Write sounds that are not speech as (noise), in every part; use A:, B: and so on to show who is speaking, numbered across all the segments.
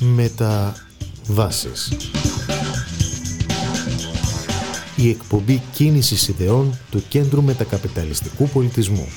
A: Μεταβάσεις. Η εκπομπή κίνησης ιδεών του Κέντρου Μετακαπιταλιστικού Πολιτισμού.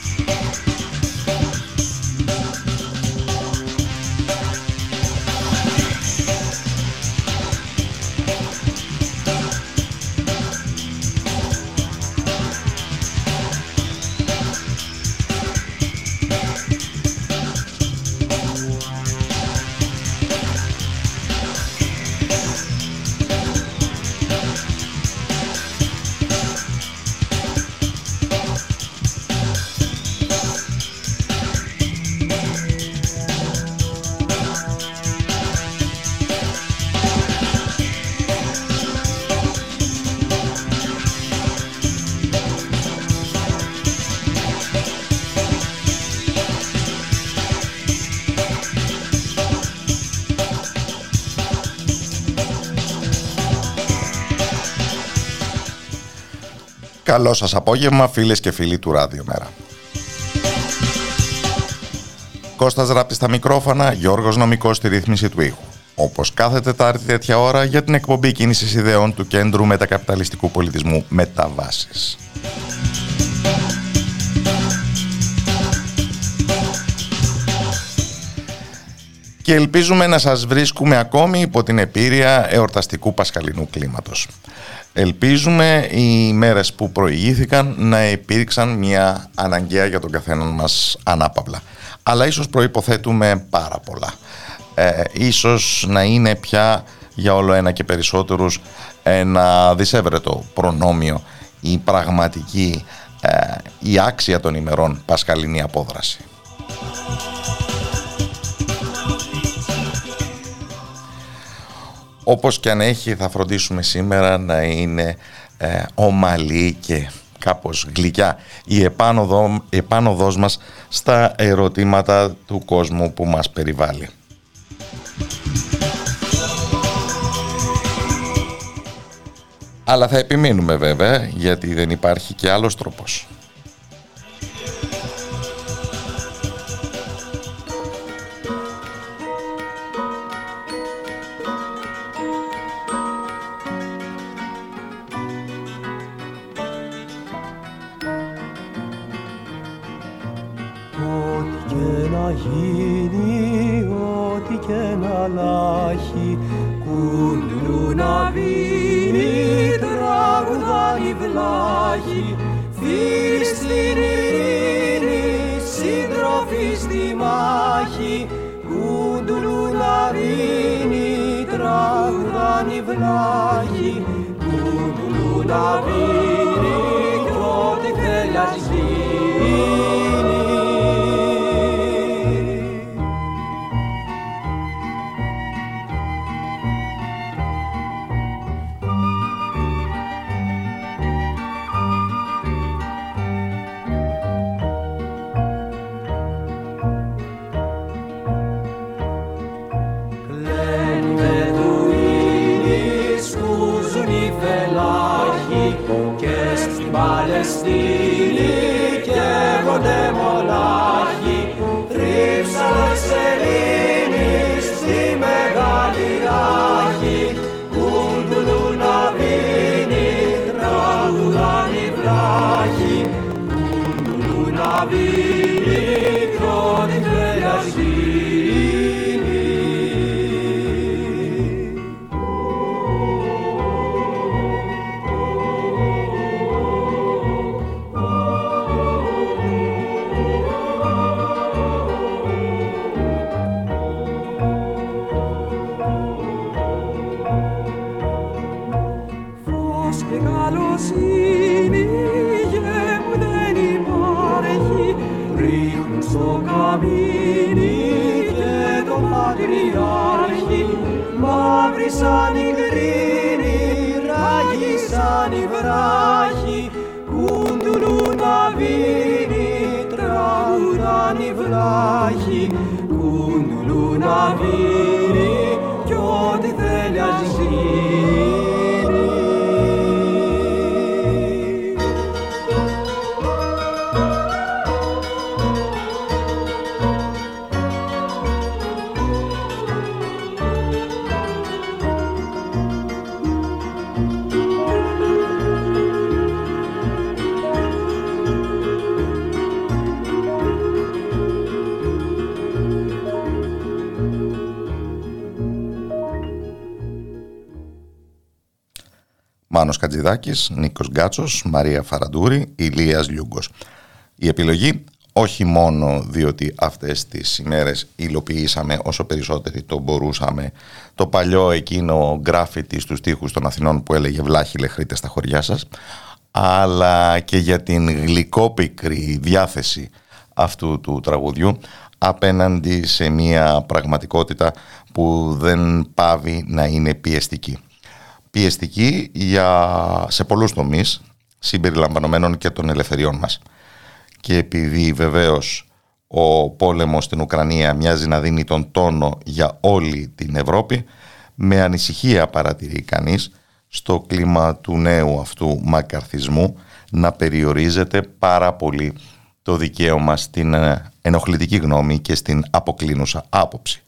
B: Καλό σας απόγευμα φίλες και φίλοι του Ράδιο Μέρα. Κώστας Ράπτη στα μικρόφωνα, Γιώργος Νομικός στη ρύθμιση του ήχου. Όπως κάθε Τετάρτη τέτοια ώρα για την εκπομπή κίνησης ιδεών του Κέντρου Μετακαπιταλιστικού Πολιτισμού Μεταβάσεις. και ελπίζουμε να σας βρίσκουμε ακόμη υπό την επίρρεια εορταστικού πασχαλινού κλίματος. Ελπίζουμε οι μέρες που προηγήθηκαν να υπήρξαν μια αναγκαία για τον καθένα μας ανάπαυλα. Αλλά ίσως προϋποθέτουμε πάρα πολλά. Ε, ίσως να είναι πια για όλο ένα και περισσότερους ένα δυσέβρετο προνόμιο η πραγματική, ε, η άξια των ημερών πασχαλινή απόδραση. Όπως και αν έχει θα φροντίσουμε σήμερα να είναι ε, ομαλή και κάπως γλυκιά η επάνωδο, επάνωδός μας στα ερωτήματα του κόσμου που μας περιβάλλει. Αλλά θα επιμείνουμε βέβαια γιατί δεν υπάρχει και άλλος τρόπος.
C: γίνει
B: ό,τι και να λάχει. Κουλού να βίνει τραγουδάει βλάχη. Φίλη στην ειρήνη συντροφή στη μάχη. Κουλού να βίνει τραγουδάει βλάχη. Κουλού να βίνει ό,τι θέλει ας γίνει
C: Κατζηδάκης, Νίκος Γκάτσος, Μαρία Φαραντούρη, Ηλίας Λιούγκος. Η επιλογή όχι μόνο διότι αυτές τις ημέρες υλοποιήσαμε όσο περισσότεροι το μπορούσαμε το παλιό εκείνο γκράφιτι στους τοίχους των Αθηνών που έλεγε «Βλάχοι λεχρείτε στα χωριά σας» αλλά και για την γλυκόπικρη διάθεση αυτού του τραγουδιού απέναντι σε μια πραγματικότητα που δεν πάβει να είναι πιεστική. Πιεστική για, σε πολλούς τομείς συμπεριλαμβανομένων και των ελευθεριών μας και επειδή βεβαίως ο πόλεμος στην Ουκρανία μοιάζει να δίνει τον τόνο για όλη την Ευρώπη, με ανησυχία παρατηρεί κανείς στο κλίμα του νέου αυτού μακαρθισμού να περιορίζεται πάρα πολύ το δικαίωμα στην ε, ενοχλητική γνώμη και στην αποκλίνουσα άποψη.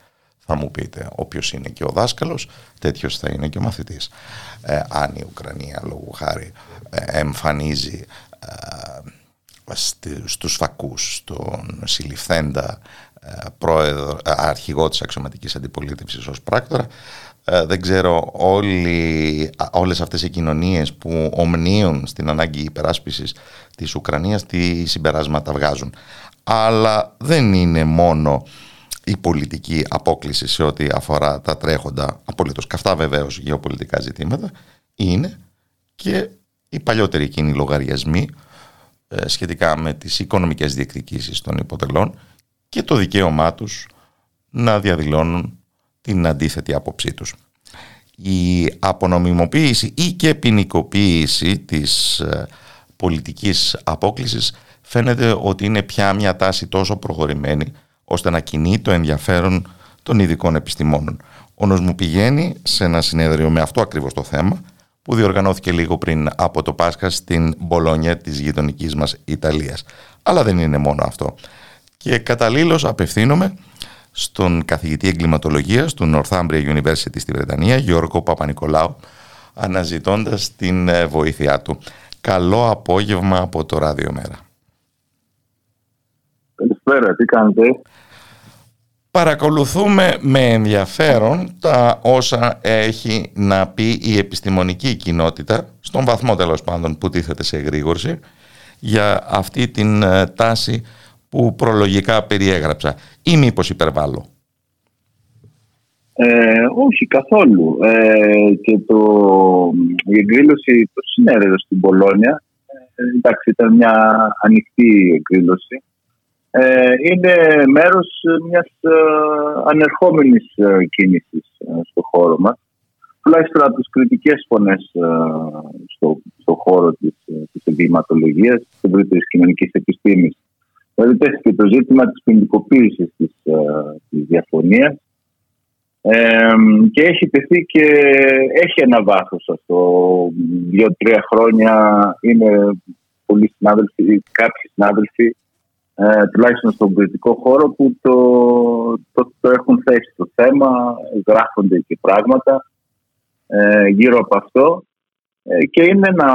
C: Θα μου πείτε, όποιος είναι και ο δάσκαλος, τέτοιος θα είναι και ο μαθητής. Ε, αν η Ουκρανία, λόγω χάρη, ε, εμφανίζει στους φακούς, στον συλληφθέντα ε, πρόεδρο, ε, αρχηγό της αξιωματικής αντιπολίτευσης ως πράκτορα. Ε, δεν ξέρω όλοι, όλες αυτές οι κοινωνίες που ομνίουν στην ανάγκη υπεράσπισης της Ουκρανίας τι συμπεράσματα βγάζουν. Αλλά δεν είναι μόνο η πολιτική απόκληση σε ό,τι αφορά τα τρέχοντα απολύτως καυτά βεβαίως γεωπολιτικά ζητήματα είναι και οι παλιότεροι εκείνοι λογαριασμοί ε, σχετικά με τις οικονομικές διεκδικήσεις των υποτελών και το δικαίωμά τους να διαδηλώνουν την αντίθετη άποψή τους. Η απονομιμοποίηση ή και ποινικοποίηση της ε, πολιτικής απόκλησης φαίνεται ότι είναι πια μια τάση τόσο προχωρημένη ώστε να κινεί το ενδιαφέρον των ειδικών επιστημόνων. Ο νος μου πηγαίνει σε ένα συνέδριο με αυτό ακριβώς το θέμα που διοργανώθηκε λίγο πριν από το Πάσχα στην Μπολόνια της γειτονικής μας Ιταλίας. Αλλά δεν είναι μόνο αυτό. Και καταλήλως απευθύνομαι στον καθηγητή εγκληματολογίας του Northumbria University στη Βρετανία, Γιώργο Παπα-Νικολάου, αναζητώντας την ε, βοήθειά του. Καλό απόγευμα από το Ράδιο Μέρα.
D: Καλησπέρα, τι κάνετε;
C: Παρακολουθούμε με ενδιαφέρον τα όσα έχει να πει η επιστημονική κοινότητα, στον βαθμό τέλος πάντων που τίθεται σε εγρήγορση, για αυτή την ε, τάση που προλογικά περιέγραψα. Ή μήπως υπερβάλλω;
D: Ε, όχι καθόλου. Ε, και το, η εκδήλωση του συνέδριο στην Πολόνια, ε, εντάξει ήταν μια ανοιχτή εκδήλωση ε, είναι μέρος μιας ε, ανερχόμενης ε, κίνησης στο χώρο μας. Τουλάχιστον από τις κριτικές φωνές στο, στο χώρο της, της εγκληματολογίας, της ευρύτερης κοινωνικής επιστήμης. Δηλαδή τέθηκε το ζήτημα της ποινικοποίησης της, της διαφωνίας και έχει τεθεί και έχει ένα βάθος αυτό. Δύο-τρία χρόνια είναι πολλοί συνάδελφοι, κάποιοι συνάδελφοι ε, τουλάχιστον στον πολιτικό χώρο που το, το, το, έχουν θέσει το θέμα, γράφονται και πράγματα ε, γύρω από αυτό ε, και είναι ένα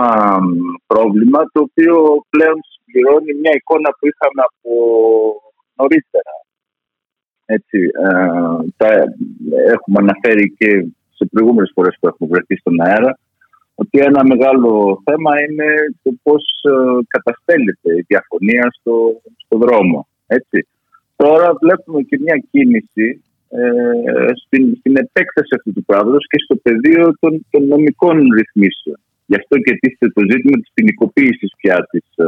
D: πρόβλημα το οποίο πλέον συμπληρώνει μια εικόνα που είχαμε από νωρίτερα. Έτσι, ε, τα έχουμε αναφέρει και σε προηγούμενες φορές που έχουμε βρεθεί στον αέρα ότι ένα μεγάλο θέμα είναι το πώς ε, καταστέλλεται η διαφωνία στο, στο δρόμο. Έτσι. Τώρα βλέπουμε και μια κίνηση ε, στην, στην επέκταση αυτού του πράγματος και στο πεδίο των, των νομικών ρυθμίσεων. Γι' αυτό και τίθεται το ζήτημα της ποινικοποίησης πια της, ε,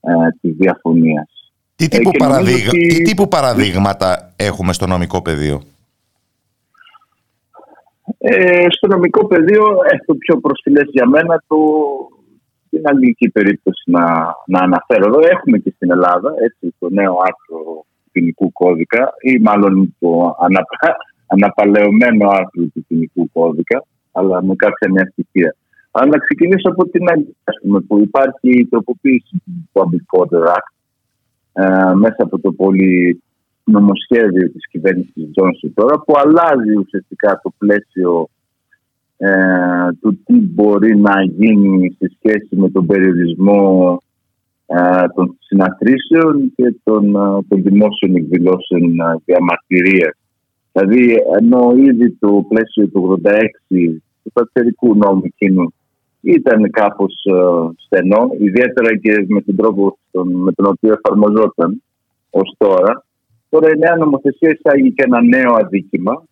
D: ε, της διαφωνίας.
C: Τι τύπου, τι τύπου παραδείγματα έχουμε στο νομικό πεδίο;
D: Ε, στο νομικό πεδίο, ε, το πιο προσφυλές για μένα, το, την αγγλική περίπτωση να, να αναφέρω. Εδώ έχουμε και στην Ελλάδα έτσι, το νέο άρθρο ποινικού κώδικα ή μάλλον το αναπα, αναπαλαιωμένο άρθρο του ποινικού κώδικα, αλλά με κάποια νέα στοιχεία. Αλλά να ξεκινήσω από την Αγγλία, που υπάρχει η τροποποίηση του Public Order Act ε, μέσα από το πολύ νομοσχέδιο της κυβέρνησης Τζόνσον τώρα που αλλάζει ουσιαστικά το πλαίσιο ε, του τι μπορεί να γίνει σε σχέση με τον περιορισμό ε, των συναθρήσεων και των, ε, των δημόσιων εκδηλώσεων ε, διαμαρτυρίας. Δηλαδή, ενώ ήδη το πλαίσιο του 86 του πατερικού νόμου εκείνου ήταν κάπως στενό, ιδιαίτερα και με τον τρόπο με τον οποίο εφαρμοζόταν ως τώρα. Τώρα η νέα νομοθεσία εισάγει και ένα νέο αδίκημα.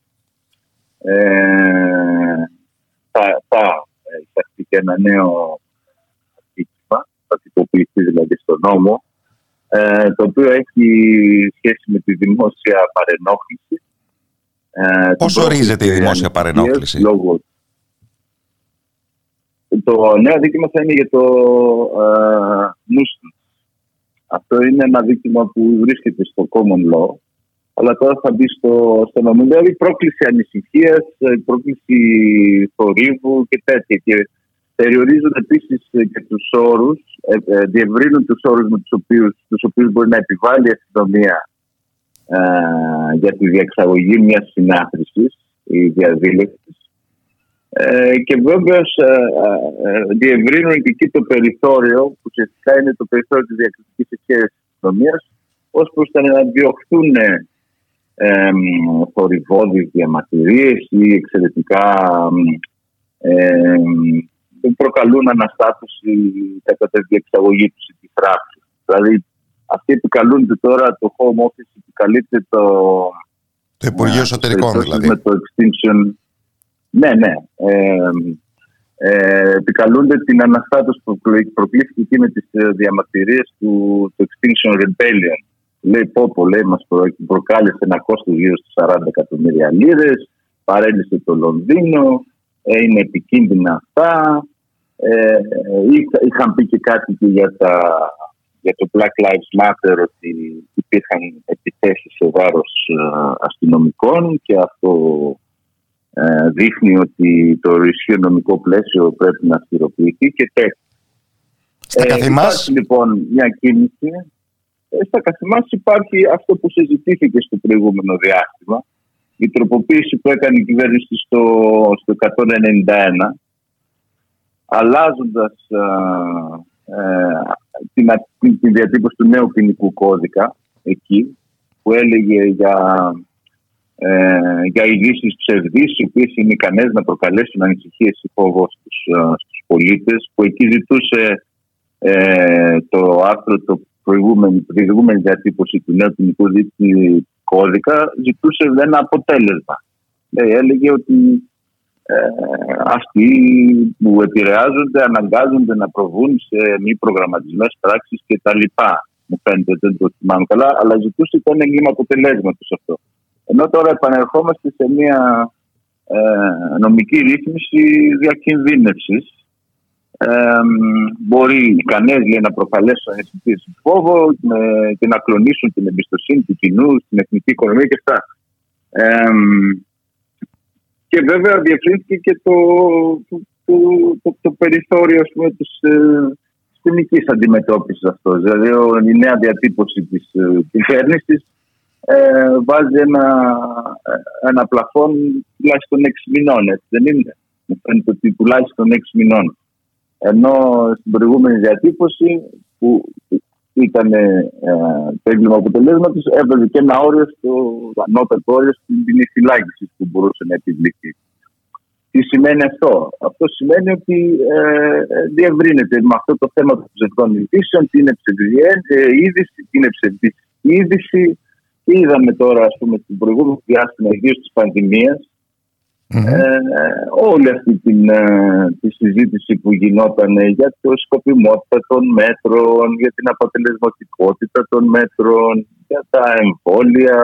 D: Ε, θα, θα εισαχθεί και ένα νέο αδίκημα, θα τυποποιηθεί δηλαδή στο νόμο, ε, το οποίο έχει σχέση με τη δημόσια παρενόχληση.
C: Ε, Πώς ορίζεται η δημόσια παρενόχληση;
D: Λόγω... Το νέο δίκημα θα είναι για το ε, Αυτό είναι ένα δίκημα που βρίσκεται στο common law, αλλά τώρα θα μπει στο, στο νομικό. Δηλαδή πρόκληση ανησυχίας, πρόκληση θορύβου και τέτοια. Και περιορίζουν επίσης και τους όρους, ε, ε, διευρύνουν τους όρους με τους οποίους τους οποίους μπορεί να επιβάλλει η αστυνομία ε, για τη διεξαγωγή μιας συνάθρησης ή διαδήλωσης. Ε, και βέβαια ε, ε, διευρύνουν και εκεί το περιθώριο, που ουσιαστικά είναι το περιθώριο της διακριτικής ευχαίρεση της αστυνομία, ως προς το να διωχθούν ε, θορυβώδεις διαμαρτυρίες ή εξαιρετικά που προκαλούν αναστάτωση κατά τη διεξαγωγή τους ή τη πράξη. Δηλαδή, αυτοί επικαλούνται τώρα το home office, επικαλείται το.
C: Το Υπουργείο Εσωτερικών, δηλαδή.
D: Με το extinction. Ναι, ναι. Ε, ε, επικαλούνται την αναστάτωση που προκλήθηκε εκεί με τις ε, διαμαρτυρίες του, του Extinction Rebellion. Λέει πω, πω λέει, μας προκάλεσε ένα κόστος γύρω στους 40 εκατομμύρια λίρες, παρέλυσε το Λονδίνο, ε, είναι επικίνδυνα αυτά. Ε, είχαν πει και κάτι και για, τα, για το Black Lives Matter ότι υπήρχαν επιθέσεις σε βάρος ε, αστυνομικών και αυτό ε, δείχνει ότι το ισχύο νομικό πλαίσιο πρέπει να αυστηροποιηθεί και τέτοια.
C: Στα ε,
D: υπάρχει λοιπόν μια κίνηση. Ε, στα καθημάς υπάρχει αυτό που συζητήθηκε στο προηγούμενο διάστημα η τροποποίηση που έκανε η κυβέρνηση στο, στο 191 αλλάζοντας ε, την, την διατύπωση του νέου ποινικού κώδικα εκεί που έλεγε για, ε, για ειδήσεις ψευδείς οι οποίες είναι ικανές να προκαλέσουν ανησυχίες ή φόβο στους, στους πολίτες που εκεί ζητούσε ε, το άρθρο το προηγούμενη, προηγούμενη διατύπωση του νέου ποινικού κώδικα ζητούσε ένα αποτέλεσμα. Ε, έλεγε ότι ε, αυτοί που επηρεάζονται αναγκάζονται να προβούν σε μη προγραμματισμένες πράξεις και τα λοιπά. Μου φαίνεται, δεν το θυμάμαι καλά, αλλά ζητούσε το έγκλημα αποτελέσματος αυτό. Ενώ τώρα επανερχόμαστε σε μια ε, νομική ρύθμιση διακινδύνευσης μπορεί οι κανένας να προκαλέσουν αισθητήρες φόβο και να κλονίσουν την εμπιστοσύνη του κοινού στην εθνική οικονομία και αυτά. και βέβαια διευρύνθηκε και το, το, το, το περιθώριο πούμε, της ε, αντιμετώπισης αυτός. Δηλαδή η νέα διατύπωση της ε, κυβέρνησης ε, βάζει ένα, ένα πλαφόν τουλάχιστον 6 μηνών, έτσι δεν είναι; Μου φαίνεται ότι τουλάχιστον 6 μηνών. Ενώ στην προηγούμενη διατύπωση που ήταν ε, το έγκλημα αποτελέσματος, έβαζε και ένα όριο στο ανώτατο όριο στην ποινή φυλάκιση που μπορούσε να επιβληθεί. Τι σημαίνει αυτό; Αυτό σημαίνει ότι ε, διευρύνεται με αυτό το θέμα των ψευδών ειδήσεων, τι είναι ψευδή ε, είδηση, τι είναι ψευδή είδηση. Είδαμε τώρα, ας πούμε, στην προηγούμενη διάστημα, ιδίως της πανδημίας, ε, όλη αυτή την, ε, τη συζήτηση που γινόταν για το σκοπιμότητα των μέτρων, για την αποτελεσματικότητα των μέτρων, για τα εμβόλια.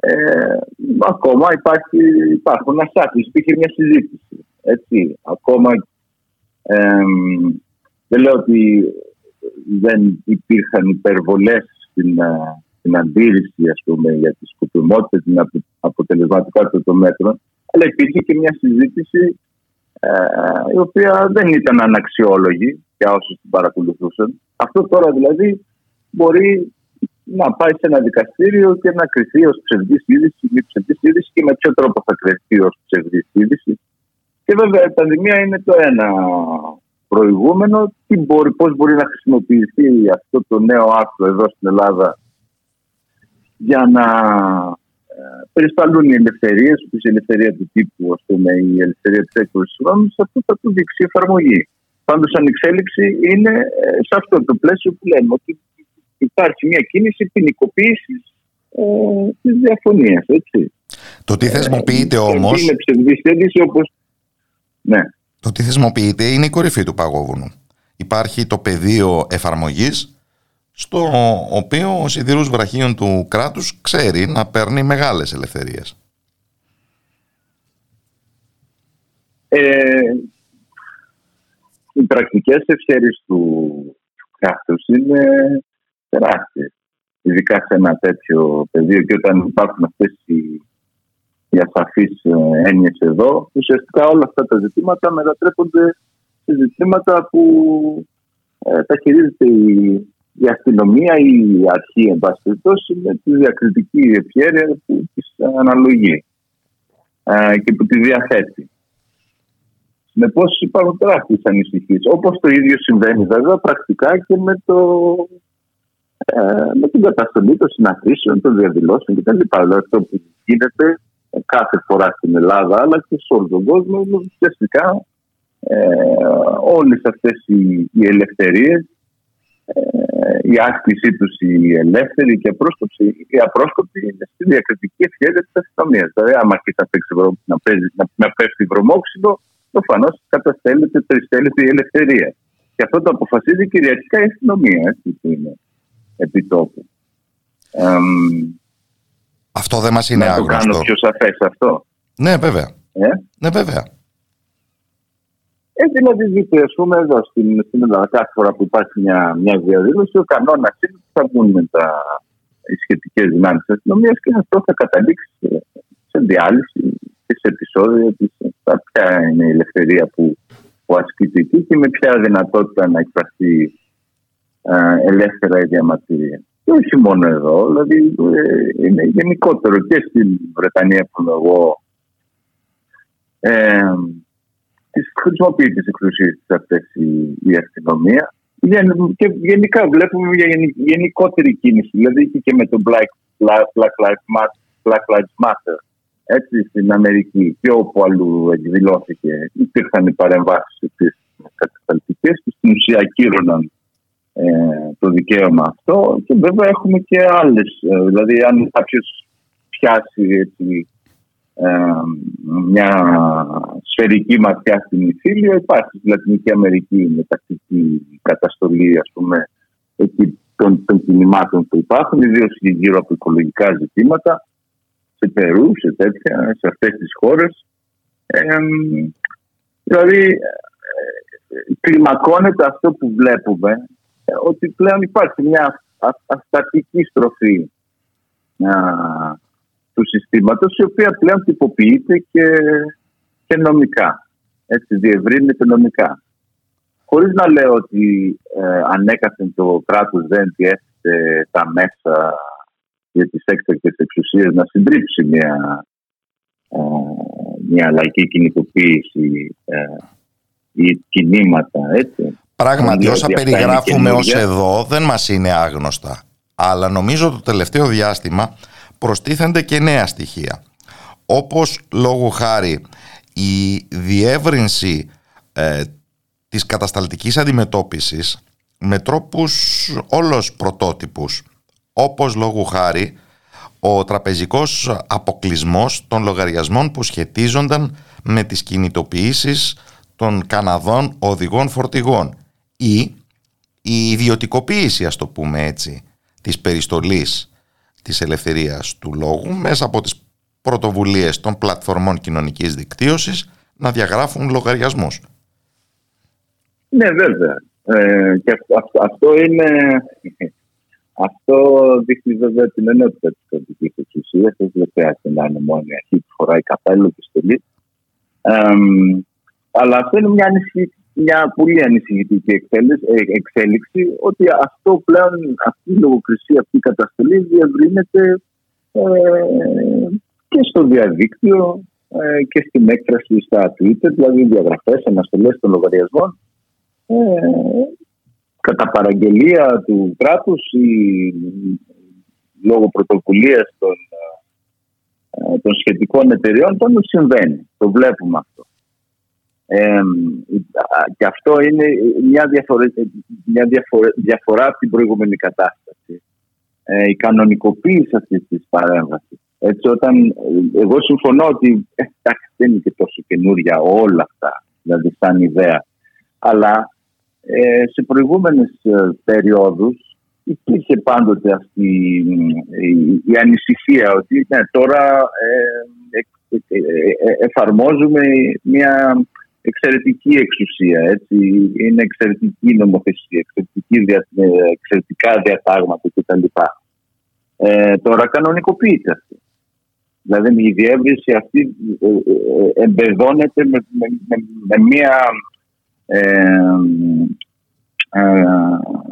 D: Ε, ακόμα υπάρχει, υπάρχουν ασάφειες, υπήρχε μια συζήτηση. Έτσι. Ακόμα δεν λέω ότι δεν υπήρχαν υπερβολές στην, ε, στην αντίρρηση ας πούμε, για τη σκοπιμότητα, την αποτελεσματικότητα των μέτρων αλλά υπήρχε και μια συζήτηση ε, η οποία δεν ήταν αναξιόλογη για όσους την παρακολουθούσαν. Αυτό τώρα δηλαδή μπορεί να πάει σε ένα δικαστήριο και να κρυθεί ως ψευδή είδηση ή ψευδή είδηση και με ποιο τρόπο θα κρυθεί ως ψευδή είδηση. Και βέβαια η πανδημία είναι το ένα προηγούμενο. Τι μπορεί, πώς μπορεί να χρησιμοποιηθεί αυτό το νέο άρθρο εδώ στην Ελλάδα για να περισταλούν οι ελευθερίες, όπως η ελευθερία του τύπου, ας πούμε, η ελευθερία της έκδοση του νόμου, αυτό θα του δείξει εφαρμογή. Πάντως, ανεξέλιξη είναι ε, σε αυτό το πλαίσιο που λέμε ότι υπάρχει μια κίνηση ποινικοποίησης ε, της διαφωνίας.
C: Το τι θεσμοποιείται ε, όμω.
D: Είναι ψευδή όπω. Ναι.
C: Το τι θεσμοποιείται είναι η κορυφή του παγόβουνου. Υπάρχει το πεδίο εφαρμογής στο οποίο ο σιδηρούς βραχίων του κράτους ξέρει να παίρνει μεγάλες ελευθερίες.
D: Ε, οι πρακτικές ευχαίρειες του, του κράτους είναι τεράστιες. Ειδικά σε ένα τέτοιο πεδίο και όταν υπάρχουν αυτές οι, οι ασαφείς ε, έννοιες εδώ, ουσιαστικά όλα αυτά τα ζητήματα μετατρέπονται σε ζητήματα που ε, τα χειρίζεται η, η αστυνομία ή η αρχή, εν πάση περιπτώσει, με τη διακριτική ευχαίρεια που της αναλογεί ε, και που τη διαθέτει. Συνεπώς υπάρχουν τεράστιε ανησυχίε. Όπως το ίδιο συμβαίνει βέβαια πρακτικά και με, το, ε, με την καταστολή των συναντήσεων, των διαδηλώσεων κτλ. Δηλαδή αυτό που γίνεται κάθε φορά στην Ελλάδα αλλά και σε όλο τον κόσμο ουσιαστικά ε, όλες αυτές οι, οι ελευθερίες ε, η άσκησή τους η ελεύθερη και απρόσκοπη, η απρόσκοπη είναι στη διακριτική ευχαίρεια της αστυνομίας. Δηλαδή, άμα και θα παίξει να, παίζει, να, να πέφτει βρωμόξυλο, προφανώς καταστέλλεται, περιστέλλεται η ελευθερία. Και αυτό το αποφασίζει κυριαρχικά η αστυνομία, έτσι που είναι επί τόπου.
C: αυτό δεν μας είναι άγνωστο.
D: Να το κάνω πιο σαφές αυτό.
C: Ναι, βέβαια.
D: Ε;
C: Ναι, βέβαια.
D: Ε, δηλαδή, δείτε, ας πούμε, εδώ στην, στην Ελλάδα, κάθε φορά που υπάρχει μια, μια διαδήλωση, ο κανόνας είναι ότι θα βγουν με τα σχετικές δυνάμεις της αστυνομίας και αυτό θα καταλήξει σε διάλυση και σε επεισόδια τη. Ποια είναι η ελευθερία που, που ασκείται εκεί και με ποια δυνατότητα να εκφραστεί ελεύθερα η διαμαρτυρία. Και όχι μόνο εδώ, δηλαδή ε, είναι γενικότερο και στην Βρετανία που είμαι εγώ. Ε, χρησιμοποιεί τις εξουσίε της αυτές η, η αστυνομία. Και γενικά βλέπουμε μια γενικότερη κίνηση. Δηλαδή και με το Black, Black, Lives Matter, Black Lives Matter έτσι, στην Αμερική και όπου αλλού εκδηλώθηκε, υπήρχαν οι παρεμβάσεις κατασταλτικές και στην ουσία ακύρωναν ε, το δικαίωμα αυτό. Και βέβαια έχουμε και άλλες. Ε, δηλαδή, αν κάποιος πιάσει έτσι, μια σφαιρική ματιά στην Ιθήλιο. Υπάρχει στη Λατινική Αμερική με τακτική καταστολή ας πούμε, εκεί των, των κινημάτων που υπάρχουν, ιδίως γύρω από οικολογικά ζητήματα, σε Περού, σε τέτοια, σε αυτές τις χώρες. δηλαδή, ε, κλιμακώνεται αυτό που βλέπουμε, ε, ότι πλέον υπάρχει μια αστατική στροφή του συστήματος η οποία πλέον τυποποιείται και, και νομικά. Έτσι διευρύνεται νομικά. Χωρίς να λέω ότι ε, ανέκαθεν το κράτος δεν διέθετε τα μέσα για τις έκτακτες εξουσίες να συντρίψει μια, ε, μια λαϊκή κινητοποίηση ε, ή κινήματα, έτσι.
C: Πράγματι, όσα περιγράφουμε ως εδώ δεν μας είναι άγνωστα. Αλλά νομίζω το τελευταίο διάστημα προστίθενται και νέα στοιχεία. Όπως λόγω χάρη η διεύρυνση ε, της κατασταλτικής αντιμετώπισης με τρόπους όλος πρωτότυπους, όπως λόγω χάρη ο τραπεζικός αποκλισμός των λογαριασμών που σχετίζονταν με τις κινητοποιήσεις των Καναδών οδηγών φορτηγών ή η ιδιωτικοποίηση, ας το πούμε έτσι, της περιστολής της ελευθερίας του λόγου μέσα από τις πρωτοβουλίες των πλατφορμών κοινωνικής δικτύωσης να διαγράφουν λογαριασμούς.
D: Ναι, βέβαια. Ε, και αυτό, είναι... Αυτό δείχνει βέβαια την ενότητα της κρατικής εξουσίας. Δεν χρειάζεται να είναι μόνο η αρχή που φοράει καπέλο και στολή. αλλά αυτό είναι μια ανησυχία μια πολύ ανησυχητική ε, εξέλιξη ότι αυτό πλέον, αυτή η λογοκρισία, αυτή η καταστολή διευρύνεται ε, και στο διαδίκτυο ε, και στην έκφραση στα Twitter, δηλαδή διαγραφές, αναστολές των λογαριασμών ε, κατά παραγγελία του κράτους ή λόγω πρωτοβουλίας των, των σχετικών εταιριών όταν συμβαίνει. Το βλέπουμε αυτό. Ε, και αυτό είναι μια, διαφορε... μια διαφορε... διαφορά από την προηγούμενη κατάσταση. Ε, η κανονικοποίηση αυτής της παρέμβασης. Έτσι, όταν, εγώ συμφωνώ ότι ε, δεν είναι και τόσο καινούρια όλα αυτά, δηλαδή σαν ιδέα. Αλλά ε, σε προηγούμενες ε, περιόδους υπήρχε πάντοτε αυτή η, ανησυχία ότι ναι, τώρα ε, εφαρμόζουμε μια εξαιρετική εξουσία. Έτσι. Είναι εξαιρετική νομοθεσία, εξαιρετική, εξαιρετικά διατάγματα κτλ. Ε, τώρα κανονικοποιείται αυτή. Δηλαδή η διεύρυνση αυτή εμπεδώνεται με, με, μια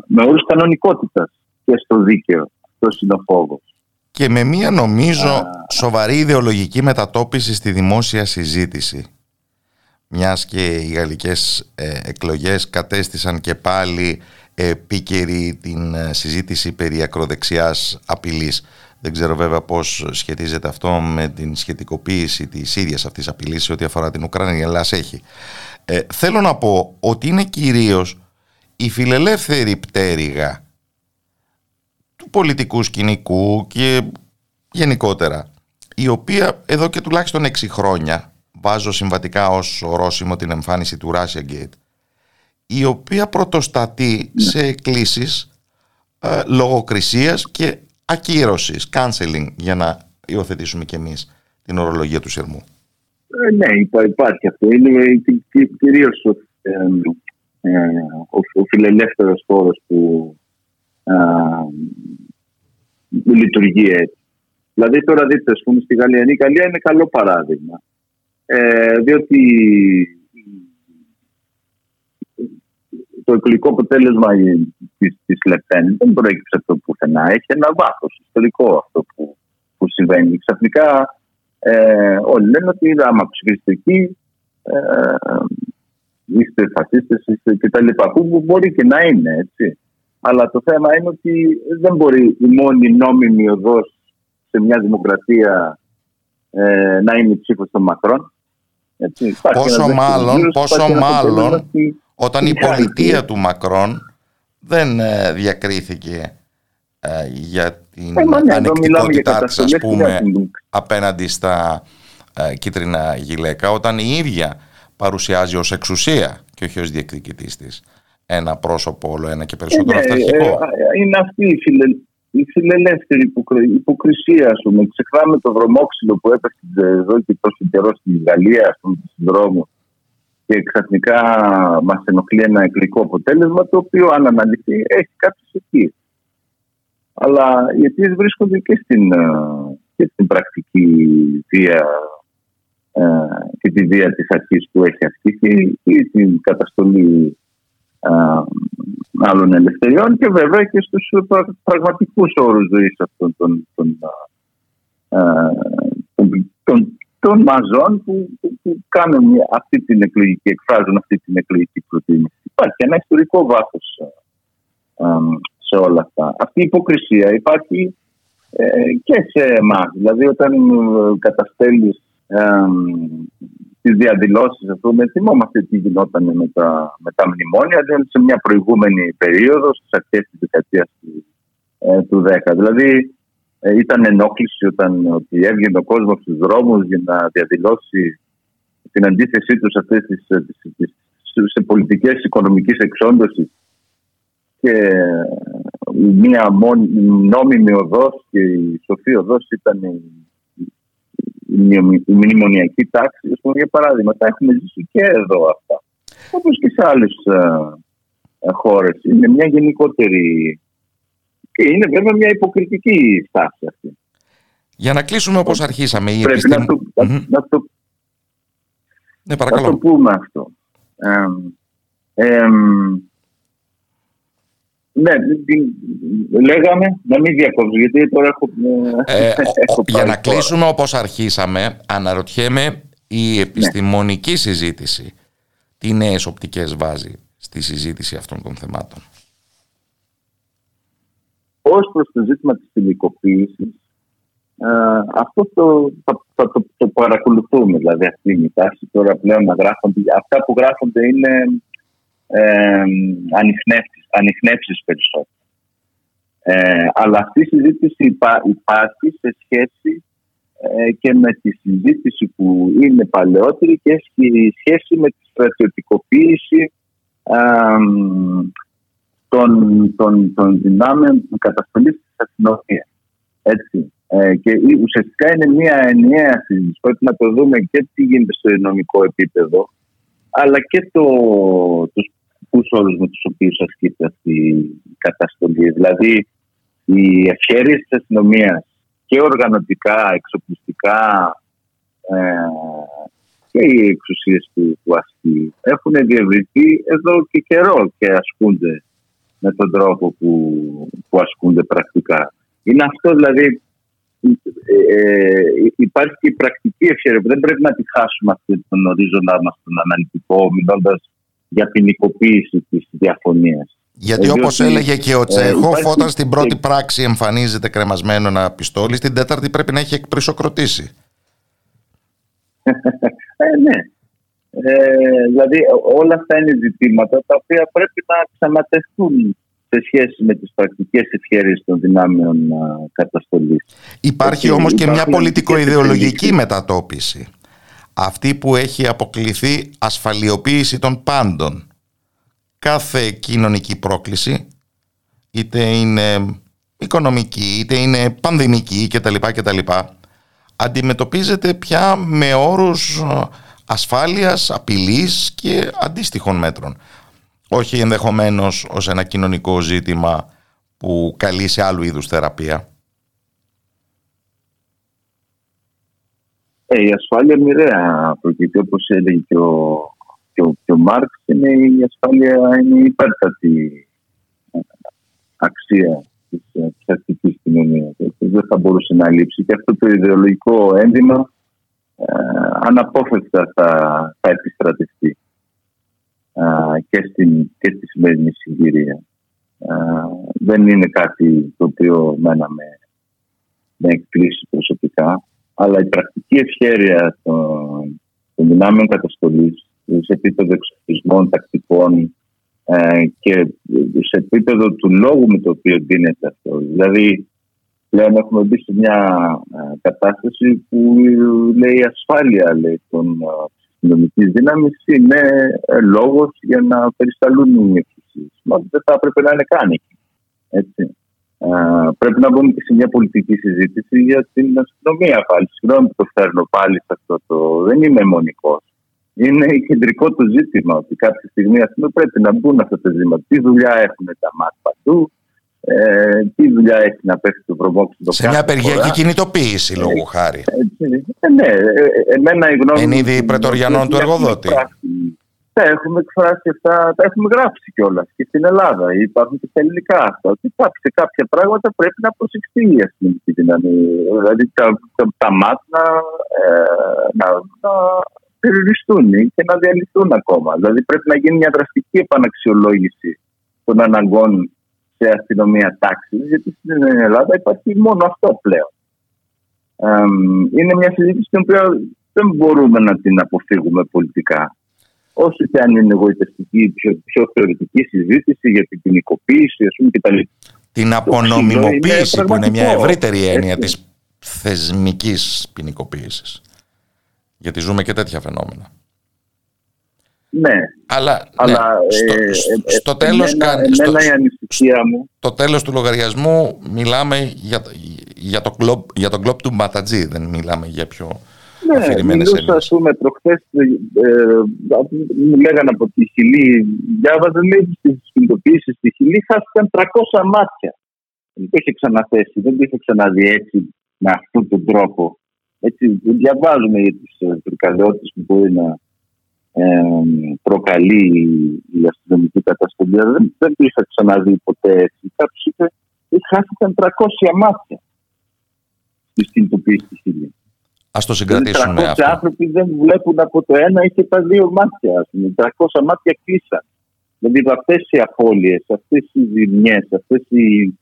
D: με όρους κανονικότητας και στο δίκαιο. Αυτό είναι ο φόβος.
C: Και με μία νομίζω σοβαρή ιδεολογική μετατόπιση στη δημόσια συζήτηση. Μιας και οι γαλλικές ε, εκλογές κατέστησαν και πάλι επίκαιρη την ε, συζήτηση περί ακροδεξιάς απειλής. Δεν ξέρω βέβαια πώς σχετίζεται αυτό με την σχετικοποίηση της ίδιας αυτής απειλής σε ό,τι αφορά την Ουκρανία, αλλά έχει. Ε, θέλω να πω ότι είναι κυρίως η φιλελεύθερη πτέρυγα του πολιτικού σκηνικού και γενικότερα η οποία εδώ και τουλάχιστον 6 χρόνια βάζω συμβατικά ως ορόσημο την εμφάνιση του Russia Gate η οποία πρωτοστατεί ναι. σε εκκλήσεις ε, λογοκρισίας και ακύρωσης, canceling για να υιοθετήσουμε κι εμείς την ορολογία του Σερμού.
D: Ε, ναι, υπάρχει αυτό. Είναι κυρίως ε, ε, ο, ο φιλελεύθερος χώρος που ε, λειτουργεί έτσι. Δηλαδή τώρα δείτε, ας πούμε, στη Γαλλία. Η Γαλλία είναι καλό παράδειγμα. Ε, διότι το εκλογικό αποτέλεσμα της, της Λεπέν δεν προέκυψε από το πουθενά. Έχει ένα βάθος ιστορικό αυτό που, που συμβαίνει. Ξαφνικά ε, όλοι λένε ότι άμα ψηφίσετε εκεί ε, είστε φασίστες είστε και τα λοιπά που μπορεί και να είναι έτσι. Αλλά το θέμα είναι ότι δεν μπορεί η μόνη νόμιμη οδός σε μια δημοκρατία ε, να είναι η ψήφος των μακρών.
C: Έτσι. Πόσο μάλλον, πόσο μάλλον όταν η πολιτεία του Μακρόν δεν ε, διακρίθηκε ε, για την ε, ναι, ανεκτικότητά της ας πούμε απέναντι στα κίτρινα γυλαίκα όταν η ίδια παρουσιάζει ως εξουσία και όχι ως διεκδικητής της ένα πρόσωπο όλο ένα και περισσότερο ναι, αυταρχικό.
D: είναι αυτή η, φιλε, η φιλελεύθερη υποκρισία σου. πούμε. Ξεχνάμε το δρομόξυλο που έπεσε εδώ και τόσο καιρό στη Γαλλία, στον δρόμο και ξαφνικά μας ενοχλεί ένα εκλογικό αποτέλεσμα το οποίο αν αναλυθεί έχει κάποιες αιτίες. Αλλά οι αιτίες βρίσκονται και στην, ε, και στην πρακτική βία ε, και τη βία της αρχής που έχει ασκήσει ή την καταστολή ε, άλλων ελευθεριών και βέβαια και στους πραγματικούς όρους ζωής αυτών των, των, των, των των μαζών που, που, κάνουν αυτή την εκλογική, εκφράζουν αυτή την εκλογική προτίμηση. Υπάρχει ένα ιστορικό βάθος ε, σε όλα αυτά. Αυτή η υποκρισία υπάρχει ε, και σε εμάς. Δηλαδή, όταν ε, καταστέλει ε, τις διαδηλώσεις, ας πούμε, θυμόμαστε τι γινόταν με τα, με τα μνημόνια, δηλαδή σε μια προηγούμενη περίοδο, στις αρχές της δεκαετίας του, ε, του 10. Δηλαδή, ε, ήταν ενόχληση όταν ότι έβγαινε ο κόσμος στους δρόμους για να διαδηλώσει την αντίθεσή τους σε αυτές τις σε πολιτικές οικονομικής εξόντωσης και μία νόμιμη οδός και η σοφή οδός ήταν η μνημονιακή τάξη. Για παράδειγμα, τα έχουμε ζήσει και εδώ αυτά. Όπως και σε άλλες χώρες. Είναι μια γενικότερη και είναι βέβαια μια υποκριτική στάση αυτή.
C: Για να κλείσουμε όπως αρχίσαμε.
D: Η Πρέπει να, το, mm-hmm. να, το,
C: ναι, παρακαλώ.
D: να το πούμε αυτό. Ε, ε, ναι, λέγαμε να μην διακόψω γιατί τώρα έχω...
C: Ε, έχω για να κλείσουμε όπως αρχίσαμε, αναρωτιέμαι η επιστημονική ναι. συζήτηση τι νέες οπτικές βάζει στη συζήτηση αυτών των θεμάτων;
D: Ω προς το ζήτημα της ποινικοποίησης, ε, αυτό το, θα, θα το, το παρακολουθούμε. Δηλαδή αυτή είναι η τάση τώρα πλέον να γράφονται. Αυτά που γράφονται είναι ε, ανοιχνεύσεις περισσότερο. Ε, αλλά αυτή η συζήτηση υπάρχει σε σχέση ε, και με τη συζήτηση που είναι παλαιότερη και έχει σχέση με τη στρατιωτικοποίηση ε, των, των, των δυνάμεων που καταστολή τη αστυνομία. Έτσι. Ε, και ουσιαστικά είναι μια ενιαία συζήτηση. Πρέπει να το δούμε και τι γίνεται στο νομικό επίπεδο, αλλά και το, τους όρους με τους οποίους ασκείται αυτή η καταστολή. Δηλαδή, οι ευχέρειες της αστυνομίας και οργανωτικά, εξοπλιστικά ε, και οι εξουσίες του, του αστυνομικού έχουν διευρυνθεί εδώ και καιρό και ασκούνται με τον τρόπο που, που ασκούνται πρακτικά. Είναι αυτό δηλαδή ε, ε, υπάρχει και η πρακτική ευχαίρεια δεν πρέπει να τη χάσουμε αυτή τον ορίζοντα μας τον αναλυτικό μιλώντας για ποινικοποίηση της διαφωνίας.
C: Γιατί όπως έλεγε και ο Τσέχοφ, ε, όταν στην πρώτη πράξη εμφανίζεται κρεμασμένο ένα πιστόλι, στην τέταρτη πρέπει να έχει εκπρισοκροτήσει. (laughs)
D: ε, ναι. Ε, δηλαδή όλα αυτά είναι ζητήματα τα οποία πρέπει να ξανατεθούν σε σχέση με τις πρακτικές ευχαίρειες των δυνάμεων καταστολής.
C: Υπάρχει όμως και μια πολιτικο-ιδεολογική μετατόπιση. Αυτή που έχει αποκληθεί ασφαλιοποίηση των πάντων. Κάθε κοινωνική πρόκληση, είτε είναι οικονομική, είτε είναι πανδημική κτλ. κτλ αντιμετωπίζεται πια με όρους ασφάλειας, απειλής και αντίστοιχων μέτρων όχι ενδεχομένως ως ένα κοινωνικό ζήτημα που καλεί σε άλλου είδους θεραπεία.
D: Ε, η ασφάλεια μοιραία προκύπτει όπως έλεγε και ο, και ο, και ο Μάρξ είναι η ασφάλεια είναι η υπέρτατη ε, αξία της ψυχικής κοινωνίας. Δεν θα μπορούσε να λείψει και αυτό το ιδεολογικό ένδυμα ε, αναπόφευκτα θα, θα επιστρατευτεί και, στην, και στη σημερινή συγκυρία. δεν είναι κάτι το οποίο μένα με, με εκπλήσει προσωπικά, αλλά η πρακτική ευχέρεια των, των δυνάμεων καταστολής σε επίπεδο εξοπλισμών, τακτικών ε, και σε επίπεδο του λόγου με το οποίο δίνεται αυτό. Δηλαδή, πλέον έχουμε μπει σε μια ε, κατάσταση που λέει ασφάλεια λέει, των αστυνομικής δύναμης είναι ε, λόγος για να περισταλούν οι εξουσίες. Μα δεν θα έπρεπε να είναι καν εκεί. Έτσι. πρέπει να μπούμε και σε μια πολιτική συζήτηση για την αστυνομία πάλι. Συγγνώμη που το φέρνω πάλι σε αυτό το. Δεν είμαι αιμονικός. Είναι κεντρικό το ζήτημα ότι κάποια στιγμή πούμε, πρέπει να μπουν αυτά τα ζητήματα. Τι δουλειά έχουν τα ΜΑΤ παντού, ε, τι δουλειά έχει να πέφτει το προμόξι
C: Σε μια απεργιακή κινητοποίηση, ε, λόγω χάρη.
D: Ε, ναι, ε, εμένα η γνώμη.
C: Εν είδη πρετοριανών του εργοδότη.
D: Τα έχουμε εκφράσει αυτά, τα έχουμε γράψει κιόλας και στην Ελλάδα. Υπάρχουν και στα ελληνικά αυτά. Ότι σε κάποια πράγματα πρέπει να προσεχθεί η αστυνομική δύναμη. Δηλαδή τα, τα, τα ΜΑΤ να, ε, να, να περιοριστούν και να διαλυθούν ακόμα. Δηλαδή πρέπει να γίνει μια δραστική επαναξιολόγηση των αναγκών σε αστυνομία τάξης, γιατί στην Ελλάδα υπάρχει μόνο αυτό πλέον. είναι μια συζήτηση την οποία δεν μπορούμε να την αποφύγουμε πολιτικά. Όσο και αν είναι εγωιτευτική, πιο, πιο θεωρητική συζήτηση για την ποινικοποίηση, ας πούμε, κτλ.
C: Την απονομιμοποίηση, που είναι μια ευρύτερη έννοια της θεσμικής ποινικοποίησης. Γιατί ζούμε και τέτοια φαινόμενα.
D: Ναι.
C: Αλλά, Αλλά ναι, ε, στο, ε, στο, ε, τέλος,
D: εμένα, στο, εμένα η ανησυχία μου...
C: Το τέλος του λογαριασμού μιλάμε για, για, το κλόπ, για το κλόπ του Ματατζή, δεν μιλάμε για πιο ναι, αφηρημένες
D: μιλούσα, ας πούμε, προχθές, ε, μου λέγανε από τη Χιλή, διάβαζα, λέει, στις συνειδητοποιήσεις στη Χιλή χάθηκαν 300 μάτια. Δεν το είχε ξαναθέσει, δεν το είχε ξαναδεί έτσι, με αυτόν τον τρόπο. Έτσι, διαβάζουμε για τις φρικαλαιότητες που μπορεί να προκαλεί η αστυνομική καταστολή. Δεν, δεν το είχα ξαναδεί ποτέ έτσι. Κάποιος είπε χάθηκαν 300 μάτια στη κινητοποίηση τη Χιλή.
C: Α το συγκρατήσουμε 300
D: αυτό. άνθρωποι δεν βλέπουν από το ένα ή και τα δύο μάτια. Ας πούμε. 300 μάτια κλείσαν. Δηλαδή αυτές οι απώλειες, αυτές οι ζημιές, αυτές οι.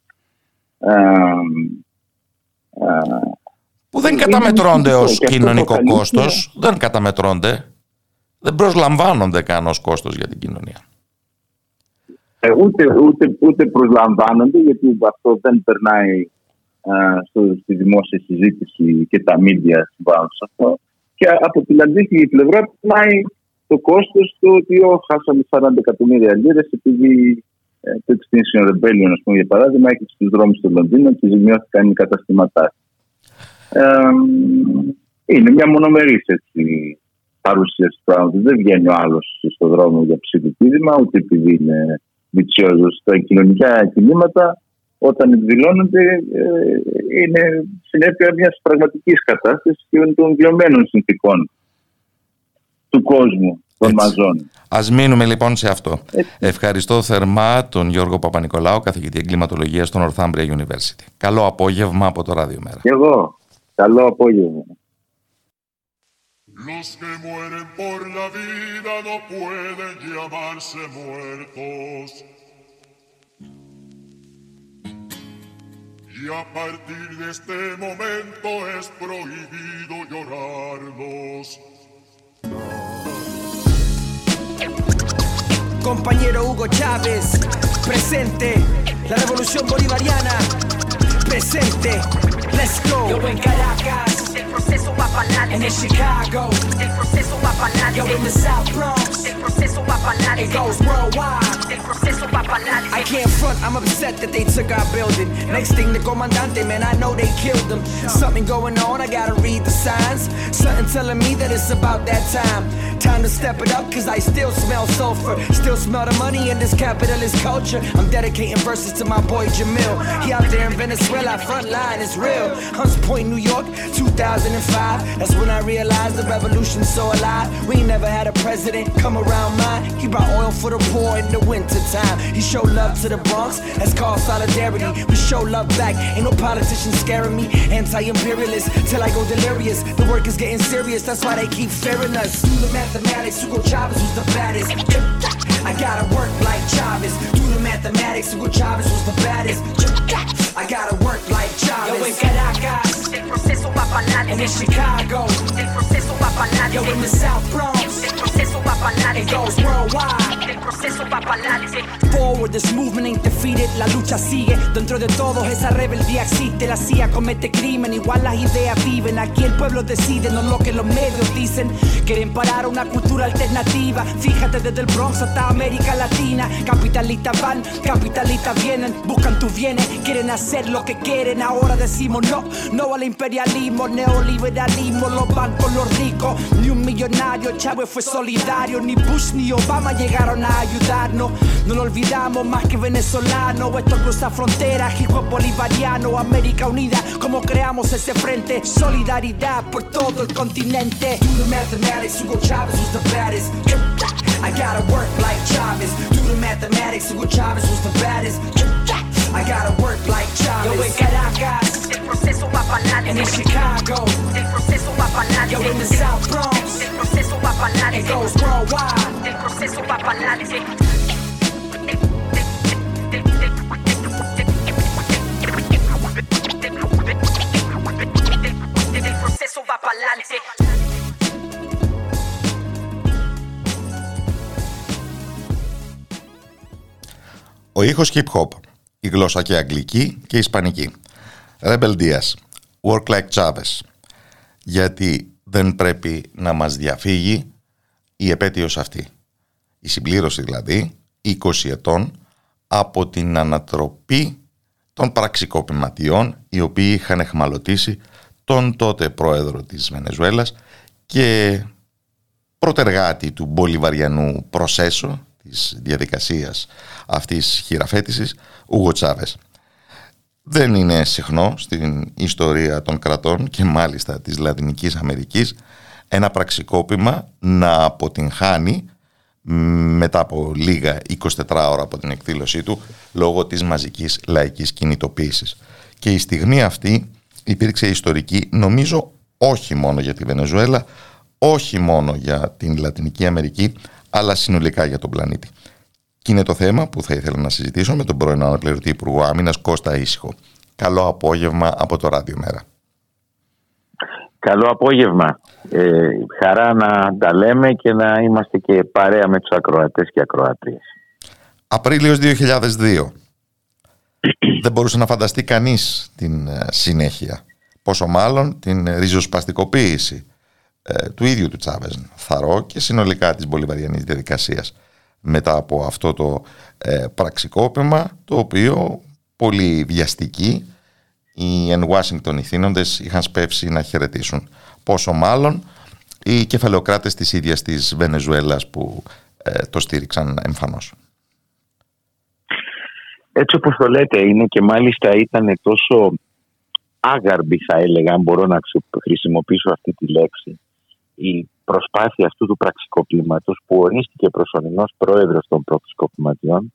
C: Που δεν καταμετρώνται ως κοινωνικό κόστος, δεν καταμετρώνται, δεν προσλαμβάνονται καν ως κόστος για την κοινωνία.
D: Ε, ούτε, ούτε, ούτε προσλαμβάνονται γιατί αυτό δεν περνάει στο, στη δημόσια συζήτηση και τα μίντια συμβάλλουν σε αυτό. Και από την αντίθετη πλευρά περνάει το κόστος του ότι χάσαμε 40 εκατομμύρια λίρες επειδή ε, το Extinction Rebellion, ας πούμε, για παράδειγμα, έχει στου δρόμους του Λονδίνου και ζημιώθηκαν οι καταστήματά. Ε, είναι μια μονομερής παρουσίαση του πράγματος. Δεν βγαίνει ο άλλος στον δρόμο για ψηφοπίδημα, ούτε επειδή είναι βιτσιόζο. Τα κοινωνικά κινήματα, όταν εκδηλώνονται, ε, είναι συνέπεια μιας πραγματικής κατάστασης και των βιωμένων συνθήκων του κόσμου. Των μαζών.
C: Ας μείνουμε λοιπόν σε αυτό. Ευχαριστώ θερμά τον Γιώργο Παπα-Νικολάου, καθηγητή εγκληματολογίας στο Northumbria University. Καλό απόγευμα από το Ράδιο Μέρα.
D: Και εγώ. Καλό απόγευμα. Los que mueren por la vida no pueden llamarse muertos. Y a partir de este momento es prohibido llorarlos.
E: Compañero Hugo Chávez, presente. La revolución bolivariana, presente. Let's go. Yo en Caracas, proceso va para adelante. En Chicago, el proceso para adelante. Yo in the South Bronx, el proceso para adelante. It goes worldwide, proceso para adelante. I can't front, I'm upset that they took our building. Next thing, the comandante, man, I know they killed them. Something going on, I gotta read the signs. Something telling me that it's about that time. Time to step it up, cause I still smell sulfur. Still smell the money in this capitalist culture. I'm dedicating verses to my boy Jamil. He out there in Venezuela, front line is real. Hunts Point, New York, 2005. That's when I realized the revolution's so alive. We never had a president come around mine. He brought oil for the poor in the wintertime. He showed love to the Bronx, that's called solidarity. We show love back, ain't no politician scaring me. Anti-imperialist, till I go delirious. The work is getting serious, that's why they keep fearing us. Do the mathematics, Hugo Chavez was the baddest. I gotta work like Chavez. Do the mathematics, Hugo Chavez was the baddest. I gotta work like Chavez. Yo en Caracas, el proceso va para. And in Chicago, el proceso va para. Yo in the South Bronx, el proceso va para. It goes worldwide, el proceso va para. Forward, this movement ain't defeated. La lucha sigue. Dentro de todos esa rebeldía existe. La CIA comete crimen, igual las ideas viven. Aquí el pueblo decide, no lo que los medios dicen. Quieren parar una cultura alternativa. Fíjate desde el Bronx hasta América Latina. Capitalistas van, capitalistas vienen. Buscan tus bienes, quieren hacer lo que quieren. Ahora decimos no, no al imperialismo, neoliberalismo. Los bancos, los ricos. Ni un millonario, Chávez fue solidario. Ni Bush ni Obama llegaron a ayudarnos. No lo olvidamos más que venezolano. Esto cruza fronteras, hijo bolivariano. América Unida, como creamos ese frente. Solidaridad por todo el continente. Do the mathematics, Hugo Chavez was the baddest. I gotta work like Chavez. Do the mathematics, Hugo Chavez was the baddest. I gotta work like Chavez. Yo en Caracas, el proceso va para in Chicago, el proceso va para. Yo in the South Bronx, el proceso va para. It goes worldwide, el proceso va para El proceso va para adelante.
C: Ο ήχος hip hop, η γλώσσα και αγγλική και ισπανική. Rebel Diaz, Work Like Chavez. Γιατί δεν πρέπει να μας διαφύγει η επέτειος αυτή. Η συμπλήρωση δηλαδή 20 ετών από την ανατροπή των πραξικοπηματιών οι οποίοι είχαν εχμαλωτήσει τον τότε πρόεδρο της Βενεζουέλας και πρωτεργάτη του Μπολιβαριανού Προσέσο της διαδικασίας αυτής χειραφέτησης, Ούγο Τσάβες. Δεν είναι συχνό στην ιστορία των κρατών και μάλιστα της Λατινικής Αμερικής ένα πραξικόπημα να αποτυγχάνει μετά από λίγα 24 ώρα από την εκδήλωσή του λόγω της μαζικής λαϊκής κινητοποίησης. Και η στιγμή αυτή υπήρξε ιστορική νομίζω όχι μόνο για τη Βενεζουέλα, όχι μόνο για την Λατινική Αμερική, αλλά συνολικά για τον πλανήτη. Και είναι το θέμα που θα ήθελα να συζητήσω με τον πρώην αναπληρωτή Υπουργό Άμυνας Κώστα Ήσυχο. Καλό απόγευμα από το Ράδιο Μέρα.
F: Καλό απόγευμα. Ε, χαρά να τα λέμε και να είμαστε και παρέα με τους ακροατές και ακροατρίες.
C: Απρίλιος 2002. Δεν μπορούσε να φανταστεί κανείς την ε, συνέχεια. Πόσο μάλλον την ριζοσπαστικοποίηση ε, του ίδιου του Τσάβεζ Θαρό και συνολικά της Μπολιβαριανής διαδικασίας μετά από αυτό το ε, πραξικόπημα το οποίο πολύ βιαστική οι εν Ουάσιγκτον ηθήνοντες είχαν σπεύσει να χαιρετήσουν. Πόσο μάλλον οι κεφαλαιοκράτες της ίδιας της Βενεζουέλας που ε, το στήριξαν εμφανώς.
F: Έτσι όπως το λέτε είναι και μάλιστα ήταν τόσο άγαρμπη θα έλεγα αν μπορώ να χρησιμοποιήσω αυτή τη λέξη η προσπάθεια αυτού του πραξικοπήματος που ορίστηκε προσωρινός πρόεδρος των πραξικοπηματιών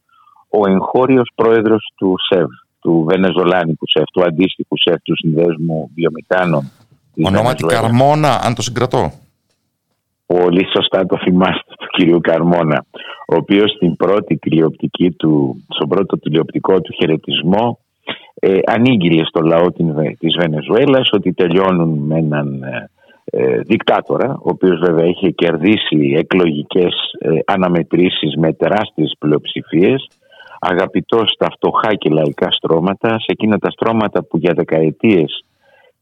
F: ο εγχώριος πρόεδρος του ΣΕΒ, του Βενεζολάνικου ΣΕΒ, του αντίστοιχου ΣΕΒ, του Συνδέσμου Βιομηχάνων.
C: Ονόματι Καρμόνα, αν το συγκρατώ.
F: Πολύ σωστά το θυμάστε του κυρίου Καρμόνα, ο οποίος στην πρώτη τηλεοπτική του, στον πρώτο τηλεοπτικό του χαιρετισμό ε, ανήγγειλε στο λαό της Βενεζουέλας ότι τελειώνουν με έναν ε, ε, δικτάτορα, ο οποίος βέβαια είχε κερδίσει εκλογικές ε, αναμετρήσεις με τεράστιες πλειοψηφίες, αγαπητός στα φτωχά και λαϊκά στρώματα, σε εκείνα τα στρώματα που για δεκαετίες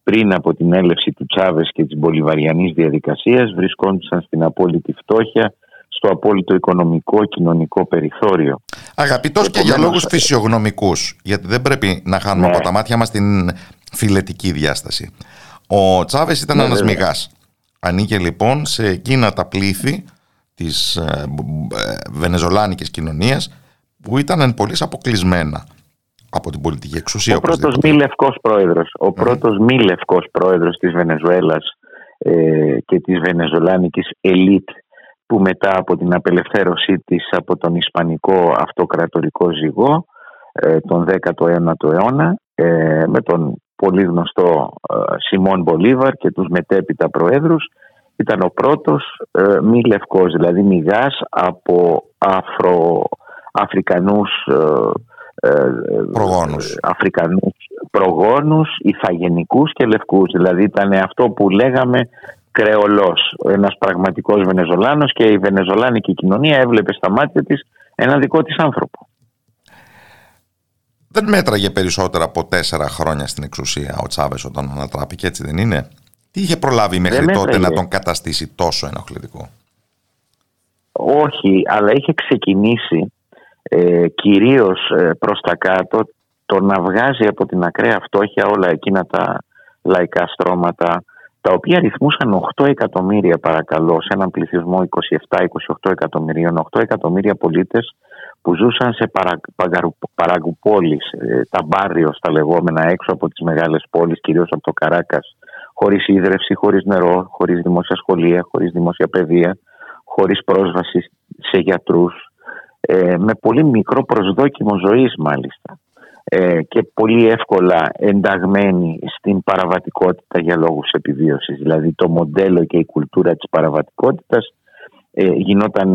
F: πριν από την έλευση του Τσάβες και της Μπολιβαριανής διαδικασίας βρισκόντουσαν στην απόλυτη φτώχεια, στο απόλυτο οικονομικό κοινωνικό περιθώριο.
C: Αγαπητός και για λόγους φυσιογνωμικούς, γιατί δεν πρέπει να χάνουμε ναι. από τα μάτια μας την φιλετική διάσταση. Ο Τσάβες ήταν ναι, ένας μηγάς. Ανήκε λοιπόν σε εκείνα τα πλήθη της ε, ε, βενεζολάνικης κοινωνίας που ήταν πολύ αποκλεισμένα από την πολιτική εξουσία.
F: Ο πρώτος μη λευκός πρόεδρος, ο πρώτος μη λευκός πρόεδρος της Βενεζουέλας ε, και της βενεζολάνικης ελίτ που μετά από την απελευθέρωσή της από τον Ισπανικό αυτοκρατορικό ζυγό ε, τον 19ο αιώνα ε, με τον πολύ γνωστό ε, Σιμών Μπολίβαρ και τους μετέπειτα προέδρους ήταν ο πρώτος ε, μη λευκός, δηλαδή μηγάς από αφρο, Αφρικανούς
C: ε, προγόνους.
F: Αφρικανούς προγόνους, ηθαγενικούς και λευκούς. Δηλαδή ήταν αυτό που λέγαμε κρεολός, ένας πραγματικός Βενεζολάνος και η βενεζολάνικη κοινωνία έβλεπε στα μάτια της ένα δικό της άνθρωπο
C: δεν μέτραγε περισσότερα από τέσσερα χρόνια στην εξουσία ο Τσάβες όταν ανατράπηκε, έτσι δεν είναι; Τι είχε προλάβει μέχρι τότε να τον καταστήσει τόσο ενοχλητικό;
F: Όχι, αλλά είχε ξεκινήσει ε, κυρίως ε, προς τα κάτω το να βγάζει από την ακραία φτώχεια όλα εκείνα τα λαϊκά στρώματα τα οποία ρυθμούσαν 8 εκατομμύρια παρακαλώ σε έναν πληθυσμό 27-28 εκατομμυρίων, 8 εκατομμύρια πολίτες που ζούσαν σε παρα, παραγκουπόλεις, ε, τα μπάριο στα λεγόμενα έξω από τις μεγάλες πόλεις, κυρίως από το Καράκας, χωρίς ίδρυυση, χωρίς νερό, χωρίς δημόσια σχολεία, χωρίς δημόσια παιδεία, χωρίς πρόσβαση σε γιατρούς, ε, με πολύ μικρό προσδόκιμο ζωής μάλιστα ε, και πολύ εύκολα ενταγμένοι στην παραβατικότητα για λόγους επιβίωσης. Δηλαδή το μοντέλο και η κουλτούρα της παραβατικότητας γινόταν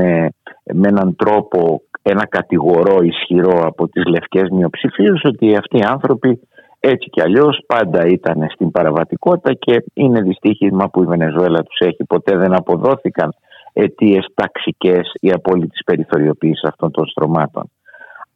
F: με έναν τρόπο ένα κατηγορό ισχυρό από τις λευκές μειοψηφίες ότι αυτοί οι άνθρωποι έτσι κι αλλιώς πάντα ήταν στην παραβατικότητα και είναι δυστύχημα που η Βενεζουέλα τους έχει. Ποτέ δεν αποδόθηκαν αιτίες ταξικές ή απόλυτης περιθωριοποίησης αυτών των στρωμάτων.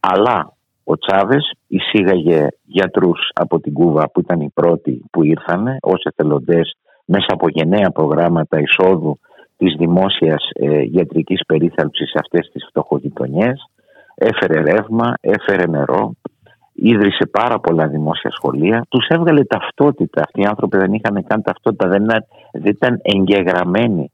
F: Αλλά ο Τσάβες εισήγαγε γιατρούς από την Κούβα που ήταν οι πρώτοι που ήρθαν ως εθελοντές μέσα από γενναία προγράμματα εισόδου της δημόσιας ε, ιατρικής περίθαλψης σε αυτές τις φτωχογειτονιές, έφερε ρεύμα, έφερε νερό, ίδρυσε πάρα πολλά δημόσια σχολεία, τους έβγαλε ταυτότητα. Αυτοί οι άνθρωποι δεν είχαν καν ταυτότητα, δεν, δεν ήταν εγγεγραμμένοι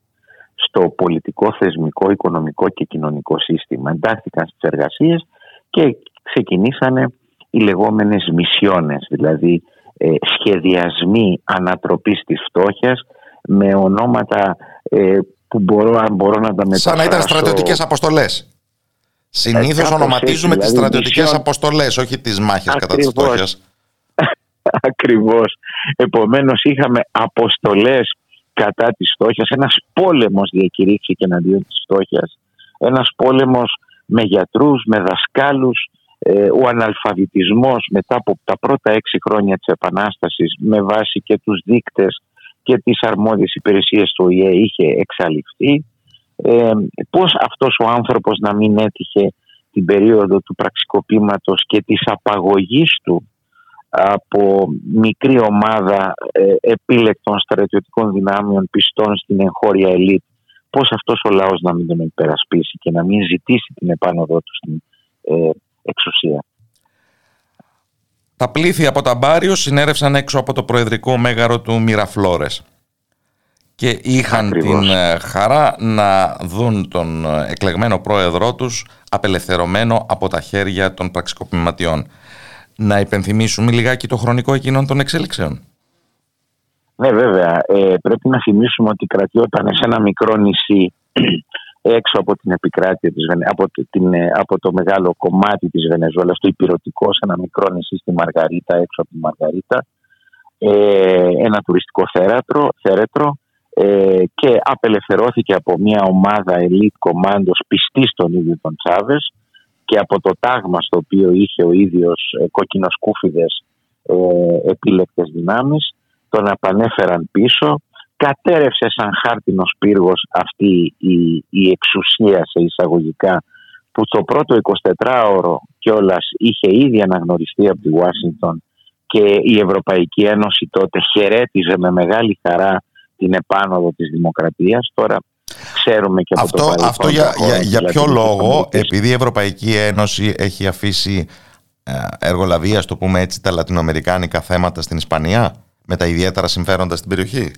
F: στο πολιτικό, θεσμικό, οικονομικό και κοινωνικό σύστημα. Εντάχθηκαν στις εργασίες και ξεκινήσανε οι λεγόμενες μισιώνες, δηλαδή ε, σχεδιασμοί ανατροπής της φτώχειας με ονόματα ε, που μπορώ, αν μπορώ να τα μεταφράσω.
C: Σαν να ήταν στρατιωτικές αποστολές. Συνήθως ε, ονοματίζουμε δηλαδή, τις στρατιωτικές μισιόν... αποστολές, όχι τις μάχες κατά της φτώχειας. (laughs)
F: Ακριβώς. Επομένως είχαμε αποστολές κατά της φτώχειας. Ένας πόλεμος διακηρύχθηκε εναντίον της φτώχειας. Ένας πόλεμος με γιατρούς, με δασκάλους, ε, ο αναλφαβητισμός μετά από τα πρώτα έξι χρόνια της Επανάστασης με βάση και τους δείκτες και τις αρμόδιες υπηρεσίες του ΟΗΕ είχε εξαλειφθεί. Ε, πώς αυτός ο άνθρωπος να μην έτυχε την περίοδο του πραξικοπήματος και της απαγωγής του από μικρή ομάδα ε, επίλεκτων στρατιωτικών δυνάμεων πιστών στην εγχώρια ελίτ πώς αυτός ο λαός να μην τον υπερασπίσει και να μην ζητήσει την επάνωδό του στην ε, εξουσία.
C: Τα πλήθη από τα Μπάριο συνέρευσαν έξω από το προεδρικό μέγαρο του Μυραφλόρες και είχαν την ε, χαρά να δουν τον ε, εκλεγμένο πρόεδρό τους απελευθερωμένο από τα χέρια των πραξικοπηματιών. Να υπενθυμίσουμε λιγάκι το χρονικό εκείνων των εξέλιξεων.
F: Ναι βέβαια, ε, πρέπει να θυμίσουμε ότι κρατιόταν σε ένα μικρό νησί (clears throat) έξω από την επικράτεια της, από, την, ε, από το μεγάλο κομμάτι της Βενεζουέλας, το υπηρετικό σε ένα μικρό νησί στη Μαργαρίτα, έξω από τη Μαργαρίτα, ε, ένα τουριστικό θέρετρο, θέρετρο ε, και απελευθερώθηκε από μια ομάδα elite κομμάντος πιστής στον ίδιο τον Τσάβες και από το τάγμα στο οποίο είχε ο ίδιος ε, κοκκινοσκούφιδες ε, επίλεκτες δυνάμεις τον απανέφεραν πίσω κατέρευσε σαν χάρτινος πύργος αυτή η, η εξουσία σε εισαγωγικά που το πρώτο 24ωρο κιόλας είχε ήδη αναγνωριστεί από τη Ουάσιγκτον και η Ευρωπαϊκή Ένωση τότε χαιρέτιζε με μεγάλη χαρά την επάνωδο της δημοκρατίας. Τώρα ξέρουμε και από
C: αυτό,
F: το παρελθόν.
C: Αυτό για, για, για ποιο λόγο, επειδή η Ευρωπαϊκή Ένωση έχει αφήσει ε, εργολαβία, το πούμε έτσι, τα λατινοαμερικάνικα θέματα στην Ισπανία, με τα ιδιαίτερα συμφέροντα στην περιοχή;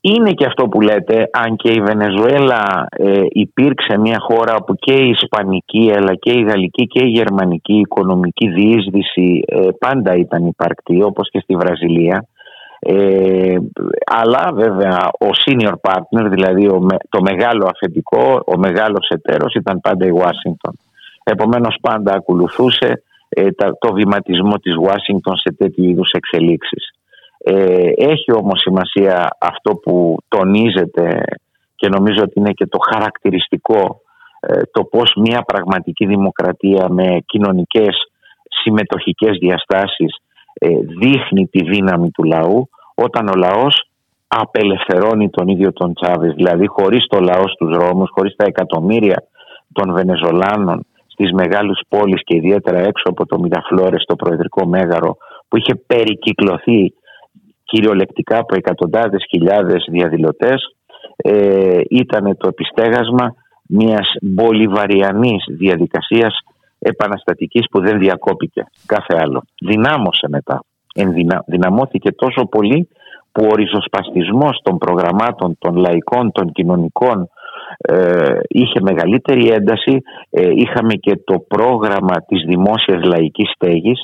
F: Είναι και αυτό που λέτε, αν και η Βενεζουέλα ε, υπήρξε μια χώρα όπου και η Ισπανική αλλά και η Γαλλική και η Γερμανική οικονομική διείσδυση ε, πάντα ήταν υπαρκτή όπως και στη Βραζιλία. Ε, αλλά βέβαια ο senior partner, δηλαδή το μεγάλο αφεντικό, ο μεγάλος εταίρος ήταν πάντα η Ουάσιγκτον. Επομένως πάντα ακολουθούσε ε, το βηματισμό της Ουάσιγκτον σε τέτοιου είδους εξελίξεις. Ε, έχει όμως σημασία αυτό που τονίζεται και νομίζω ότι είναι και το χαρακτηριστικό ε, το πώς μια πραγματική δημοκρατία με κοινωνικές συμμετοχικές διαστάσεις ε, δείχνει τη δύναμη του λαού όταν ο λαός απελευθερώνει τον ίδιο τον Τσάβες δηλαδή χωρίς το λαό στους δρόμους, χωρίς τα εκατομμύρια των Βενεζολάνων στις μεγάλες πόλεις και ιδιαίτερα έξω από το Μιραφλόρες στο Προεδρικό Μέγαρο που είχε περικυκλωθεί κυριολεκτικά από εκατοντάδες χιλιάδες διαδηλωτές ε, ήταν το επιστέγασμα μιας μπολιβαριανής διαδικασίας επαναστατικής που δεν διακόπηκε κάθε άλλο. Δυνάμωσε μετά. Ενδυνα, δυναμώθηκε τόσο πολύ που ο ριζοσπαστισμός των προγραμμάτων των λαϊκών, των κοινωνικών ε, είχε μεγαλύτερη ένταση. Ε, είχαμε και το πρόγραμμα της δημόσιας λαϊκής στέγης.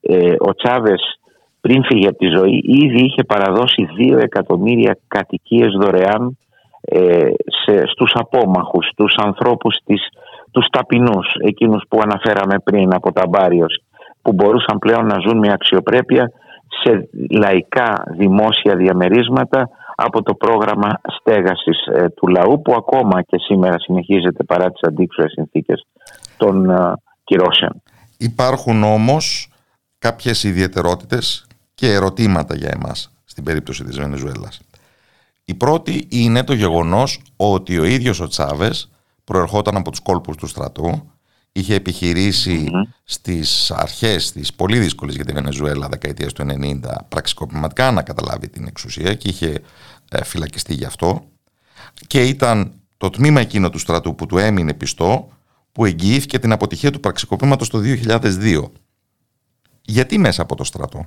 F: Ε, ο Τσάβες πριν φύγει από τη ζωή ήδη είχε παραδώσει 2 εκατομμύρια κατοικίες δωρεάν ε, σε, στους απόμαχους, στους ανθρώπους, της, τους ταπεινούς, εκείνους που αναφέραμε πριν από τα Μπάριος, που μπορούσαν πλέον να ζουν με αξιοπρέπεια σε λαϊκά δημόσια διαμερίσματα από το πρόγραμμα στέγασης ε, του λαού που ακόμα και σήμερα συνεχίζεται παρά τις αντίξωες συνθήκες των ε, κυρώσεων.
C: Υπάρχουν όμως κάποιες ιδιαιτερότητες και ερωτήματα για εμάς στην περίπτωση της Βενεζουέλας. Η πρώτη είναι το γεγονός ότι ο ίδιος ο Τσάβες προερχόταν από τους κόλπους του στρατού, είχε επιχειρήσει mm-hmm. στις αρχές της πολύ δύσκολης για τη Βενεζουέλα δεκαετίας του 90 πραξικοπηματικά να καταλάβει την εξουσία και είχε ε, φυλακιστεί γι' αυτό και ήταν το τμήμα εκείνο του στρατού που του έμεινε πιστό που εγγυήθηκε την αποτυχία του πραξικοπήματος το 2002. Γιατί μέσα από το στρατό;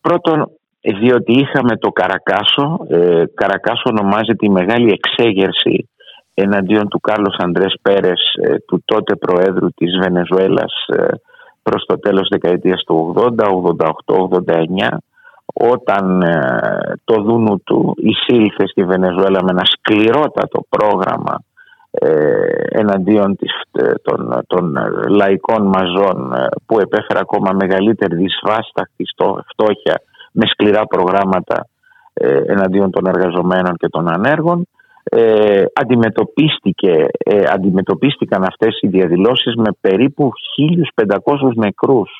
F: Πρώτον, διότι είχαμε το Καρακάσο. Ε, Καρακάσο ονομάζεται η μεγάλη εξέγερση εναντίον του Κάρλος Αντρές Πέρες, ε, του τότε Προέδρου της Βενεζουέλας ε, προς το τέλος δεκαετίας του 80, 88, 89 όταν ε, το δούνου του εισήλθε στη Βενεζουέλα με ένα σκληρότατο πρόγραμμα ε, εναντίον της, ε, των, των λαϊκών μαζών ε, που επέφερε ακόμα μεγαλύτερη δυσβάσταχτη φτώχεια με σκληρά προγράμματα εναντίον των εργαζομένων και των ανέργων ε, αντιμετωπίστηκε, αντιμετωπίστηκαν αυτές οι διαδηλώσεις με περίπου 1.500 νεκρούς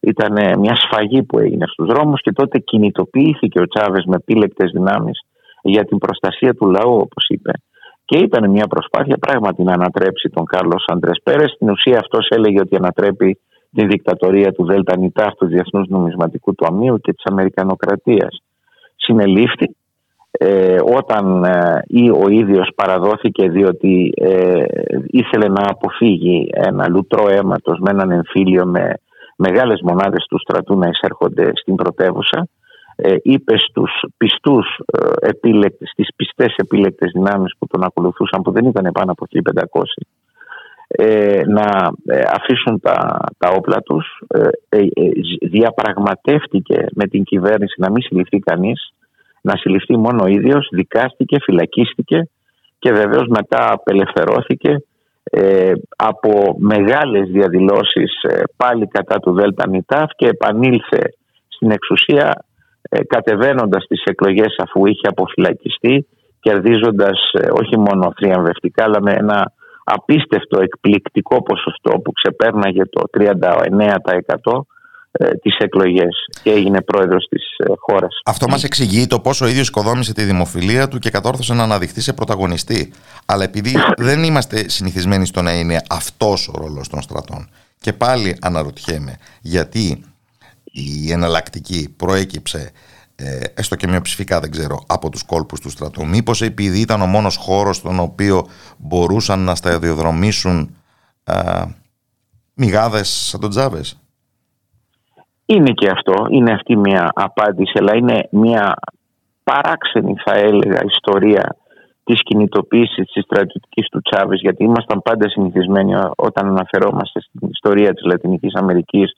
F: Ήταν μια σφαγή που έγινε στους δρόμους και τότε κινητοποιήθηκε ο Τσάβες με επίλεκτες δυνάμεις για την προστασία του λαού όπως είπε. Και ήταν μια προσπάθεια πράγματι να ανατρέψει τον Κάρλος Αντρές Πέρες. Στην ουσία αυτός έλεγε ότι ανατρέπει τη δικτατορία του Δέλτα Νιτά του Διεθνούς Νομισματικού Ταμείου και της Αμερικανοκρατίας. Συνελήφθη ε, όταν ε, ή ο ίδιος παραδόθηκε διότι ε, ήθελε να αποφύγει ένα λουτρό αίματος με έναν εμφύλιο με μεγάλες μονάδες του στρατού να εισέρχονται στην πρωτεύουσα ε, είπε στους πιστούς ε, επίλεκτες, στις πιστές επίλεκτες δυνάμεις που τον ακολουθούσαν που δεν ήταν πάνω από 1500 ε, να ε, αφήσουν τα, τα όπλα τους διαπραγματεύτηκε με την κυβέρνηση να μην συλληφθεί κανείς να συλληφθεί μόνο ο ίδιος, δικάστηκε, φυλακίστηκε και βεβαίως μετά απελευθερώθηκε ε, από μεγάλες διαδηλώσεις ε, πάλι κατά του Δέλτα Νιτάφ και επανήλθε στην εξουσία ε, κατεβαίνοντας τις εκλογές αφού είχε αποφυλακιστεί κερδίζοντας ε, όχι μόνο θριαμβευτικά αλλά με ένα απίστευτο εκπληκτικό ποσοστό που ξεπέρναγε το 39% ε, τις εκλογές και έγινε πρόεδρος της ε, χώρας.
C: Αυτό μας εξηγεί το πόσο ο ίδιος οικοδόμησε τη δημοφιλία του και κατόρθωσε να αναδειχθεί σε πρωταγωνιστή. Αλλά επειδή δεν είμαστε συνηθισμένοι στο να είναι αυτός ο ρόλος των στρατών. Και πάλι αναρωτιέμαι γιατί η εναλλακτική προέκυψε ε, έστω και μειοψηφικά δεν ξέρω από τους κόλπους του στρατού μήπως επειδή ήταν ο μόνος χώρος στον οποίο μπορούσαν να σταδιοδρομήσουν ε, μηγάδες σαν τον Τζάβες;
F: Είναι και αυτό, είναι αυτή μια απάντηση, αλλά είναι μια παράξενη θα έλεγα ιστορία της κινητοποίησης της στρατιωτικής του Τσάβης γιατί ήμασταν πάντα συνηθισμένοι όταν αναφερόμαστε στην ιστορία της Λατινικής Αμερικής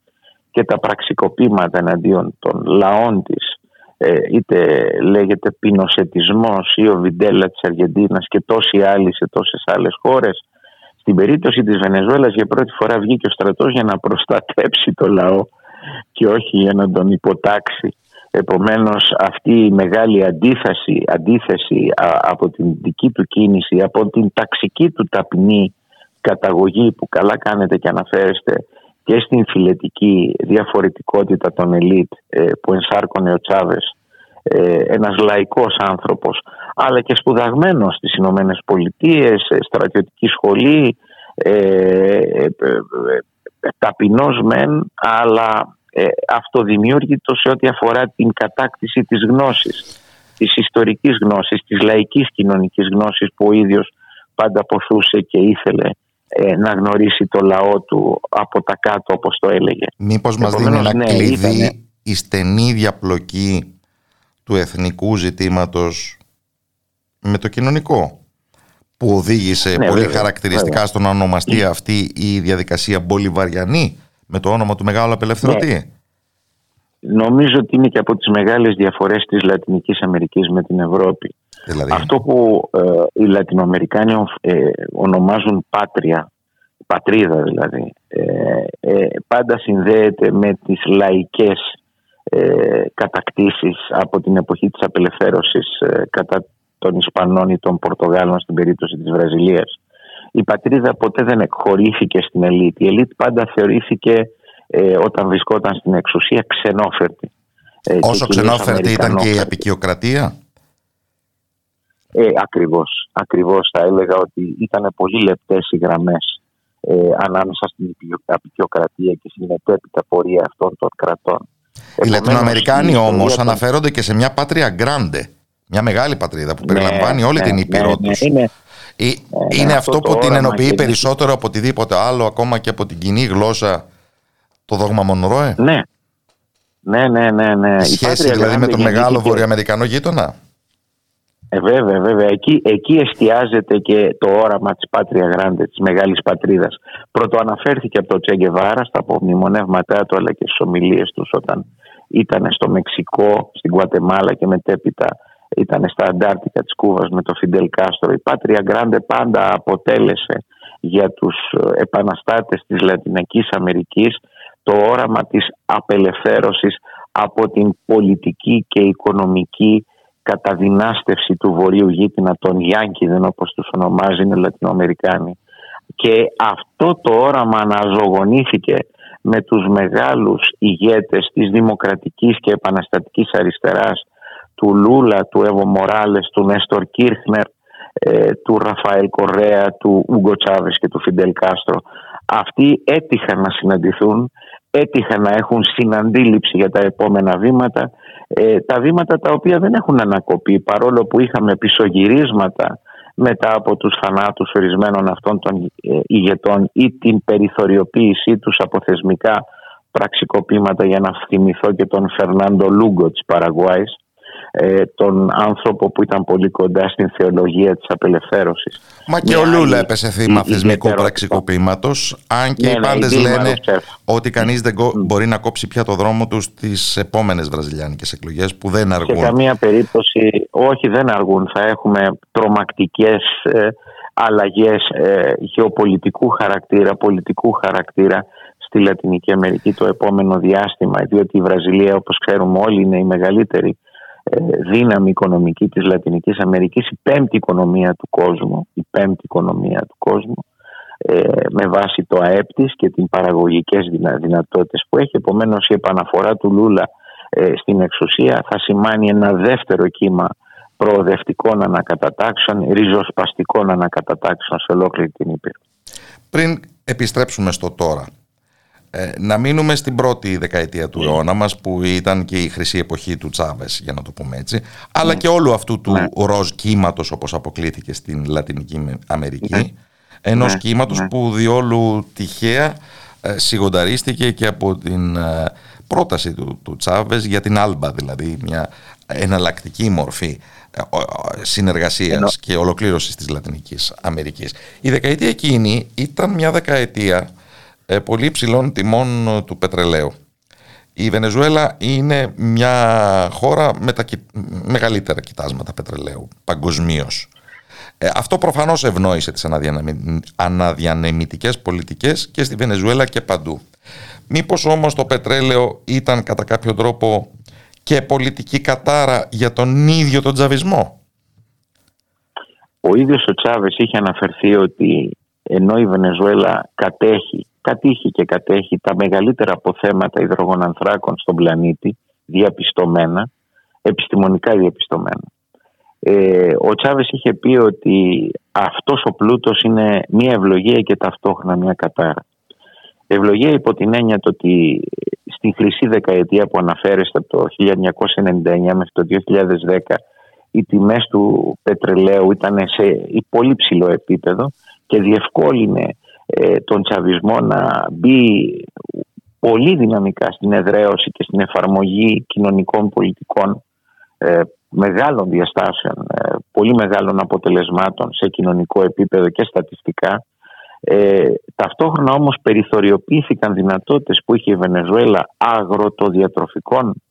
F: και τα πραξικοπήματα εναντίον των λαών της ε, είτε λέγεται πινοσετισμός ή ο Βιντέλα της Αργεντίνας και τόσοι άλλοι σε τόσες άλλες χώρες. Στην περίπτωση της Βενεζουέλας για πρώτη φορά βγήκε ο στρατός για να προστατέψει το λαό και όχι για να τον υποτάξει. Επομένως αυτή η μεγάλη αντίθεση, αντίθεση από την δική του κίνηση, από την ταξική του ταπεινή καταγωγή που καλά κάνετε και αναφέρεστε και στην φιλετική διαφορετικότητα των ελίτ ε, που ενσάρκωνε ο Τσάβες ε, ένας λαϊκός άνθρωπος αλλά και σπουδαγμένος στις Ηνωμένες Πολιτείες, στρατιωτική σχολή, ε, ταπεινός μεν αλλά ε, αυτοδημιούργητος σε ό,τι αφορά την κατάκτηση της γνώσης, της ιστορικής γνώσης, της λαϊκής κοινωνικής γνώσης που ο ίδιος πάντα ποθούσε και ήθελε ε, να γνωρίσει το λαό του από τα κάτω όπως το έλεγε.
C: Μήπως μας δίνει ένα ναι, κλειδί η στενή διαπλοκή του εθνικού ζητήματος με το κοινωνικό που οδήγησε ναι, πολύ χαρακτηριστικά στον να ονομαστεί αυτή η διαδικασία Μπολιβαριανή με το όνομα του Μεγάλου Απελευθερωτή.
F: Ναι. Νομίζω ότι είναι και από τις μεγάλες διαφορές της Λατινικής Αμερικής με την Ευρώπη. Δηλαδή. Αυτό που ε, οι Λατινοαμερικάνοι ε, ονομάζουν πάτρια, πατρίδα δηλαδή, ε, ε πάντα συνδέεται με τις λαϊκές ε, κατακτήσεις από την εποχή της απελευθέρωσης κατά των Ισπανών ή των Πορτογάλων στην περίπτωση της Βραζιλίας η πατρίδα ποτέ δεν εκχωρήθηκε στην ελίτ. Η ελίτ πάντα θεωρήθηκε ε, όταν βρισκόταν στην εξουσία ξενόφερτη.
C: Ε, Όσο ξενόφερτη ήταν και η απεικιοκρατία;
F: Ε, ακριβώς, ακριβώς θα έλεγα ότι ήταν πολύ λεπτές οι γραμμές ε, ανάμεσα στην απεικιοκρατία και στην μετέπειτα πορεία αυτών των κρατών.
C: Οι Λατινοαμερικάνοι όμως αναφέρονται και σε μια πάτρια γκράντε, μια μεγάλη πατρίδα που ναι, περιλαμβάνει όλη ναι, την Ήπειρό ναι, ναι, ε, ναι, είναι αυτό, που την ενοποιεί περισσότερο από οτιδήποτε άλλο, ακόμα και από την κοινή γλώσσα, το δόγμα Μονρόε;
F: Ναι. Ναι, ναι, ναι. ναι.
C: σχέση δηλαδή με τον μεγάλο βορειοαμερικανό γείτονα;
F: Ε, βέβαια, βέβαια. Εκεί, εκεί εστιάζεται και το όραμα της Πάτρια Γράντε, της μεγάλης πατρίδας. Πρώτο από το Τσέγκεβάρα στα απομνημονεύματά του αλλά και στις ομιλίες τους όταν ήταν στο Μεξικό, στην Κουατεμάλα και μετέπειτα ήταν στα Αντάρτικα της Κούβας με το Φιντελ Κάστρο. Η Πάτρια Γκράντε πάντα αποτέλεσε για τους ε, επαναστάτες της Λατινικής Αμερικής το όραμα της απελευθέρωσης από την πολιτική και οικονομική καταδυνάστευση του βορείου γείτονα των Γιάνκιδεν όπως τους ονομάζει οι Λατινοαμερικάνοι. Και αυτό το όραμα αναζωογονήθηκε με τους μεγάλους ηγέτες της δημοκρατικής και επαναστατικής αριστεράς του Λούλα, του Εύω Μοράλες, του Νέστορ Κίρχνερ, ε, του Ραφαέλ Κορέα, του Ούγκο Τσάβες και του Φιντελ Κάστρο. Αυτοί έτυχαν να συναντηθούν, έτυχαν να έχουν συναντήληψη για τα επόμενα βήματα, ε, τα βήματα τα οποία δεν έχουν ανακοπεί παρόλο που είχαμε πισωγυρίσματα μετά από τους θανάτους ορισμένων αυτών των ε, ηγετών ή την περιθωριοποίησή τους από θεσμικά πραξικοπήματα για να θυμηθώ και τον Φερνάντο Λούγκο της Παραγουάης ε, τον άνθρωπο που ήταν πολύ κοντά στην θεολογία της απελευθέρωσης.
C: Μα και ο Λούλα έπεσε θύμα θεσμικού πραξικοπήματος, αν και ναι, οι ναι, πάντες λένε ότι κανείς δεν μπορεί να κόψει πια το δρόμο τους στις επόμενες βραζιλιάνικες εκλογές που δεν αργούν.
F: Σε καμία περίπτωση, όχι δεν αργούν, θα έχουμε τρομακτικές ε, αλλαγές ε, γεωπολιτικού χαρακτήρα, πολιτικού χαρακτήρα στη Λατινική Αμερική το επόμενο διάστημα, διότι η Βραζιλία όπως ξέρουμε όλοι είναι η μεγαλύτερη δύναμη οικονομική της Λατινικής Αμερικής, η πέμπτη οικονομία του κόσμου, η πέμπτη οικονομία του κόσμου, ε, με βάση το ΑΕΠ της και την παραγωγικές δυνατότητες που έχει. Επομένως η επαναφορά του Λούλα ε, στην εξουσία θα σημάνει ένα δεύτερο κύμα προοδευτικών ανακατατάξεων, ριζοσπαστικών ανακατατάξεων σε ολόκληρη την Ήπειρο.
C: Πριν επιστρέψουμε στο τώρα, ε, να μείνουμε στην πρώτη δεκαετία του ναι. αιώνα μας που ήταν και η χρυσή εποχή του Τσάβες για να το πούμε έτσι αλλά ναι. και όλου αυτού του ναι. ροζ κύματος όπως αποκλήθηκε στην Λατινική Αμερική ναι. ενός ναι. κύματος που διόλου τυχαία ε, σιγονταρίστηκε και από την ε, πρόταση του, του Τσάβες για την Άλμπα δηλαδή μια εναλλακτική μορφή ε, συνεργασίας και ολοκλήρωσης της Λατινικής Αμερικής. Η δεκαετία εκείνη ήταν μια δεκαετία ε, πολύ υψηλών τιμών ε, του πετρελαίου. Η Βενεζουέλα είναι μια χώρα με τα μεγαλύτερα κοιτάσματα πετρελαίου παγκοσμίως. Ε, αυτό προφανώς ευνόησε τις αναδιανεμητικές πολιτικές και στη Βενεζουέλα και παντού. Μήπως όμως το πετρέλαιο ήταν κατά κάποιο τρόπο και πολιτική κατάρα για τον ίδιο τον τζαβισμό.
F: Ο ίδιος ο Τσάβες είχε αναφερθεί ότι ενώ η Βενεζουέλα κατέχει κατήχει και κατέχει τα μεγαλύτερα αποθέματα υδρογονανθράκων στον πλανήτη, διαπιστωμένα, επιστημονικά διαπιστωμένα. Ε, ο Τσάβες είχε πει ότι αυτός ο πλούτος είναι μια ευλογία και ταυτόχρονα μια κατάρα. Ευλογία υπό την έννοια το ότι στην χρυσή δεκαετία που αναφέρεστε από το 1999 μέχρι το 2010 οι τιμές του πετρελαίου ήταν σε πολύ ψηλό επίπεδο και διευκόλυνε ε, τον τσαβισμό να μπει πολύ δυναμικά στην εδραίωση και στην εφαρμογή κοινωνικών πολιτικών ε, μεγάλων διαστάσεων, ε, πολύ μεγάλων αποτελεσμάτων σε κοινωνικό επίπεδο και στατιστικά. Ε, ταυτόχρονα όμως περιθωριοποιήθηκαν δυνατότητες που είχε η Βενεζουέλα αγροτοδιατροφικών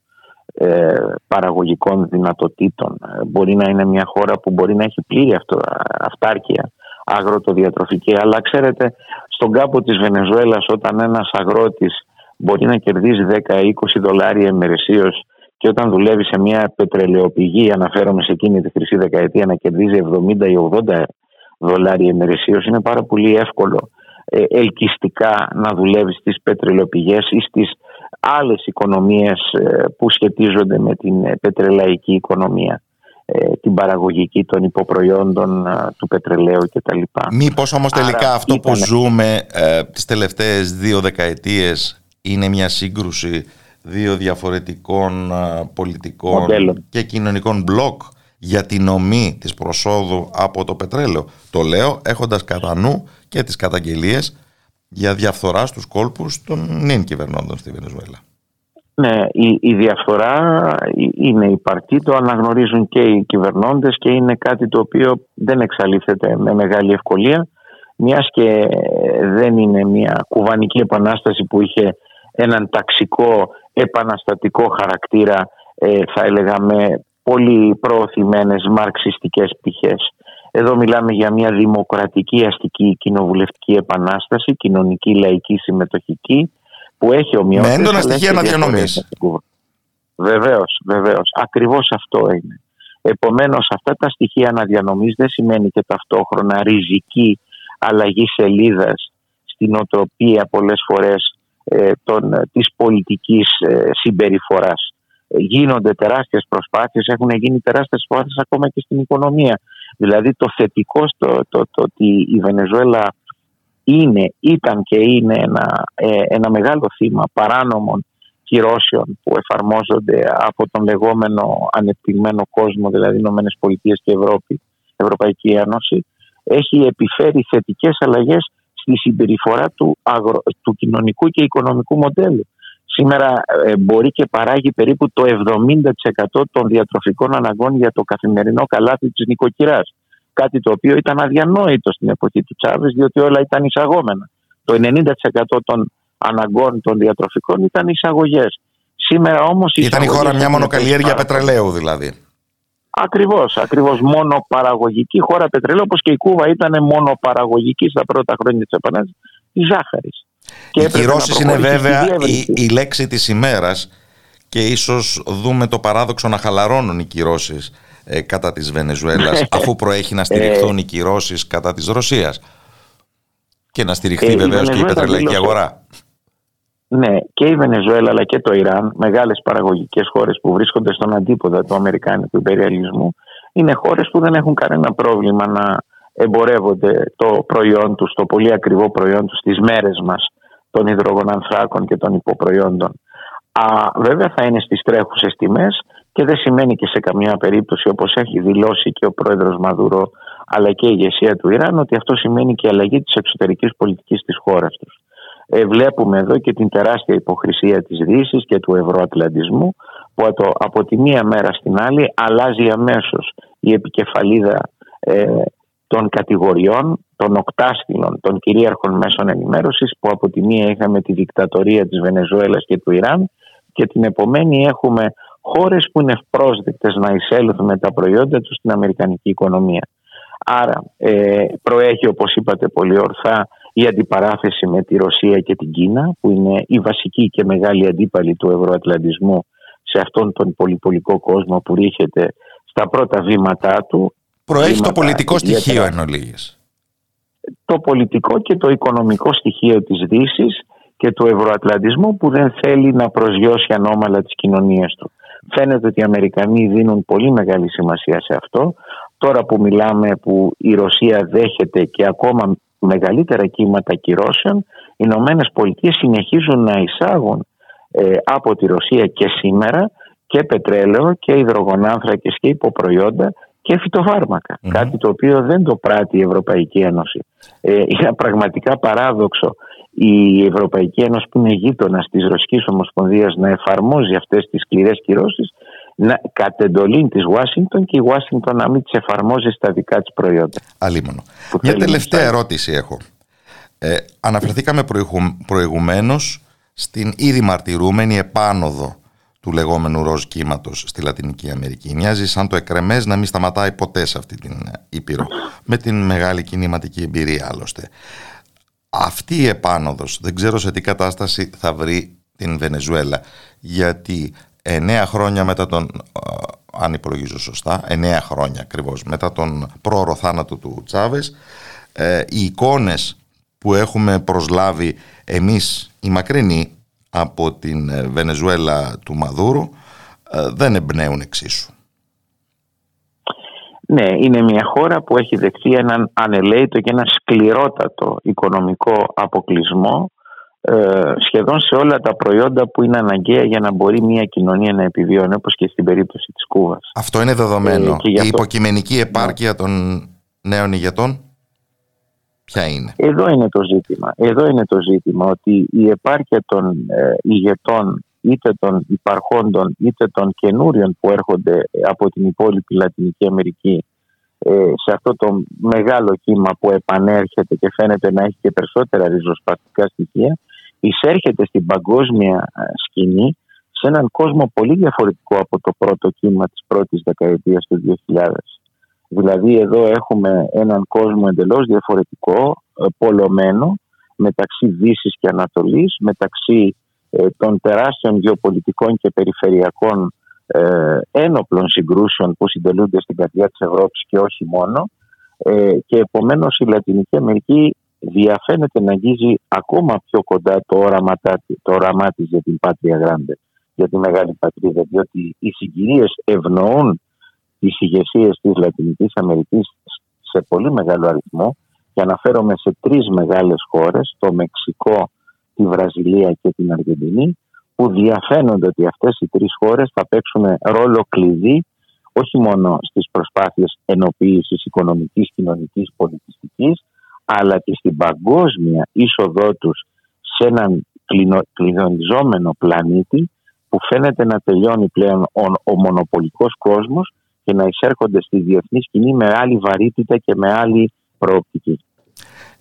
F: ε, παραγωγικών δυνατοτήτων. Μπορεί να είναι μια χώρα που μπορεί να έχει πλήρη αυτό, αυτάρκεια αγροτοδιατροφική. Αλλά ξέρετε, στον κάπο της Βενεζουέλας όταν ένας αγρότης μπορεί να κερδίζει 10-20 δολάρια ημερησίως και όταν δουλεύει σε μια πετρελαιοπηγή, αναφέρομαι σε εκείνη τη χρυσή δεκαετία, να κερδίζει 70 ή 80 δολάρια ημερησίως, είναι πάρα πολύ εύκολο ε, ελκυστικά να δουλεύει στις πετρελαιοπηγές ή στις άλλες οικονομίες ε, που σχετίζονται με την ε, πετρελαϊκή οικονομία. Ε, την παραγωγική των υποπροϊόντων του πετρελαίου κτλ.
C: Μήπως όμως τελικά αυτό που ζούμε ε, τις τελευταίες δύο δεκαετίες είναι μια σύγκρουση δύο διαφορετικών πολιτικών και κοινωνικών μπλοκ για την ομή της προσόδου από το πετρέλαιο. Το λέω έχοντας κατά νου και τις καταγγελίες για διαφθορά στους κόλπους των νυν κυβερνώντων στη Βενεζουέλα.
F: Ναι, η, η διαφορά είναι υπαρκτή, το αναγνωρίζουν και οι κυβερνώντες και είναι κάτι το οποίο δεν εξαλείφεται με μεγάλη ευκολία μιας και δεν είναι μια κουβανική επανάσταση που είχε έναν ταξικό επαναστατικό χαρακτήρα ε, θα έλεγα με πολύ προωθημένες μαρξιστικές πτυχές. Εδώ μιλάμε για μια δημοκρατική αστική κοινοβουλευτική επανάσταση, κοινωνική λαϊκή συμμετοχική που έχει ομοιότητες.
C: Με έντονα στοιχεία αναδιανομής.
F: Βεβαίως, βεβαίως. Ακριβώς αυτό είναι. Επομένως, αυτά τα στοιχεία αναδιανομής δεν σημαίνει και ταυτόχρονα ριζική αλλαγή σελίδας στην οτροπία πολλές φορές ε, των, της πολιτικής συμπεριφοράς. Γίνονται τεράστιες προσπάθειες, έχουν γίνει τεράστιες προσπάθειες ακόμα και στην οικονομία. Δηλαδή το θετικό στο το, το, ότι η Βενεζουέλα είναι, ήταν και είναι ένα, ένα μεγάλο θύμα παράνομων κυρώσεων που εφαρμόζονται από τον λεγόμενο ανεπτυγμένο κόσμο, δηλαδή Ηνωμένες Πολιτείες και Ευρώπη, Ευρωπαϊκή Ένωση, έχει επιφέρει θετικές αλλαγές στη συμπεριφορά του, αγρο... του κοινωνικού και οικονομικού μοντέλου. Σήμερα ε, μπορεί και παράγει περίπου το 70% των διατροφικών αναγκών για το καθημερινό καλάθι της νοικοκυράς. Κάτι το οποίο ήταν αδιανόητο στην εποχή του Τσάβες διότι όλα ήταν εισαγόμενα. Το 90% των αναγκών των διατροφικών ήταν εισαγωγές. Σήμερα όμως.
C: Ήταν η χώρα μια μονοκαλλιέργεια πετρελαίου δηλαδή.
F: Ακριβώς, ακριβώς. Μόνο παραγωγική χώρα πετρελαίου, όπως και η Κούβα ήταν μόνο παραγωγική στα πρώτα χρόνια της Επανάστασης τη ζάχαρης.
C: Οι κυρώσεις είναι βέβαια η, η λέξη της ημέρας και ίσως δούμε το παράδοξο να χαλαρώνουν οι κυρώσεις ε, κατά της Βενεζουέλας, (laughs) αφού προέχει να στηριχθούν ε, οι κυρώσεις κατά της Ρωσίας. Και να στηριχθεί ε, βεβαίως και η πετρελαϊκή αγορά.
F: Ναι, και η Βενεζουέλα αλλά και το Ιράν, μεγάλες παραγωγικές χώρες που βρίσκονται στον αντίποδα του Αμερικάνικου υπεριαλισμού, είναι χώρες που δεν έχουν κανένα πρόβλημα να εμπορεύονται το προϊόν τους, το πολύ ακριβό προϊόν τους στι μέρες μας των υδρογονανθράκων και των υποπροϊόντων. Α, βέβαια θα είναι στις τρέχουσες τιμές και δεν σημαίνει και σε καμία περίπτωση όπως έχει δηλώσει και ο πρόεδρος Μαδούρο αλλά και η ηγεσία του Ιράν ότι αυτό σημαίνει και αλλαγή της εξωτερικής πολιτικής της χώρας τους. Ε, βλέπουμε εδώ και την τεράστια υποχρησία της Δύσης και του ευρωατλαντισμού που από τη μία μέρα στην άλλη αλλάζει αμέσως η επικεφαλίδα ε, των κατηγοριών, των οκτάστηλων, των κυρίαρχων μέσων ενημέρωσης που από τη μία είχαμε τη δικτατορία της Βενεζουέλας και του Ιράν και την επομένη έχουμε χώρες που είναι ευπρόσδεκτες να εισέλθουν με τα προϊόντα τους στην αμερικανική οικονομία. Άρα ε, προέχει όπως είπατε πολύ ορθά η αντιπαράθεση με τη Ρωσία και την Κίνα που είναι η βασική και μεγάλη αντίπαλη του ευρωατλαντισμού σε αυτόν τον πολυπολικό κόσμο που ρίχεται στα πρώτα βήματά του.
C: Προέχει το πολιτικό στοιχείο εν ολίγης.
F: Το πολιτικό και το οικονομικό στοιχείο της δύσης και του ευρωατλαντισμού που δεν θέλει να προσγειώσει ανώμαλα τις κοινωνίες του. Φαίνεται ότι οι Αμερικανοί δίνουν πολύ μεγάλη σημασία σε αυτό. Τώρα που μιλάμε που η Ρωσία δέχεται και ακόμα μεγαλύτερα κύματα κυρώσεων, οι Ηνωμένες Πολιτείες συνεχίζουν να εισάγουν ε, από τη Ρωσία και σήμερα και πετρέλαιο και υδρογονάνθρακες και υποπροϊόντα και φυτοφαρμακα Κάτι το οποίο δεν το πράττει η Ευρωπαϊκή Ένωση. Ε, είναι πραγματικά παράδοξο η Ευρωπαϊκή Ένωση που είναι γείτονας της Ρωσικής Ομοσπονδίας να εφαρμόζει αυτές τις σκληρές κυρώσεις να, κατ' εντολή της Ουάσιγκτον και η Ουάσιγκτον να μην τις εφαρμόζει στα δικά της προϊόντα.
C: Αλίμονο. Μια τελευταία ερώτηση έχω. Ε, αναφερθήκαμε προηγουμένως στην ήδη μαρτυρούμενη επάνωδο του λεγόμενου ροζ κύματος στη Λατινική Αμερική. Μοιάζει σαν το εκρεμές να μην σταματάει ποτέ σε αυτή την Ήπειρο. Με την μεγάλη κινηματική εμπειρία άλλωστε. Αυτή η επάνωδος δεν ξέρω σε τι κατάσταση θα βρει την Βενεζουέλα γιατί εννέα χρόνια μετά τον, αν υπολογίζω σωστά, εννέα χρόνια ακριβώς μετά τον πρόωρο θάνατο του Τσάβες, ε, οι εικόνες που έχουμε προσλάβει εμείς οι μακρινοί από την ε, Βενεζουέλα του Μαδούρου ε, δεν εμπνέουν εξίσου.
F: Ναι, είναι μια χώρα που έχει δεχτεί έναν ανελαίτο και ένα σκληρότατο οικονομικό αποκλεισμό ε, σχεδόν σε όλα τα προϊόντα που είναι αναγκαία για να μπορεί μια κοινωνία να επιβιώνει όπως και στην περίπτωση της Κούβας.
C: Αυτό είναι δεδομένο. Ε, η υποκειμενική επάρκεια των νέων ηγετών ποια είναι;
F: Εδώ είναι το ζήτημα. Εδώ είναι το ζήτημα ότι η επάρκεια των ε, ηγετών είτε των υπαρχόντων είτε των καινούριων που έρχονται από την υπόλοιπη Λατινική Αμερική ε, σε αυτό το μεγάλο κύμα που επανέρχεται και φαίνεται να έχει και περισσότερα ριζοσπαστικά στοιχεία εισέρχεται στην παγκόσμια ε, σκηνή σε έναν κόσμο πολύ διαφορετικό από το πρώτο κύμα της πρώτης δεκαετίας του 2000. Δηλαδή εδώ έχουμε έναν κόσμο εντελώς διαφορετικό, ε, πολλωμένο, μεταξύ Δύσης και Ανατολής, μεταξύ ε, των τεράστιων γεωπολιτικών και περιφερειακών ένοπλων συγκρούσεων που συντελούνται στην καρδιά της Ευρώπης και όχι μόνο. και επομένως η Λατινική Αμερική
G: διαφαίνεται να αγγίζει ακόμα πιο κοντά το όραμα, το όραμά της για την Πάτρια Γράντε, για τη Μεγάλη Πατρίδα, διότι οι συγκυρίες ευνοούν τις ηγεσίες της Λατινικής Αμερικής σε πολύ μεγάλο αριθμό και αναφέρομαι σε τρεις μεγάλες χώρες, το Μεξικό, τη Βραζιλία και την Αργεντινή, που διαφαίνονται ότι αυτές οι τρεις χώρες θα παίξουν ρόλο κλειδί όχι μόνο στις προσπάθειες ενοποίησης οικονομικής, κοινωνικής, πολιτιστικής, αλλά και στην παγκόσμια είσοδό τους σε έναν κλειδονιζόμενο πλανήτη που φαίνεται να τελειώνει πλέον ο, ο μονοπολικός κόσμος και να εισέρχονται στη διεθνή σκηνή με άλλη βαρύτητα και με άλλη προοπτική.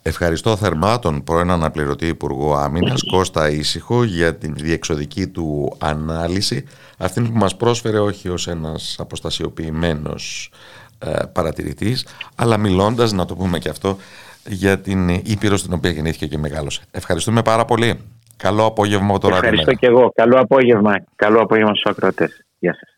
C: Ευχαριστώ θερμά τον πρώην αναπληρωτή Υπουργό Άμυνας Κώστα Ήσυχο για την διεξοδική του ανάλυση, αυτή που μας πρόσφερε όχι ως ένας αποστασιοποιημένος ε, παρατηρητής, αλλά μιλώντας, να το πούμε και αυτό, για την Ήπειρος στην οποία γεννήθηκε και μεγάλωσε. Ευχαριστούμε πάρα πολύ. Καλό απόγευμα από το
G: Ευχαριστώ και εγώ. Καλό απόγευμα. Καλό απόγευμα στους ακροατές. Γεια σας.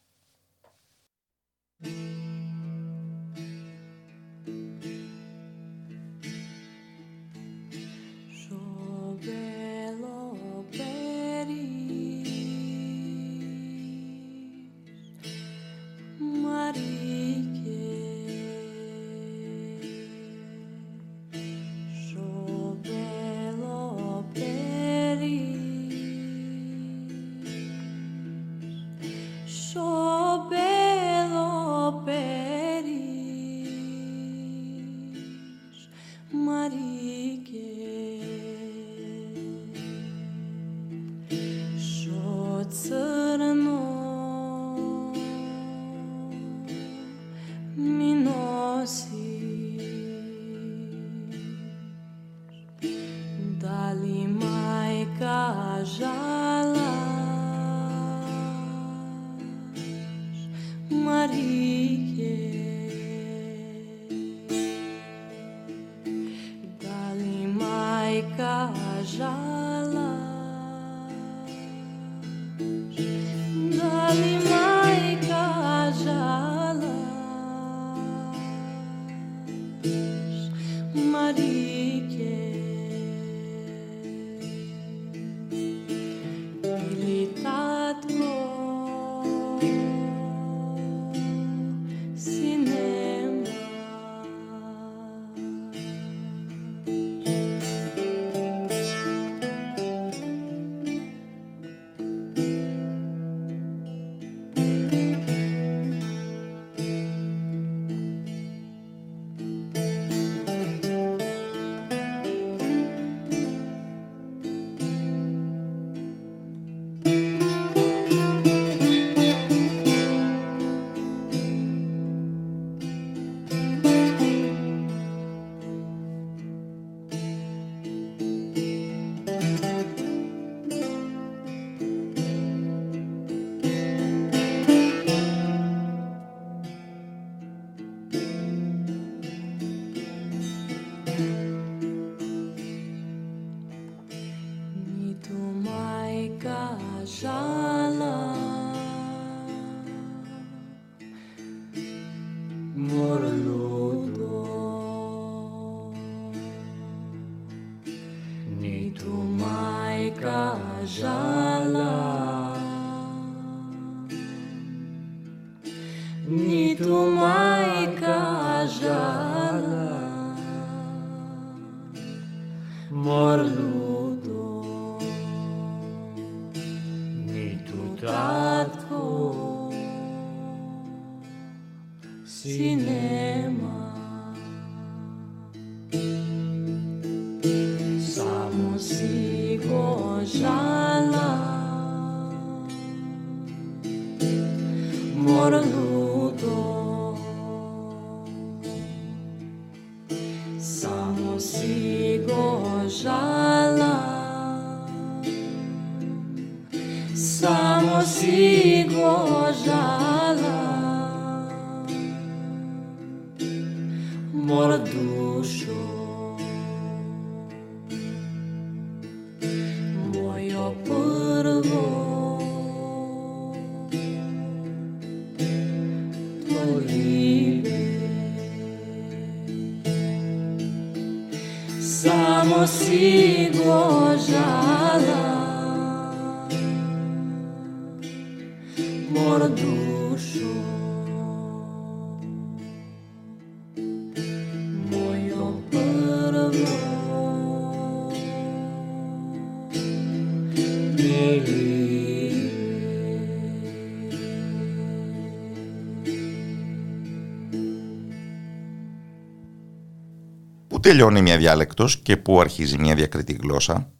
C: Τελειώνει μια διάλεκτος και πού αρχίζει μια διακριτή γλώσσα.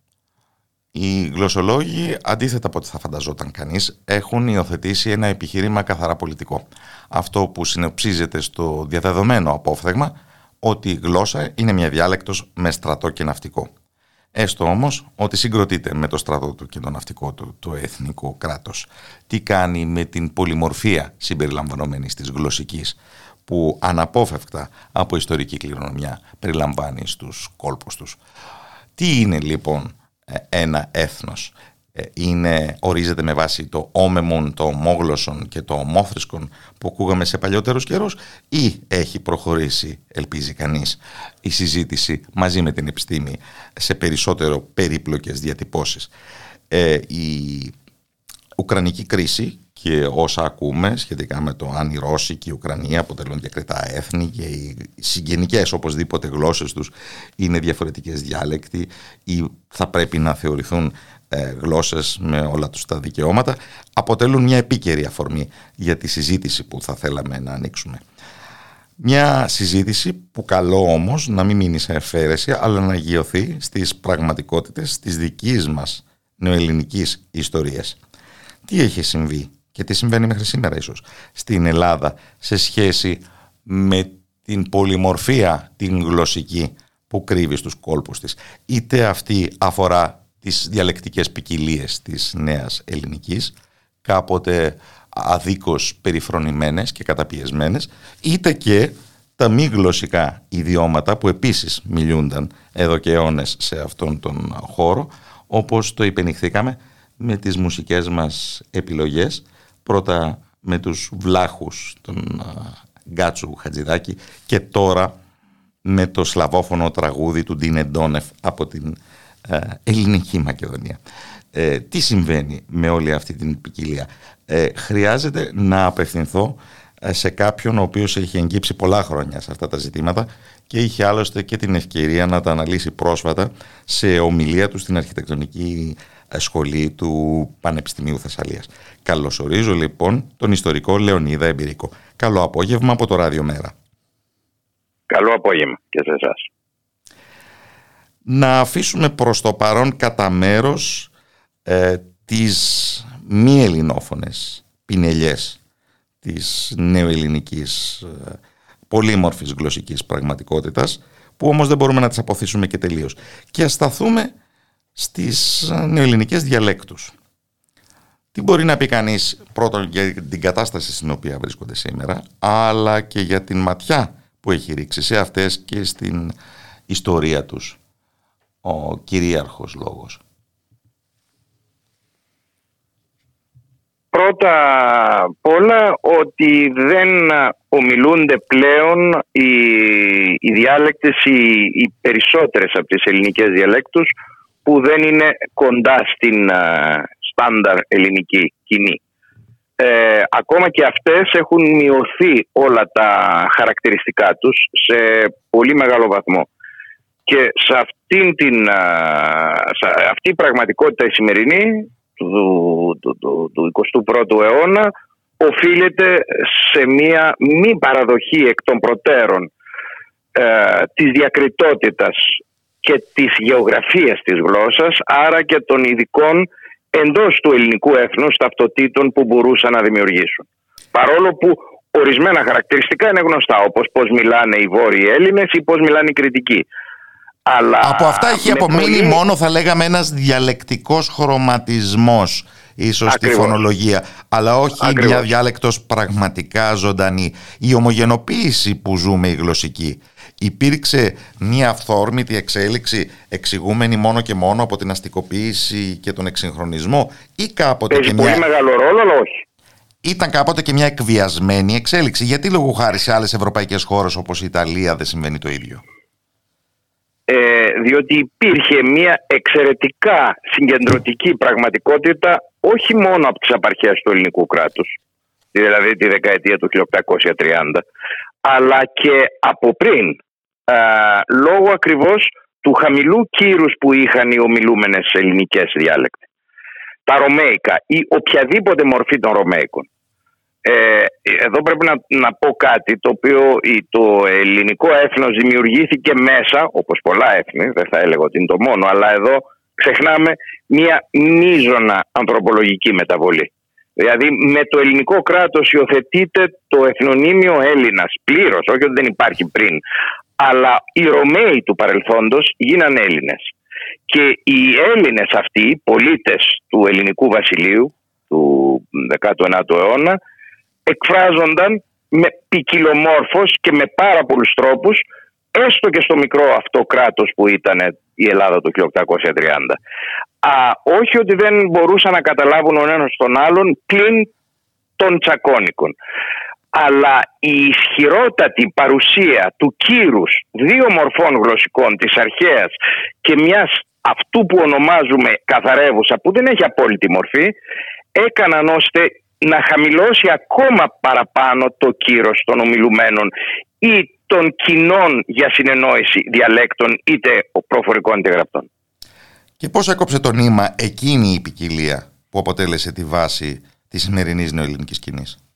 C: Οι γλωσσολόγοι, αντίθετα από ό,τι θα φανταζόταν κανείς, έχουν υιοθετήσει ένα επιχείρημα καθαρά πολιτικό. Αυτό που συνοψίζεται στο διαδεδομένο απόφθεγμα ότι η γλώσσα είναι μια διάλεκτος με στρατό και ναυτικό. Έστω όμως ότι συγκροτείται με το στρατό του και το ναυτικό του το εθνικό κράτος. Τι κάνει με την πολυμορφία συμπεριλαμβανομένης της γλωσσικής που αναπόφευκτα από ιστορική κληρονομιά περιλαμβάνει στους κόλπους τους. Τι είναι λοιπόν ε, ένα έθνος; Ε, είναι, ορίζεται με βάση το όμεμον, το ομόγλωσσον και το ομόθρησκον που ακούγαμε σε παλιότερους καιρούς ή έχει προχωρήσει, ελπίζει κανείς, η συζήτηση μαζί με την επιστήμη σε περισσότερο περίπλοκες διατυπώσεις. Ε, η Ουκρανική κρίση και όσα ακούμε σχετικά με το αν οι Ρώσοι και η Ουκρανία αποτελούν διακριτά έθνη και οι συγγενικές οπωσδήποτε γλώσσες τους είναι διαφορετικές διάλεκτοι ή θα πρέπει να θεωρηθούν ε, γλώσσες με όλα τους τα δικαιώματα αποτελούν μια επίκαιρη αφορμή για τη συζήτηση που θα θέλαμε να ανοίξουμε. Μια συζήτηση που καλό όμως να μην μείνει σε εφαίρεση αλλά να αγιωθεί στις πραγματικότητες της δικής μας νεοελληνικής ιστορίας. Τι έχει συμβεί και τι συμβαίνει μέχρι σήμερα ίσως στην Ελλάδα σε σχέση με την πολυμορφία την γλωσσική που κρύβει στους κόλπους της. Είτε αυτή αφορά τις διαλεκτικές ποικιλίε της νέας ελληνικής, κάποτε αδίκως περιφρονημένες και καταπιεσμένες, είτε και τα μη γλωσσικά ιδιώματα που επίσης μιλούνταν εδώ και αιώνες σε αυτόν τον χώρο, όπως το υπενηχθήκαμε με τις μουσικές μας επιλογές πρώτα με τους βλάχους των Γκάτσου Χατζηδάκη και τώρα με το σλαβόφωνο τραγούδι του Ντίνε Ντόνεφ από την ελληνική Μακεδονία. Ε, τι συμβαίνει με όλη αυτή την ποικιλία; Ε, χρειάζεται να απευθυνθώ ε, σε κάποιον ο οποίος έχει εγγύψει πολλά χρόνια σε αυτά τα ζητήματα και είχε άλλωστε και την ευκαιρία να τα αναλύσει πρόσφατα σε ομιλία του στην αρχιτεκτονική σχολή του Πανεπιστημίου Θεσσαλίας. Καλωσορίζω λοιπόν τον ιστορικό Λεωνίδα Εμπειρικό. Καλό απόγευμα από το Ράδιο Μέρα.
H: Καλό απόγευμα και σε εσάς.
C: Να αφήσουμε προς το παρόν κατά μέρος ε, τις μη ελληνόφωνες πινελιές της νεοελληνικής ε, πολύμορφης γλωσσικής πραγματικότητας που όμως δεν μπορούμε να τις αποθήσουμε και τελείως. Και ας σταθούμε στις νεοελληνικές διαλέκτους. Τι μπορεί να πει κανείς πρώτον για την κατάσταση στην οποία βρίσκονται σήμερα, αλλά και για την ματιά που έχει ρίξει σε αυτές και στην ιστορία τους ο κυρίαρχος λόγος.
H: Πρώτα απ' όλα ότι δεν ομιλούνται πλέον οι, οι διάλεκτες, οι, οι περισσότερες από τις ελληνικές διαλέκτους που δεν είναι κοντά στην στάνταρ ελληνική κοινή. Ε, ακόμα και αυτές έχουν μειωθεί όλα τα χαρακτηριστικά τους σε πολύ μεγάλο βαθμό. Και σε, αυτήν την, σε αυτή η πραγματικότητα η σημερινή του, του, του, του 21ου αιώνα οφείλεται σε μία μη παραδοχή εκ των προτέρων ε, της διακριτότητας και της γεωγραφίας της γλώσσας, άρα και των ειδικών εντός του ελληνικού έθνους ταυτοτήτων που μπορούσαν να δημιουργήσουν. Παρόλο που ορισμένα χαρακτηριστικά είναι γνωστά, όπως πώς μιλάνε οι Βόρειοι Έλληνες ή πώς μιλάνε οι Κριτικοί.
C: Αλλά Από αυτά έχει απομείνει μόνο θα λέγαμε ένας διαλεκτικός χρωματισμός ίσως στη φωνολογία. Αλλά όχι μια διάλεκτος πραγματικά ζωντανή. Η ομογενοποίηση που ζούμε η γλωσσική υπήρξε μια αυθόρμητη εξέλιξη εξηγούμενη μόνο και μόνο από την αστικοποίηση και τον εξυγχρονισμό ή κάποτε
H: Έχει και πολύ μια... μεγάλο ρόλο, αλλά όχι.
C: Ήταν κάποτε και μια εκβιασμένη εξέλιξη. Γιατί λόγω χάρη σε άλλες ευρωπαϊκές χώρες όπως η Ιταλία δεν συμβαίνει το ίδιο;
H: ε, διότι υπήρχε μια εξαιρετικά συγκεντρωτική πραγματικότητα όχι μόνο από τις απαρχές του ελληνικού κράτους, δηλαδή τη δεκαετία του 1830, αλλά και από πριν, ε, λόγω ακριβώς του χαμηλού κύρους που είχαν οι ομιλούμενες ελληνικές διάλεκτοι. Τα Ρωμαϊκά ή οποιαδήποτε μορφή των Ρωμαϊκών. Ε, εδώ πρέπει να, να πω κάτι το οποίο το ελληνικό έθνος δημιουργήθηκε μέσα, όπως πολλά έθνη, δεν θα έλεγα ότι είναι το μόνο, αλλά εδώ ξεχνάμε μια μίζωνα ανθρωπολογική μεταβολή. Δηλαδή με το ελληνικό κράτος υιοθετείται το εθνονίμιο Έλληνας πλήρως, όχι ότι δεν υπάρχει πριν. Αλλά οι Ρωμαίοι του παρελθόντος γίνανε Έλληνες. Και οι Έλληνες αυτοί, οι πολίτες του ελληνικού βασιλείου του 19ου αιώνα, εκφράζονταν με ποικιλομόρφος και με πάρα πολλούς τρόπους έστω και στο μικρό αυτό κράτος που ήταν η Ελλάδα το 1830. Α, όχι ότι δεν μπορούσαν να καταλάβουν ο ένας τον άλλον πλην των τσακώνικων. Αλλά η ισχυρότατη παρουσία του κύρους δύο μορφών γλωσσικών της αρχαίας και μιας αυτού που ονομάζουμε καθαρεύουσα που δεν έχει απόλυτη μορφή έκαναν ώστε να χαμηλώσει ακόμα παραπάνω το κύρος των ομιλουμένων ή των κοινών για συνεννόηση διαλέκτων είτε προφορικών είτε γραπτών.
C: Και πώς έκοψε το νήμα εκείνη η ποικιλία που αποτέλεσε τη βάση της σημερινής νεοελληνικής σκηνής;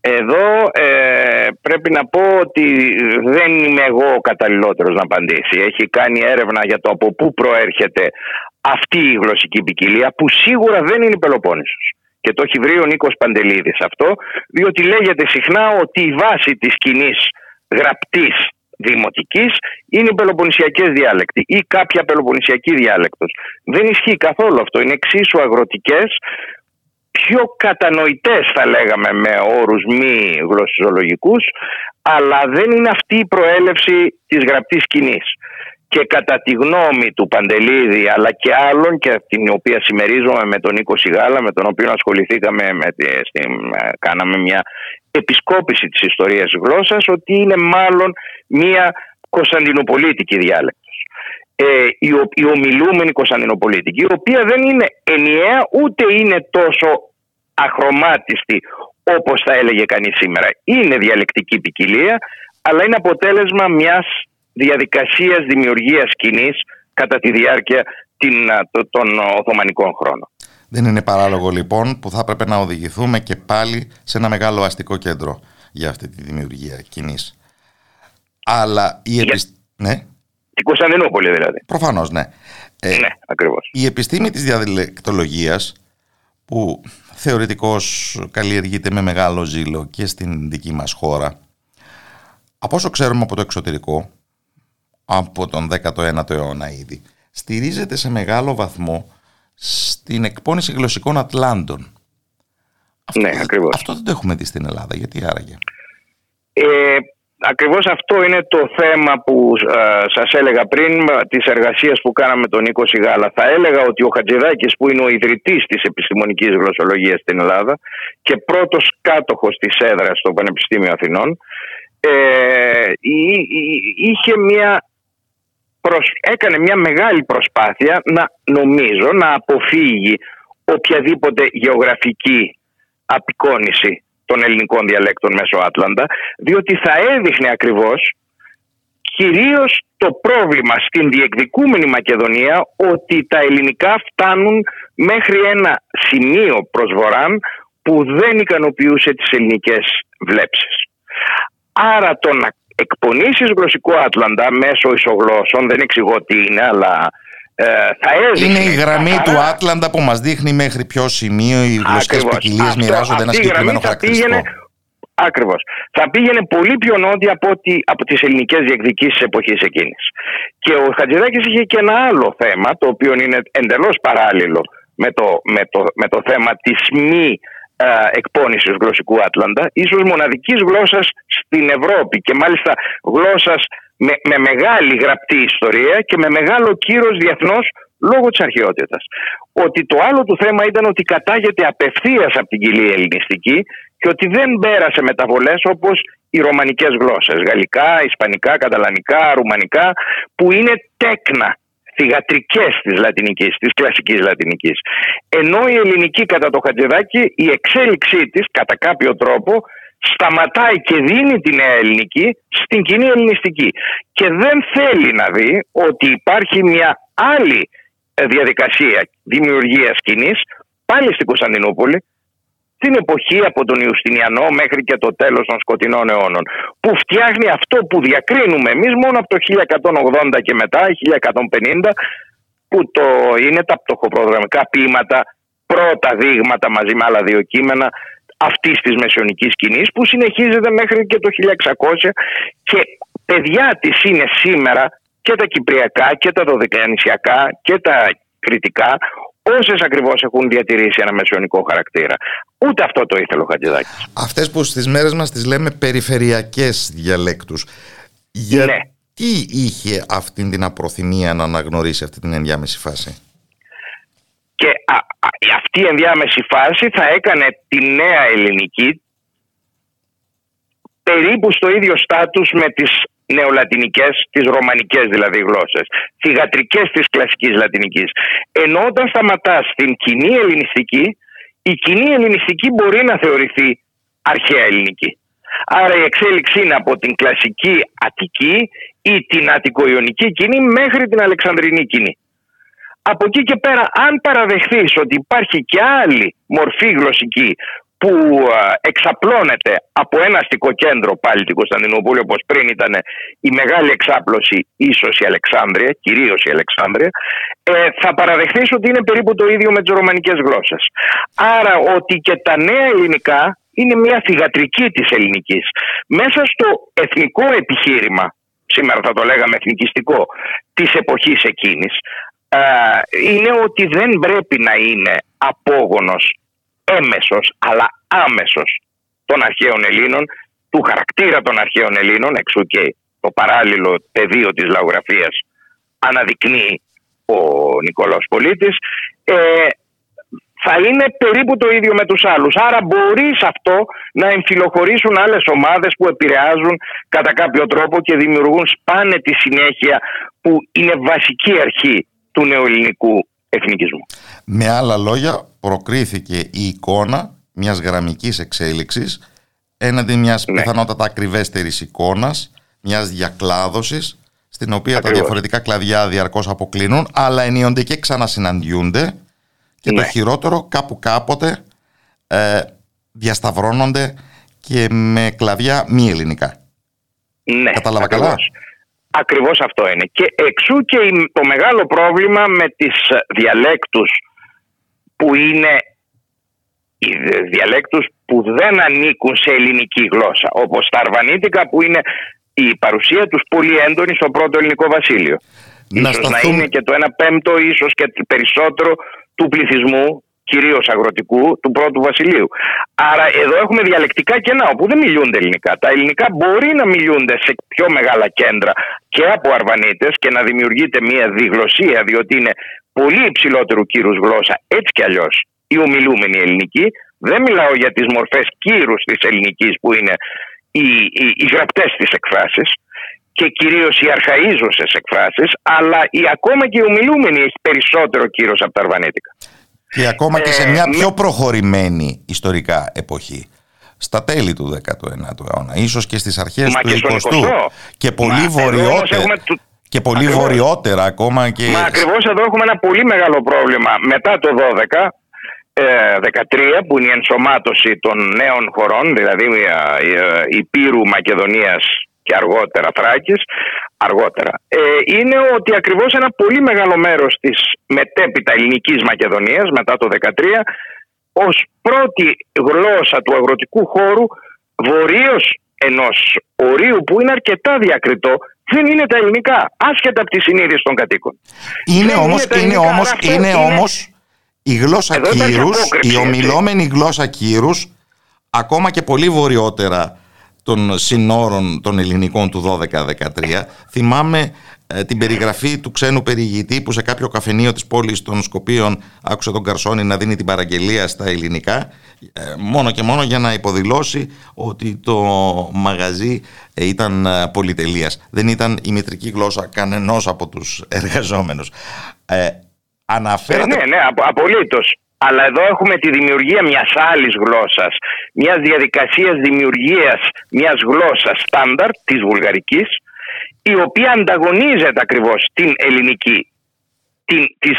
H: Εδώ ε, πρέπει να πω ότι δεν είμαι εγώ ο καταλληλότερος να απαντήσει. Έχει κάνει έρευνα για το από πού προέρχεται αυτή η γλωσσική ποικιλία που σίγουρα δεν είναι η Πελοπόννησος. Και το έχει βρει ο Νίκος Παντελίδης αυτό, διότι λέγεται συχνά ότι η βάση της κοινής γραπτής δημοτικής είναι οι πελοποννησιακές διάλεκτοι ή κάποια πελοποννησιακή διάλεκτος. Δεν ισχύει καθόλου αυτό. Είναι εξίσου αγροτικές, πιο κατανοητές θα λέγαμε με όρους μη γλωσσολογικούς, αλλά δεν είναι αυτή η προέλευση της γραπτής σκηνής και κατά τη γνώμη του Παντελίδη αλλά και άλλων και την οποία συμμερίζομαι με τον Νίκο Σιγάλα με τον οποίο ασχοληθήκαμε με, στην, κάναμε μια επισκόπηση της ιστορίας της γλώσσας ότι είναι μάλλον μια Κωνσταντινοπολίτικη διάλεκτος. Ε, η, η ομιλούμενη Κωνσταντινοπολίτικη η οποία δεν είναι ενιαία ούτε είναι τόσο αχρωμάτιστη όπως θα έλεγε κανείς σήμερα. Είναι διαλεκτική ποικιλία αλλά είναι αποτέλεσμα μιας διαδικασίας δημιουργίας σκηνής κατά τη διάρκεια των Οθωμανικών χρόνων.
C: Δεν είναι παράλογο λοιπόν που θα έπρεπε να οδηγηθούμε και πάλι σε ένα μεγάλο αστικό κέντρο για αυτή τη δημιουργία κοινή. Αλλά η επιστήμη... Ναι.
H: Την Κωνσταντινούπολη δηλαδή.
C: Προφανώς ναι.
H: Ε, ναι, ακριβώς.
C: Η επιστήμη της διαλεκτολογίας που θεωρητικώς καλλιεργείται με μεγάλο ζήλο και στην δική μας χώρα από όσο ξέρουμε από το εξωτερικό από τον 19ο αιώνα ήδη. Στηρίζεται σε μεγάλο βαθμό στην εκπόνηση γλωσσικών ατλάντων.
H: Ναι, αυτό, ακριβώς.
C: Αυτό δεν το έχουμε δει στην Ελλάδα. Γιατί άραγε.
H: Ε, ακριβώς αυτό είναι το θέμα που ε, σας έλεγα πριν της εργασίας που κάναμε τον Νίκο Σιγάλα. Θα έλεγα ότι ο Χατζηδάκης που είναι ο ιδρυτής της επιστημονικής γλωσσολογίας στην Ελλάδα και πρώτος κάτοχος της έδρας στο Πανεπιστήμιο Αθηνών ε, είχε μια έκανε μια μεγάλη προσπάθεια να νομίζω να αποφύγει οποιαδήποτε γεωγραφική απεικόνηση των ελληνικών διαλέκτων μέσω Άτλαντα διότι θα έδειχνε ακριβώς κυρίως το πρόβλημα στην διεκδικούμενη Μακεδονία ότι τα ελληνικά φτάνουν μέχρι ένα σημείο προσβοράν που δεν ικανοποιούσε τις ελληνικές βλέψεις. Άρα το να εκπονήσεις γλωσσικό Άτλαντα μέσω ισογλώσσων, δεν εξηγώ τι είναι, αλλά ε, θα έδειχνε.
C: Είναι η γραμμή του Άτλαντα που μας δείχνει μέχρι ποιο σημείο οι γλωσσικέ ποικιλίες μοιράζονται ένα συγκεκριμένο χαρακτηριστικό.
H: Ακριβώς. Θα πήγαινε πολύ πιο νότια από, ότι, από τις ελληνικές διεκδικήσεις της εποχής εκείνης. Και ο Χατζηδάκης είχε και ένα άλλο θέμα, το οποίο είναι εντελώς παράλληλο με το, με το, με το θέμα της μη εκπόνησης γλωσσικού Άτλαντα, ίσως μοναδικής γλώσσας στην Ευρώπη και μάλιστα γλώσσας με, με μεγάλη γραπτή ιστορία και με μεγάλο κύρος διεθνώς λόγω της αρχαιότητας. Ότι το άλλο του θέμα ήταν ότι κατάγεται απευθείας από την κοιλή ελληνιστική και ότι δεν πέρασε μεταβολές όπως οι ρωμανικές γλώσσες, γαλλικά, ισπανικά, καταλανικά, ρουμανικά, που είναι τέκνα θυγατρικές της λατινικής, της κλασικής λατινικής. Ενώ η ελληνική κατά το Χατζηδάκι, η εξέλιξή της κατά κάποιο τρόπο σταματάει και δίνει την νέα ελληνική στην κοινή ελληνιστική. Και δεν θέλει να δει ότι υπάρχει μια άλλη διαδικασία δημιουργίας σκηνής πάλι στην Κωνσταντινούπολη την εποχή από τον Ιουστινιανό μέχρι και το τέλος των σκοτεινών αιώνων. Που φτιάχνει αυτό που διακρίνουμε εμείς μόνο από το 1180 και μετά, 1150 που το είναι τα πτωχοπροδρομικά ποίηματα, πρώτα δείγματα μαζί με άλλα δύο κείμενα αυτής της μεσαιωνικής σκηνής που συνεχίζεται μέχρι και το 1600 και παιδιά της είναι σήμερα και τα κυπριακά και τα δωδεκανησιακά και τα κριτικά όσε ακριβώς έχουν διατηρήσει ένα μεσαιωνικό χαρακτήρα. Ούτε αυτό το ήθελε ο Χατζηδάκης.
C: Αυτές που στις μέρες μας τις λέμε περιφερειακές διαλέκτους. Γιατί ναι. είχε αυτή την απροθυμία να αναγνωρίσει αυτή την ενδιάμεση φάση;
H: Και αυτή η ενδιάμεση φάση θα έκανε τη νέα ελληνική περίπου στο ίδιο στάτους με τις νεολατινικές, τις ρωμανικές δηλαδή γλώσσες, θυγατρικές της κλασικής λατινικής. Ενώ όταν σταματάς στην κοινή ελληνιστική, η κοινή ελληνιστική μπορεί να θεωρηθεί αρχαία ελληνική. Άρα η εξέλιξη είναι από την κλασική Αττική ή την Αττικοϊονική κοινή μέχρι την Αλεξανδρινή κοινή. Από εκεί και πέρα αν παραδεχθείς ότι υπάρχει και άλλη μορφή γλωσσική που εξαπλώνεται από ένα αστικό κέντρο πάλι την Κωνσταντινούπολη όπως πριν ήταν η μεγάλη εξάπλωση ίσως η Αλεξάνδρεια, κυρίως η Αλεξάνδρεια ε, θα παραδεχθείς ότι είναι περίπου το ίδιο με τις ρωμανικές γλώσσες. Άρα ότι και τα νέα ελληνικά είναι μια θηγατρική της ελληνικής. Μέσα στο εθνικό επιχείρημα, σήμερα θα το λέγαμε εθνικιστικό, της εποχής εκείνης, είναι ότι δεν πρέπει να είναι απόγονος έμεσος αλλά άμεσος των αρχαίων Ελλήνων, του χαρακτήρα των αρχαίων Ελλήνων, εξού και το παράλληλο πεδίο της λαογραφίας αναδεικνύει ο Νικόλαος Πολίτης, ε, θα είναι περίπου το ίδιο με τους άλλους. Άρα μπορεί σε αυτό να εμφυλοχωρήσουν άλλες ομάδες που επηρεάζουν κατά κάποιο τρόπο και δημιουργούν σπάνε τη συνέχεια που είναι βασική αρχή του νεοελληνικού εθνικισμού.
C: Με άλλα λόγια, προκρίθηκε η εικόνα μιας γραμμικής εξέλιξης έναντι μιας ναι. πιθανότατα ακριβέστερης εικόνας, μιας διακλάδωσης, στην οποία τα διαφορετικά κλαδιά διαρκώς αποκλίνουν, αλλά ενίονται και ξανασυναντιούνται και το ναι. χειρότερο κάπου κάποτε ε, διασταυρώνονται και με κλαδιά μη ελληνικά.
H: Ναι,
C: Κατάλαβα καλά;
H: Ακριβώς αυτό είναι. Και εξού και το μεγάλο πρόβλημα με τις διαλέκτους που είναι οι διαλέκτους που δεν ανήκουν σε ελληνική γλώσσα όπως τα αρβανίτικα που είναι η παρουσία τους πολύ έντονη στο πρώτο ελληνικό βασίλειο. Να ίσως να είναι και το ένα πέμπτο ίσως και περισσότερο του πληθυσμού κυρίως αγροτικού του πρώτου βασιλείου. Άρα εδώ έχουμε διαλεκτικά κενά όπου δεν μιλούνται ελληνικά. Τα ελληνικά μπορεί να μιλούνται σε πιο μεγάλα κέντρα και από αρβανίτες και να δημιουργείται μια διγλωσία διότι είναι πολύ υψηλότερου κύρους γλώσσα έτσι κι αλλιώς η ομιλούμενη ελληνική. Δεν μιλάω για τις μορφές κύρους της ελληνικής που είναι οι, οι, οι γραπτές της εκφράσεις και κυρίως οι αρχαΐζωσες εκφράσεις αλλά η, ακόμα και η ομιλούμενη έχει περισσότερο κύρος από τα αρβανίτικα.
C: Και ακόμα και σε ε, μια πιο προχωρημένη ιστορικά εποχή. Στα τέλη του 19ου αιώνα, ίσως και στις αρχές του 20ου. Και πολύ βορειότερα. Και πολύ βορειότερα ακόμα. Και...
H: Μα ακριβώς εδώ έχουμε ένα πολύ μεγάλο πρόβλημα. Μετά το 12, 13 ε, που είναι η ενσωμάτωση των νέων χωρών, δηλαδή η Πύρου Μακεδονίας και αργότερα Θράκης, αργότερα, ε, είναι ότι ακριβώς ένα πολύ μεγάλο μέρος της μετέπειτα ελληνικής Μακεδονίας μετά το 2013 ως πρώτη γλώσσα του αγροτικού χώρου βορείως ενός ορίου που είναι αρκετά διακριτό δεν είναι τα ελληνικά, άσχετα από τη συνείδηση των κατοίκων.
C: Είναι όμως, είναι, όμως, είναι, όμως η γλώσσα κύρους, η ομιλόμενη γλώσσα κύρους, ακόμα και πολύ βορειότερα των συνόρων των ελληνικών του 12-13. Θυμάμαι ε, την περιγραφή του ξένου περιηγητή που σε κάποιο καφενείο της πόλης των Σκοπίων άκουσε τον Καρσόνη να δίνει την παραγγελία στα ελληνικά ε, μόνο και μόνο για να υποδηλώσει ότι το μαγαζί ε, ήταν πολυτελείας. Δεν ήταν η μητρική γλώσσα κανενός από τους (laughs) εργαζόμενους. Ε, αναφέρατε...
H: ναι, ναι, απολύτως. Αλλά εδώ έχουμε τη δημιουργία μιας άλλης γλώσσας, μιας διαδικασίας δημιουργίας μιας γλώσσας στάνταρ της βουλγαρικής, η οποία ανταγωνίζεται ακριβώς την ελληνική, την, τις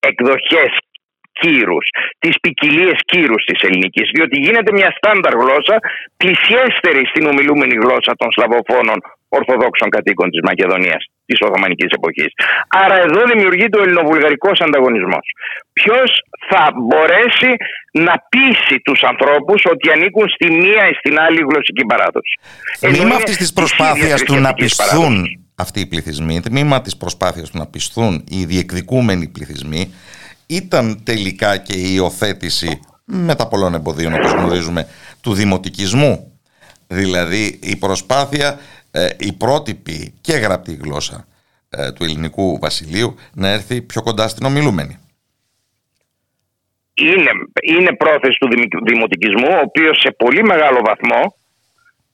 H: εκδοχές κύρους, τις ποικιλίες κύρους της ελληνικής, διότι γίνεται μια στάνταρ γλώσσα πλησιέστερη στην ομιλούμενη γλώσσα των Σλαβοφώνων Ορθοδόξων κατοίκων της Μακεδονίας της Οθωμανικής εποχής. Άρα εδώ δημιουργείται ο ελληνοβουλγαρικός ανταγωνισμός. Ποιος θα μπορέσει να πείσει τους ανθρώπους ότι ανήκουν στη μία ή στην άλλη γλωσσική παράδοση.
C: Τμήμα αυτής της προσπάθειας του να πισθούν αυτοί οι πληθυσμοί, τμήμα της προσπάθειας του να πισθούν οι διεκδικούμενοι πληθυσμοί ήταν τελικά και η υιοθέτηση τα πολλών εμποδίων όπως γνωρίζουμε του δημοτικισμού δηλαδή η προσπάθεια ε, η πρότυπη και γραπτή γλώσσα ε, του ελληνικού βασιλείου να έρθει πιο κοντά στην ομιλούμενη.
H: Είναι, είναι πρόθεση του δημοτικισμού, ο οποίος σε πολύ μεγάλο βαθμό,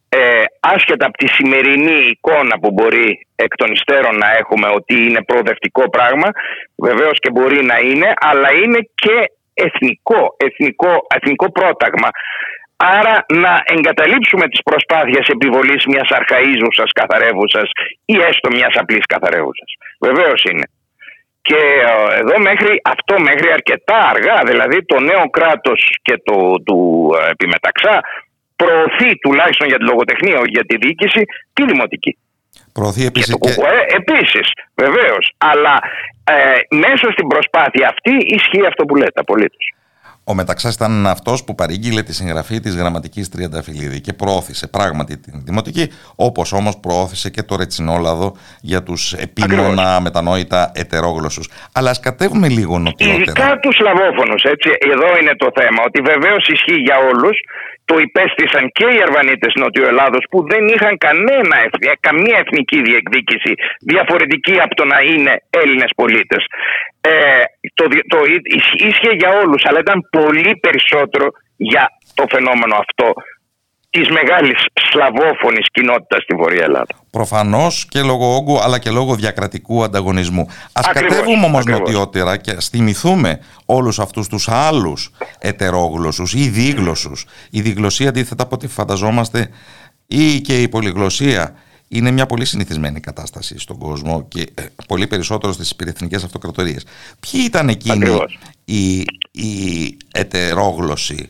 H: ε, άσχετα από τη σημερινή εικόνα που μπορεί εκ των υστέρων να έχουμε ότι είναι προοδευτικό πράγμα, βεβαίως και μπορεί να είναι, αλλά είναι και εθνικό, εθνικό, εθνικό πρόταγμα. Άρα να εγκαταλείψουμε τις προσπάθειες επιβολής μιας αρχαΐζουσας καθαρεύουσας ή έστω μιας απλής καθαρεύουσας. Βεβαίως είναι. Και ε, εδώ μέχρι, αυτό μέχρι αρκετά αργά, δηλαδή το νέο κράτος και το του ε, επιμεταξά προωθεί τουλάχιστον για τη λογοτεχνία, για τη διοίκηση, τη δημοτική.
C: Προωθεί επίσης
H: και... και... Επίσης, βεβαίως. Αλλά ε, μέσα στην προσπάθεια αυτή ισχύει αυτό που λέτε απολύτως.
C: Ο Μεταξάς ήταν αυτός που παρήγγειλε τη συγγραφή της γραμματικής Τριανταφυλλίδη και προώθησε πράγματι την δημοτική, όπως όμως προώθησε και το ρετσινόλαδο για τους επίμονα μετανόητα ετερόγλωσσους. Αλλά ας κατέβουμε λίγο νοτιότερα.
H: Ειδικά τους Σλαβόφωνους, έτσι. Εδώ είναι το θέμα. Ότι βεβαίως ισχύει για όλους το υπέστησαν και οι Αρβανίτες Νότιο Ελλάδος που δεν είχαν κανένα, καμία εθνική διεκδίκηση διαφορετική από το να είναι Έλληνες πολίτες. Ε, το, το ίσχυε για όλους αλλά ήταν πολύ περισσότερο για το φαινόμενο αυτό της μεγάλης σλαβόφωνης κοινότητας στη Βορεια Ελλάδα.
C: Προφανώς και λόγω όγκου αλλά και λόγω διακρατικού ανταγωνισμού. Ας ακριβώς, κατέβουμε όμως ακριβώς. νοτιότερα και ας θυμηθούμε όλους αυτούς τους άλλους ετερόγλωσσους ή δίγλωσσους. Η διγλωσία αντίθετα από ό,τι φανταζόμαστε ή και η πολυγλωσία είναι μια πολύ συνηθισμένη κατάσταση στον κόσμο και ε, πολύ περισσότερο στις υπηρεθνικές αυτοκρατορίες. Ποιοι ήταν εκείνοι οι, οι ετερόγλωσσοι;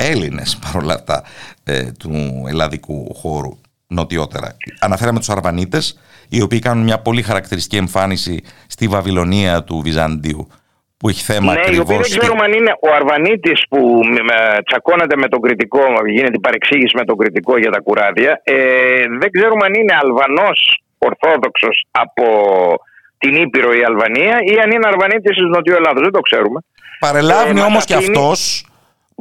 C: Έλληνες παρόλα αυτά ε, του ελλαδικού χώρου νοτιότερα. Αναφέραμε τους Αρβανίτες, οι οποίοι κάνουν μια πολύ χαρακτηριστική εμφάνιση στη Βαβυλωνία του Βυζαντίου που έχει θέμα
H: ναι,
C: ακριβώς...
H: δεν ξέρουμε αν είναι ο Αρβανίτης που τσακώνεται με τον κριτικό, γίνεται παρεξήγηση με τον κριτικό για τα κουράδια. Ε, δεν ξέρουμε αν είναι Αλβανός Ορθόδοξος από την Ήπειρο η Αλβανία ή αν είναι Αρβανίτης της Νοτιού Ελλάδος. Δεν το ξέρουμε.
C: Παρελάβει ε, όμως και αυτός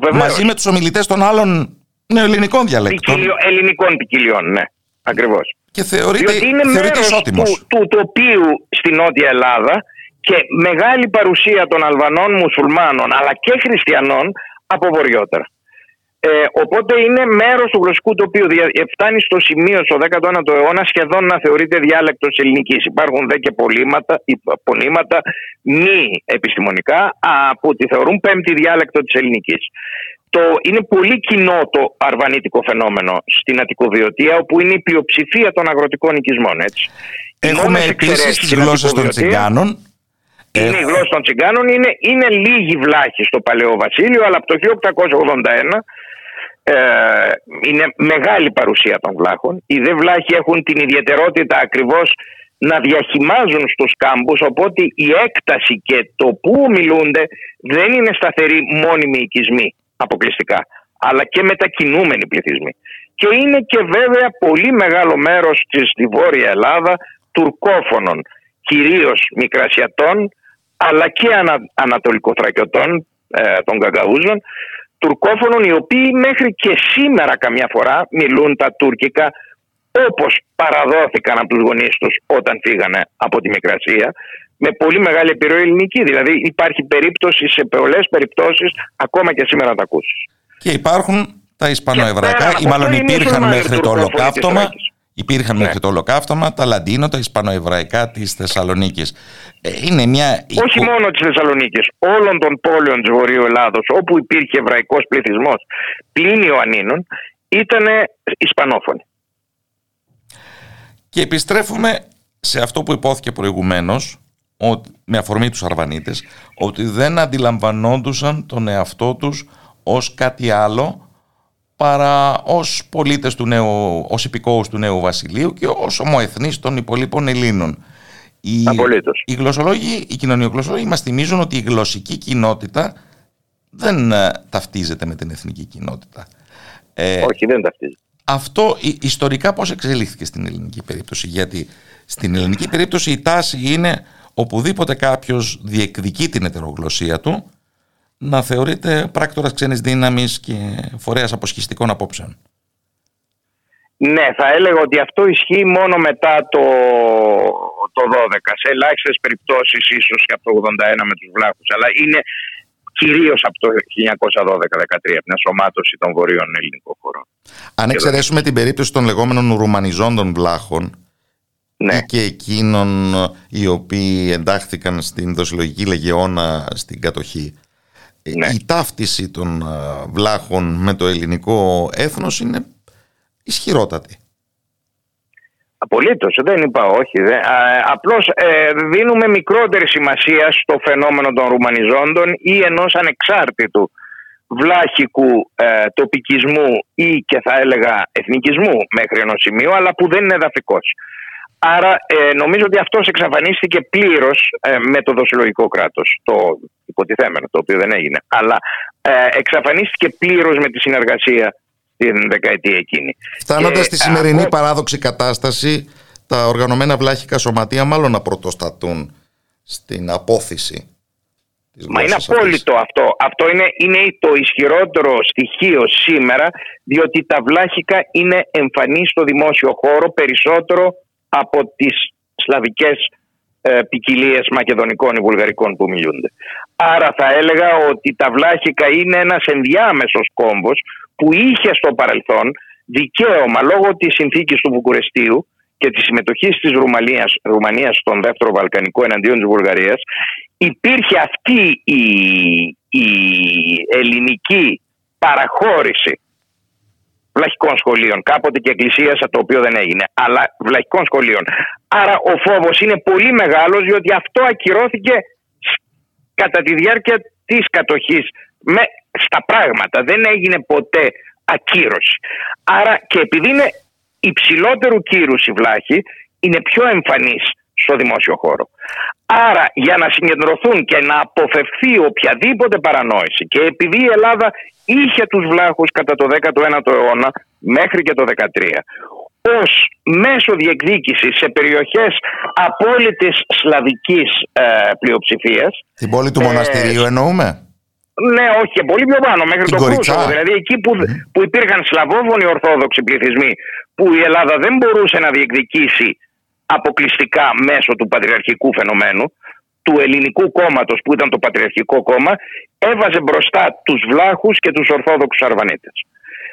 C: Βεβαίως. μαζί με τους ομιλητές των άλλων νεοελληνικών διαλέκτων.
H: Ποικιλιο, ελληνικών ποικιλιών, ναι. Ακριβώς.
C: Και θεωρείται, Διότι είναι θεωρείται μέρος
H: του, του τοπίου στη Νότια Ελλάδα και μεγάλη παρουσία των Αλβανών μουσουλμάνων αλλά και χριστιανών από βορειότερα. Ε, οπότε είναι μέρος του γλωσσικού τοπίου. Ε, φτάνει στο σημείο στο 19ο αιώνα σχεδόν να θεωρείται διάλεκτος ελληνικής. Υπάρχουν δε και πολύματα, μη επιστημονικά που τη θεωρούν πέμπτη διάλεκτο της ελληνικής. Το, είναι πολύ κοινό το αρβανίτικο φαινόμενο στην Αττικοβιωτία, όπου είναι η πλειοψηφία των αγροτικών οικισμών. Έτσι.
C: Έχουμε επίσης τις γλώσσες των Τσιγκάνων.
H: Είναι η γλώσσα των Τσιγκάνων, είναι, είναι λίγοι βλάχοι στο Παλαιό Βασίλειο, αλλά από το 1881 ε, είναι μεγάλη παρουσία των βλάχων. Οι δε βλάχοι έχουν την ιδιαιτερότητα ακριβώς να διαχυμάζουν στους κάμπους οπότε η έκταση και το που μιλούνται δεν είναι σταθεροί μόνιμοι οικισμοί αποκλειστικά αλλά και μετακινούμενοι πληθυσμοί. Και είναι και βέβαια πολύ μεγάλο μέρος της στη Βόρεια Ελλάδα τουρκόφωνων, κυρίως μικρασιατών αλλά και ανα, ανατολικοθρακιωτών ε, των Καγκαούζων τουρκόφωνων οι οποίοι μέχρι και σήμερα καμιά φορά μιλούν τα τουρκικά όπως παραδόθηκαν από τους γονείς τους όταν φύγανε από τη Μικρασία με πολύ μεγάλη επιρροή ελληνική. Δηλαδή υπάρχει περίπτωση σε πολλές περιπτώσεις ακόμα και σήμερα να τα ακούσεις.
C: Και υπάρχουν τα Ισπανοεβραϊκά, ή μάλλον υπήρχαν μέχρι το ολοκαύτωμα. Υπήρχαν ναι. μέχρι το ολοκαύτωμα τα Λαντίνο, τα Ισπανοεβραϊκά της Θεσσαλονίκης. Ε, είναι μια...
H: Όχι μόνο της Θεσσαλονίκης, όλων των πόλεων της Βορείου Ελλάδος, όπου υπήρχε εβραϊκός πληθυσμός πλην Ιωαννίνων, ήταν Ισπανόφωνοι.
C: Και επιστρέφουμε σε αυτό που υπόθηκε προηγουμένως, με αφορμή τους Αρβανίτες, ότι δεν αντιλαμβανόντουσαν τον εαυτό τους ως κάτι άλλο παρά ως πολίτες του νέου, ως υπηκόους του νέου βασιλείου και ως ομοεθνείς των υπολείπων Ελλήνων. Οι, οι γλωσσολόγοι, οι κοινωνιογλωσσολόγοι μας θυμίζουν ότι η γλωσσική κοινότητα δεν ε, ταυτίζεται με την εθνική κοινότητα.
H: Ε, Όχι, δεν ταυτίζεται.
C: Αυτό ιστορικά πώς εξελίχθηκε στην ελληνική περίπτωση, γιατί στην ελληνική περίπτωση η τάση είναι οπουδήποτε κάποιος διεκδικεί την ετερογλωσία του, να θεωρείται πράκτορας ξένης δύναμης και φορέας αποσχιστικών απόψεων.
H: Ναι, θα έλεγα ότι αυτό ισχύει μόνο μετά το, το 12. Σε ελάχιστες περιπτώσεις ίσως και από το 81 με τους βλάχους. Αλλά είναι κυρίως από το 1912-13, την ασωμάτωση των βορείων ελληνικών χωρών.
C: Αν εξαιρέσουμε την περίπτωση των λεγόμενων ρουμανιζόντων βλάχων, ναι. ή και εκείνων οι οποίοι εντάχθηκαν στην δοσυλλογική λεγεώνα στην κατοχή. Ναι. Η ταύτιση των βλάχων με το ελληνικό έθνος είναι ισχυρότατη.
H: Απολύτως, δεν είπα όχι. Δεν. απλώς ε, δίνουμε μικρότερη σημασία στο φαινόμενο των ρουμανιζόντων ή ενός ανεξάρτητου βλάχικου ε, τοπικισμού ή και θα έλεγα εθνικισμού μέχρι ενός σημείου, αλλά που δεν είναι εδαφικός. Άρα ε, νομίζω ότι αυτός εξαφανίστηκε πλήρως ε, με το δοσολογικό κράτος, το υποτιθέμενο, το οποίο δεν έγινε. Αλλά ε, εξαφανίστηκε πλήρως με τη συνεργασία την δεκαετία εκείνη.
C: Φτάνοντας στη σημερινή παράδοξη κατάσταση, τα οργανωμένα βλάχικα σωματεία μάλλον να πρωτοστατούν στην απόθεση
H: Μα είναι απόλυτο αυτό. Αυτό είναι, είναι το ισχυρότερο στοιχείο σήμερα, διότι τα βλάχικα είναι εμφανή στο δημόσιο χώρο περισσότερο από τις σλαβικές ε, ποικιλίες μακεδονικών ή βουλγαρικών που μιλούνται. Άρα θα έλεγα ότι τα βλάχικα είναι ένας ενδιάμεσος κόμβος που είχε στο παρελθόν δικαίωμα λόγω της συνθήκης του Βουκουρεστίου και της συμμετοχής της Ρουμανίας, Ρουμανίας στον δεύτερο Βαλκανικό εναντίον της Βουλγαρίας υπήρχε αυτή η, η ελληνική παραχώρηση βλαχικών σχολείων. Κάποτε και εκκλησία, το οποίο δεν έγινε, αλλά βλαχικών σχολείων. Άρα ο φόβος είναι πολύ μεγάλος, διότι αυτό ακυρώθηκε κατά τη διάρκεια της κατοχής στα πράγματα. Δεν έγινε ποτέ ακύρωση. Άρα και επειδή είναι υψηλότερου κύρους η βλάχη, είναι πιο εμφανής στο δημόσιο χώρο. Άρα για να συγκεντρωθούν και να αποφευθεί οποιαδήποτε παρανόηση και επειδή η Ελλάδα είχε τους βλάχους κατά το 19ο αιώνα μέχρι και το 13 ως μέσο διεκδίκησης σε περιοχές απόλυτης σλαβικής ε, πλειοψηφίας
C: Την πόλη του ε, μοναστηρίου εννοούμε;
H: Ναι, όχι και πολύ πιο πάνω, μέχρι το Κρούσο. Δηλαδή εκεί που, που υπήρχαν σλαβόφωνοι ορθόδοξοι πληθυσμοί, που η Ελλάδα δεν μπορούσε να διεκδικήσει αποκλειστικά μέσω του πατριαρχικού φαινομένου, του ελληνικού κόμματος που ήταν το Πατριαρχικό Κόμμα, έβαζε μπροστά τους Βλάχους και τους Ορθόδοξους Αρβανίτες.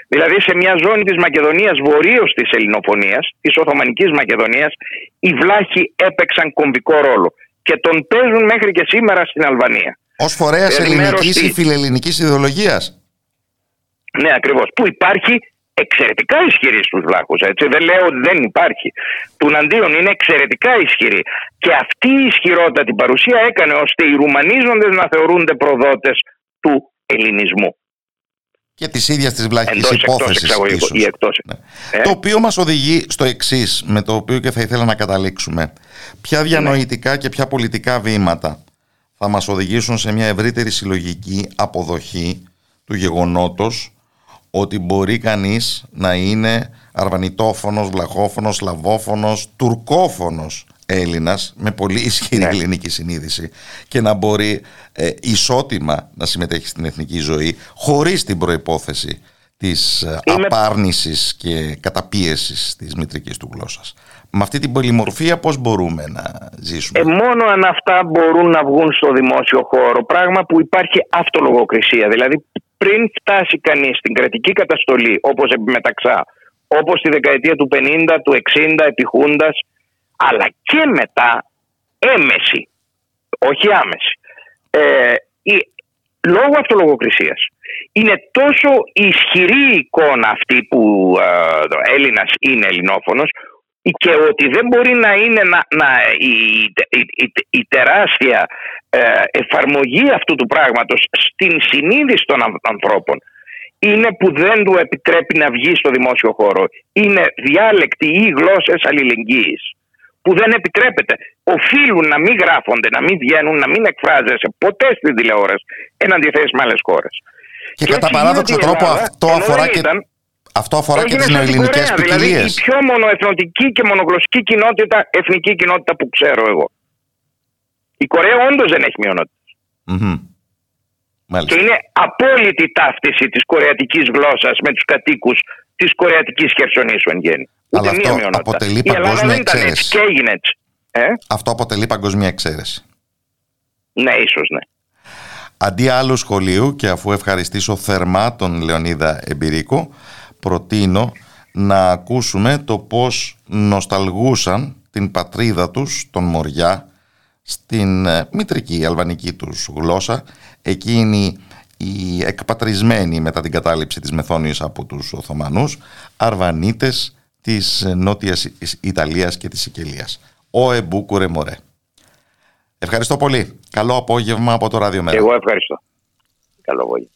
H: Δηλαδή σε μια ζώνη της Μακεδονίας βορείως της Ελληνοφωνίας, της Οθωμανικής Μακεδονίας, οι Βλάχοι έπαιξαν κομβικό ρόλο και τον παίζουν μέχρι και σήμερα στην Αλβανία.
C: Ω φορέας ελληνικής ή φιλελληνικής ιδεολογίας;
H: Ναι, ακριβώς. Που υπάρχει εξαιρετικά ισχυρή στους βλάχους, έτσι. Δεν λέω ότι δεν υπάρχει. Τουναντίον είναι εξαιρετικά ισχυρή. Και αυτή η ισχυρότητα την παρουσία έκανε ώστε οι Ρουμανίζοντες να θεωρούνται προδότες του ελληνισμού.
C: Και της ίδιας της βλάχης υπόθεσης.
H: Ναι.
C: Ε; Το οποίο μας οδηγεί στο εξής, με το οποίο και θα ήθελα να καταλήξουμε. Ποια διανοητικά και ποια πολιτικά βήματα θα μας οδηγήσουν σε μια ευρύτερη συλλογική αποδοχή του γεγονότος ότι μπορεί κανείς να είναι αρβανιτόφωνος, βλαχόφωνος, σλαβόφωνος, τουρκόφωνος Έλληνας με πολύ ισχυρή ναι. ελληνική συνείδηση και να μπορεί ε, ισότιμα να συμμετέχει στην εθνική ζωή χωρίς την προϋπόθεση της ε, Είμαι... απάρνησης και καταπίεσης της μητρικής του γλώσσας. Με αυτή την πολυμορφία πώς μπορούμε να ζήσουμε;
I: Ε, μόνο αν αυτά μπορούν να βγουν στο δημόσιο χώρο, πράγμα που υπάρχει αυτολογοκρισία. Δηλαδή πριν φτάσει κανείς στην κρατική καταστολή όπως μεταξά, όπως τη δεκαετία του 50, του 60 επιχούντας, αλλά και μετά έμεση, όχι άμεση, ε, η, λόγω αυτολογοκρισίας. Είναι τόσο ισχυρή η εικόνα αυτή που ε, ο Έλληνας είναι ελληνόφωνος και ότι δεν μπορεί να είναι να, να, η, η, τεράστια ε, εφαρμογή αυτού του πράγματος στην συνείδηση των ανθρώπων είναι που δεν του επιτρέπει να βγει στο δημόσιο χώρο. Είναι διάλεκτοι ή γλώσσες αλληλεγγύης που δεν επιτρέπεται. Οφείλουν να μην γράφονται, να μην βγαίνουν, να μην εκφράζεσαι ποτέ στην τηλεόραση εν αντιθέσει με άλλες χώρες.
C: Και, και κατά παράδοξο τρόπο αυτό αφορά και, αυτό αφορά και τις νεοελληνικές ποικιλίε.
I: Δηλαδή η πιο μονοεθνοτική και μονογλωσσική κοινότητα, εθνική κοινότητα που ξέρω εγώ. Η Κορέα όντως δεν έχει Και είναι απόλυτη ταύτιση της κορεατικής γλώσσας με τους κατοίκους της κορεατικής χερσονήσου εν γέννη.
C: Αλλά αυτό αποτελεί παγκόσμια εξαίρεση.
I: Και έγινε έτσι. Ε;
C: Αυτό αποτελεί παγκόσμια εξαίρεση.
I: Ναι, ίσως ναι.
C: Αντί άλλου σχολείου και αφού ευχαριστήσω θερμά τον Λεωνίδα Εμπειρίκο, προτείνω να ακούσουμε το πώς νοσταλγούσαν την πατρίδα τους, τον Μοριά, στην ε, μητρική αλβανική τους γλώσσα, εκείνη οι εκπατρισμένοι μετά την κατάληψη της Μεθόνιας από τους Οθωμανούς, Αρβανίτες της Νότιας Ιταλίας και της Σικελίας. Ο Εμπούκουρε Μωρέ. Ευχαριστώ πολύ. Καλό απόγευμα από το Ράδιο Μέρα.
I: Εγώ ευχαριστώ. Καλό απόγευμα.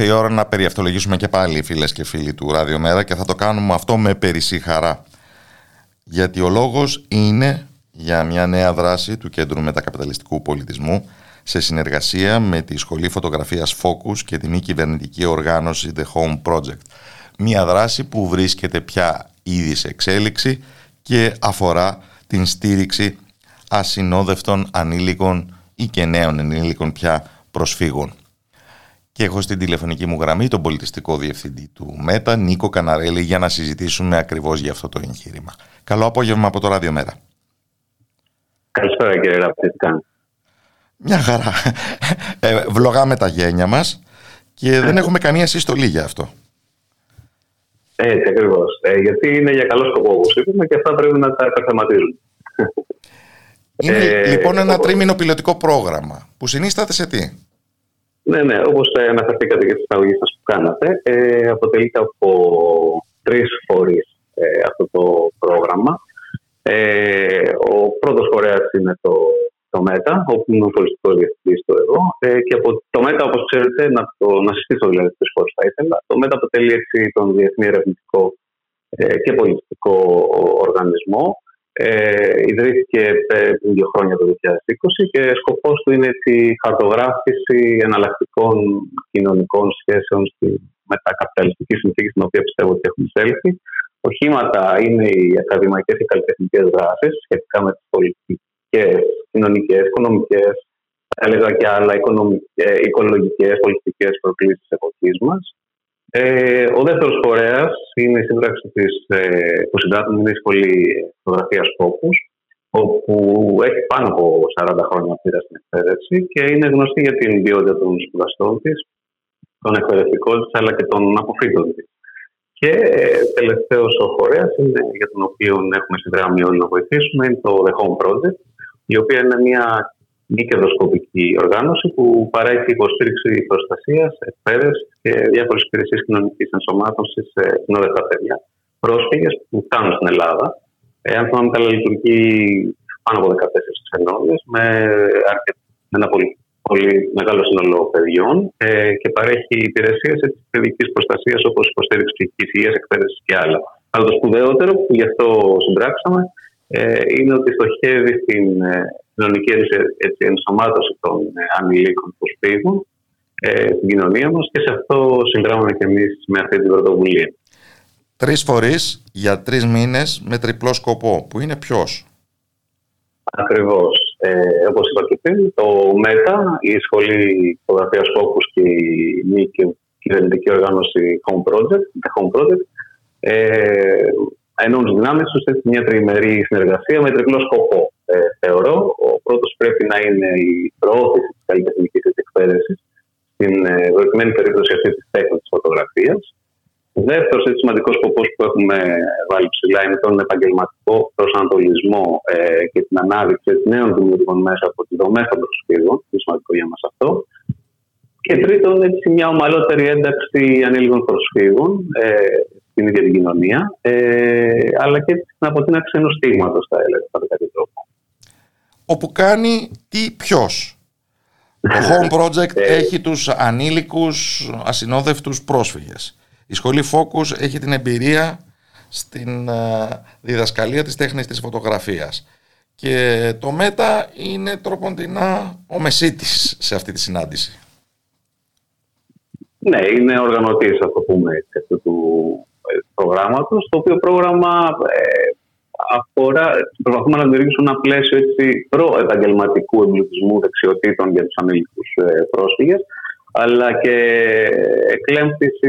C: Ήρθε η ώρα να περιαυτολογήσουμε και πάλι φίλες και φίλοι του Ραδιομέρα και θα το κάνουμε αυτό με περισσή χαρά. Γιατί ο λόγος είναι για μια νέα δράση του Κέντρου Μετακαπιταλιστικού Πολιτισμού σε συνεργασία με τη Σχολή Φωτογραφίας Focus και τη μη κυβερνητική οργάνωση The Home Project. Μια δράση που βρίσκεται πια ήδη σε εξέλιξη και αφορά την στήριξη ασυνόδευτων ανήλικων ή και νέων ενήλικων πια προσφύγων. Και έχω στην τηλεφωνική μου γραμμή τον πολιτιστικό διευθυντή του ΜΕΤΑ, Νίκο Καναρέλη, για να συζητήσουμε ακριβώς για αυτό το εγχείρημα. Καλό απόγευμα από το Ράδιο Μέρα.
J: Καλησπέρα κύριε Ραπτή,
C: Μια χαρά. Ε, βλογάμε τα γένια μας και δεν έχουμε καμία συστολή για αυτό.
J: Έτσι ακριβώς. Ε, γιατί είναι για καλό σκοπό, όπως είπαμε, και αυτά πρέπει να τα καθεματίζουν.
C: Είναι ε, λοιπόν ένα τρίμηνο πιλωτικό πρόγραμμα που συνίσταται σε τι;
J: Ναι, ναι, όπως αναφερθήκατε και στην αγωγή σας που κάνατε, ε, αποτελείται από τρεις φορείς ε, αυτό το πρόγραμμα. Ε, ο πρώτος φορέας είναι το, το ΜΕΤΑ, όπου είναι ο πολιτικός διευθυντής του εδώ. Ε, και από το ΜΕΤΑ, όπως ξέρετε, να, το, να συστήσω δηλαδή τις φορές θα ήθελα. Το ΜΕΤΑ αποτελεί έτσι τον διεθνή ερευνητικό ε, και πολιτιστικό οργανισμό ε, ιδρύθηκε πριν δύο χρόνια το 2020 και σκοπός του είναι η χαρτογράφηση εναλλακτικών κοινωνικών σχέσεων στη μετακαπιταλιστική συνθήκη στην οποία πιστεύω ότι έχουμε εισέλθει. Οχήματα είναι οι ακαδημαϊκές και καλλιτεχνικές δράσεις σχετικά με τις πολιτικές, κοινωνικές, οικονομικές, έλεγα και άλλα οικολογικές, πολιτικές προκλήσεις τη εποχής μας. Ε, ο δεύτερος φορέας είναι η σύμπραξη της, ε, που συντάσσουμε είναι η Σχολή Φωτογραφία Φόκου, όπου έχει πάνω από 40 χρόνια πείρα στην εκπαίδευση και είναι γνωστή για την ποιότητα των σπουδαστών της, των εκπαιδευτικών της αλλά και των αποφύτων της. Και ε, τελευταίος ο φορέας για τον οποίο έχουμε συνδράμει όλοι να βοηθήσουμε είναι το The Home Project, η οποία είναι μια μη κερδοσκοπική οργάνωση που παρέχει υποστήριξη προστασίας, εκπαίδευσης και διάφορες υπηρεσίες κοινωνικής ενσωμάτωσης σε συνόδευτα παιδιά. Πρόσφυγες που φτάνουν στην Ελλάδα. Ε, αν θυμάμαι καλά, λειτουργεί πάνω από 14 ξενόδε με, με ένα πολύ, πολύ μεγάλο σύνολο παιδιών ε, και παρέχει υπηρεσίες παιδικής προστασίας όπως υποστήριξη ψυχικής υγείας, εκπαίδευσης και άλλα. Αλλά το σπουδαιότερο που γι' αυτό συντράξαμε ε, είναι ότι στοχεύει στην ε, κοινωνική έτσι, ενσωμάτωση των ε, ανηλίκων προσφύγων ε, στην κοινωνία μας και σε αυτό συνδράμουμε και εμείς με αυτή την πρωτοβουλία.
C: Τρεις φορείς για τρεις μήνες με τριπλό σκοπό, που είναι ποιος;
J: Ακριβώς. Ε, όπως είπα και πριν, το ΜΕΤΑ, η Σχολή Φωτογραφίας Focus και η μη κυβερνητική οργάνωση Home Project, Home Project ε, ενώνουν τι δυνάμεις τους σε μια τριημερή συνεργασία με τριπλό σκοπό. Ε, θεωρώ. Ο πρώτος πρέπει να είναι η προώθηση της καλλιτεχνικής εκπαίδευσης, στην ε, προκειμένη περίπτωση αυτή της τέχνης της φωτογραφίας. Ο δεύτερο σημαντικός σκοπός που έχουμε βάλει ψηλά είναι τον επαγγελματικό προσανατολισμό ε, και την ανάδειξη νέων δημιουργών μέσα από τις δομές των προσφύγων. Είναι σημαντικό για μας αυτό. Και τρίτον, έτσι, μια ομαλότερη ένταξη ανήλικων προσφύγων ε, στην ίδια την κοινωνία, ε, αλλά και την αποτείναξη ενός στίγματος, θα έλεγα, κατά κάποιο τρόπο
C: όπου κάνει τι ποιος. Το (laughs) Home Project ε. έχει τους ανήλικους ασυνόδευτους πρόσφυγες. Η σχολή Focus έχει την εμπειρία στην ε, διδασκαλία της τέχνης της φωτογραφίας. Και το ΜΕΤΑ είναι τροποντινά ο μεσίτης σε αυτή τη συνάντηση.
J: Ναι, είναι οργανωτής, θα το πούμε αυτού του ε, προγράμματος, το οποίο πρόγραμμα αφορά, προσπαθούμε να δημιουργήσουμε ένα πλαίσιο έτσι, προ-επαγγελματικού εμπλουτισμού δεξιοτήτων για τους ανήλικους ε, πρόσφυγες, αλλά και εκλέμψηση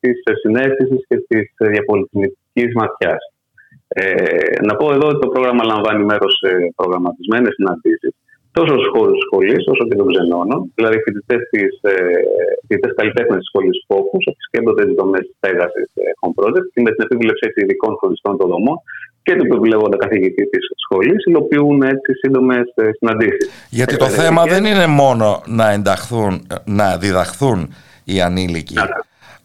J: της συνέστησης και της διαπολιτισμικής ματιάς. Ε, να πω εδώ ότι το πρόγραμμα λαμβάνει μέρος σε προγραμματισμένες συναντήσεις τόσο στου χώρου της σχολής όσο και των ξενώνων. Δηλαδή, φοιτητές ε, καλλιτέχνες της σχολής Focus επισκέπτονται τις δομές της στέγαση ε, Home Project και με την επίβλεψη ειδικών φροντιστών των δομών και του επιβλεγόντα καθηγητή της σχολής υλοποιούν έτσι σύντομε συναντήσεις.
C: Γιατί το θέμα δεν είναι μόνο να ενταχθούν, να διδαχθούν οι ανήλικοι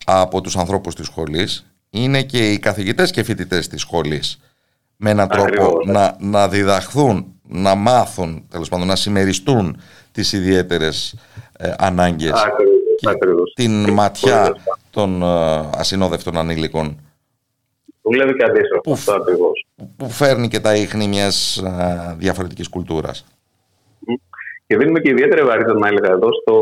C: από τους ανθρώπους της σχολής, είναι και οι καθηγητές και φοιτητές της σχολής. Με έναν τρόπο να, να διδαχθούν, να μάθουν, τέλος πάντων, να συμμεριστούν τις ιδιαίτερες ε, ανάγκες και την ματιά των ε, ασυνόδευτων ανήλικων
J: Δουλεύει και αντίστοιχο. Που, αυτό
C: που φέρνει και τα ίχνη μιας διαφορετικής κουλτούρας.
J: Και δίνουμε και ιδιαίτερη βαρύτητα, να έλεγα εδώ, στο,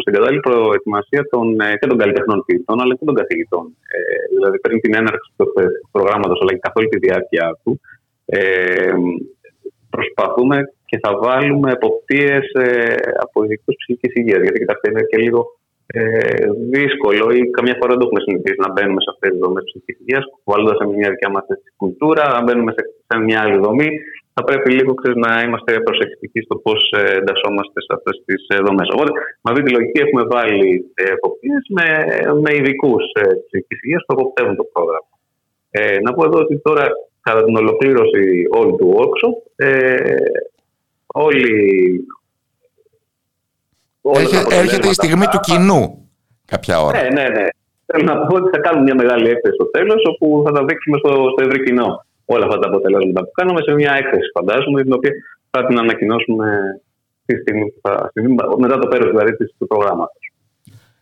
J: στην κατάλληλη προετοιμασία των, ε, και των καλλιτεχνών ποιητών αλλά και των καθηγητών. Ε, δηλαδή, πριν την έναρξη του προγράμματος, αλλά και καθ' όλη τη διάρκεια του, ε, προσπαθούμε και θα βάλουμε εποπτείες ε, από ειδικούς ψυχικής υγείας. Γιατί κοιτάξτε, είναι και λίγο ε, δύσκολο ή καμιά φορά δεν το έχουμε συνηθίσει να μπαίνουμε σε αυτές τις δομές ψυχική υγεία, κουβαλώντας σε μια δικιά μας κουλτούρα. Αν μπαίνουμε σε, σε μια άλλη δομή, θα πρέπει λίγο ξέρεις, να είμαστε προσεκτικοί στο πώς ε, εντασσόμαστε σε αυτές τις ε, δομές. Οπότε, με αυτή τη λογική έχουμε βάλει εποπτείες με, με ειδικούς ψυχικής υγείας που εποπτεύουν το πρόγραμμα. Ε, να πω εδώ ότι τώρα, κατά την ολοκλήρωση όλου του workshop, ε, όλοι
C: έρχεται η στιγμή του κοινού κάποια ώρα.
J: Ναι, ναι, ναι. Θέλω να πω ότι θα κάνουμε μια μεγάλη έκθεση στο τέλος, όπου θα τα δείξουμε στο, στο ευρύ κοινό όλα αυτά τα αποτελέσματα που κάνουμε σε μια έκθεση, φαντάζομαι, την οποία θα την ανακοινώσουμε τη στιγμή, θα, μετά το πέρας δηλαδή του προγράμματος.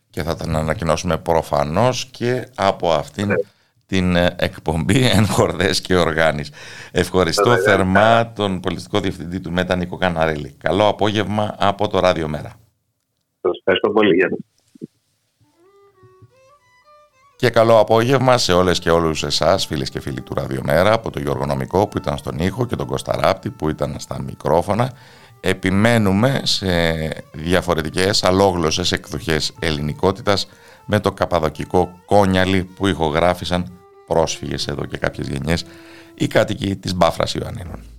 C: Και θα την ανακοινώσουμε προφανώς και από αυτήν ναι. την ε, εκπομπή (laughs) εν χορδές και οργάνης. Ευχαριστώ θερμά τον πολιτικό διευθυντή του ΜΕΤΑ Νίκο Καναρέλη. Καλό απόγευμα από το Ράδιο Μέρα.
J: Σας ευχαριστώ πολύ για
C: Και καλό απόγευμα σε όλες και όλους εσάς φίλες και φίλοι του Ραδιομέρα από το Γιώργο Νομικό που ήταν στον ήχο και τον Κωνσταράπτη που ήταν στα μικρόφωνα. Επιμένουμε σε διαφορετικές αλόγλωσσες εκδοχές ελληνικότητας με το καπαδοκικό κόνιαλι που ηχογράφησαν πρόσφυγες εδώ και κάποιες γενιές οι κάτοικοι της Μπάφρας Ιωαννίνων.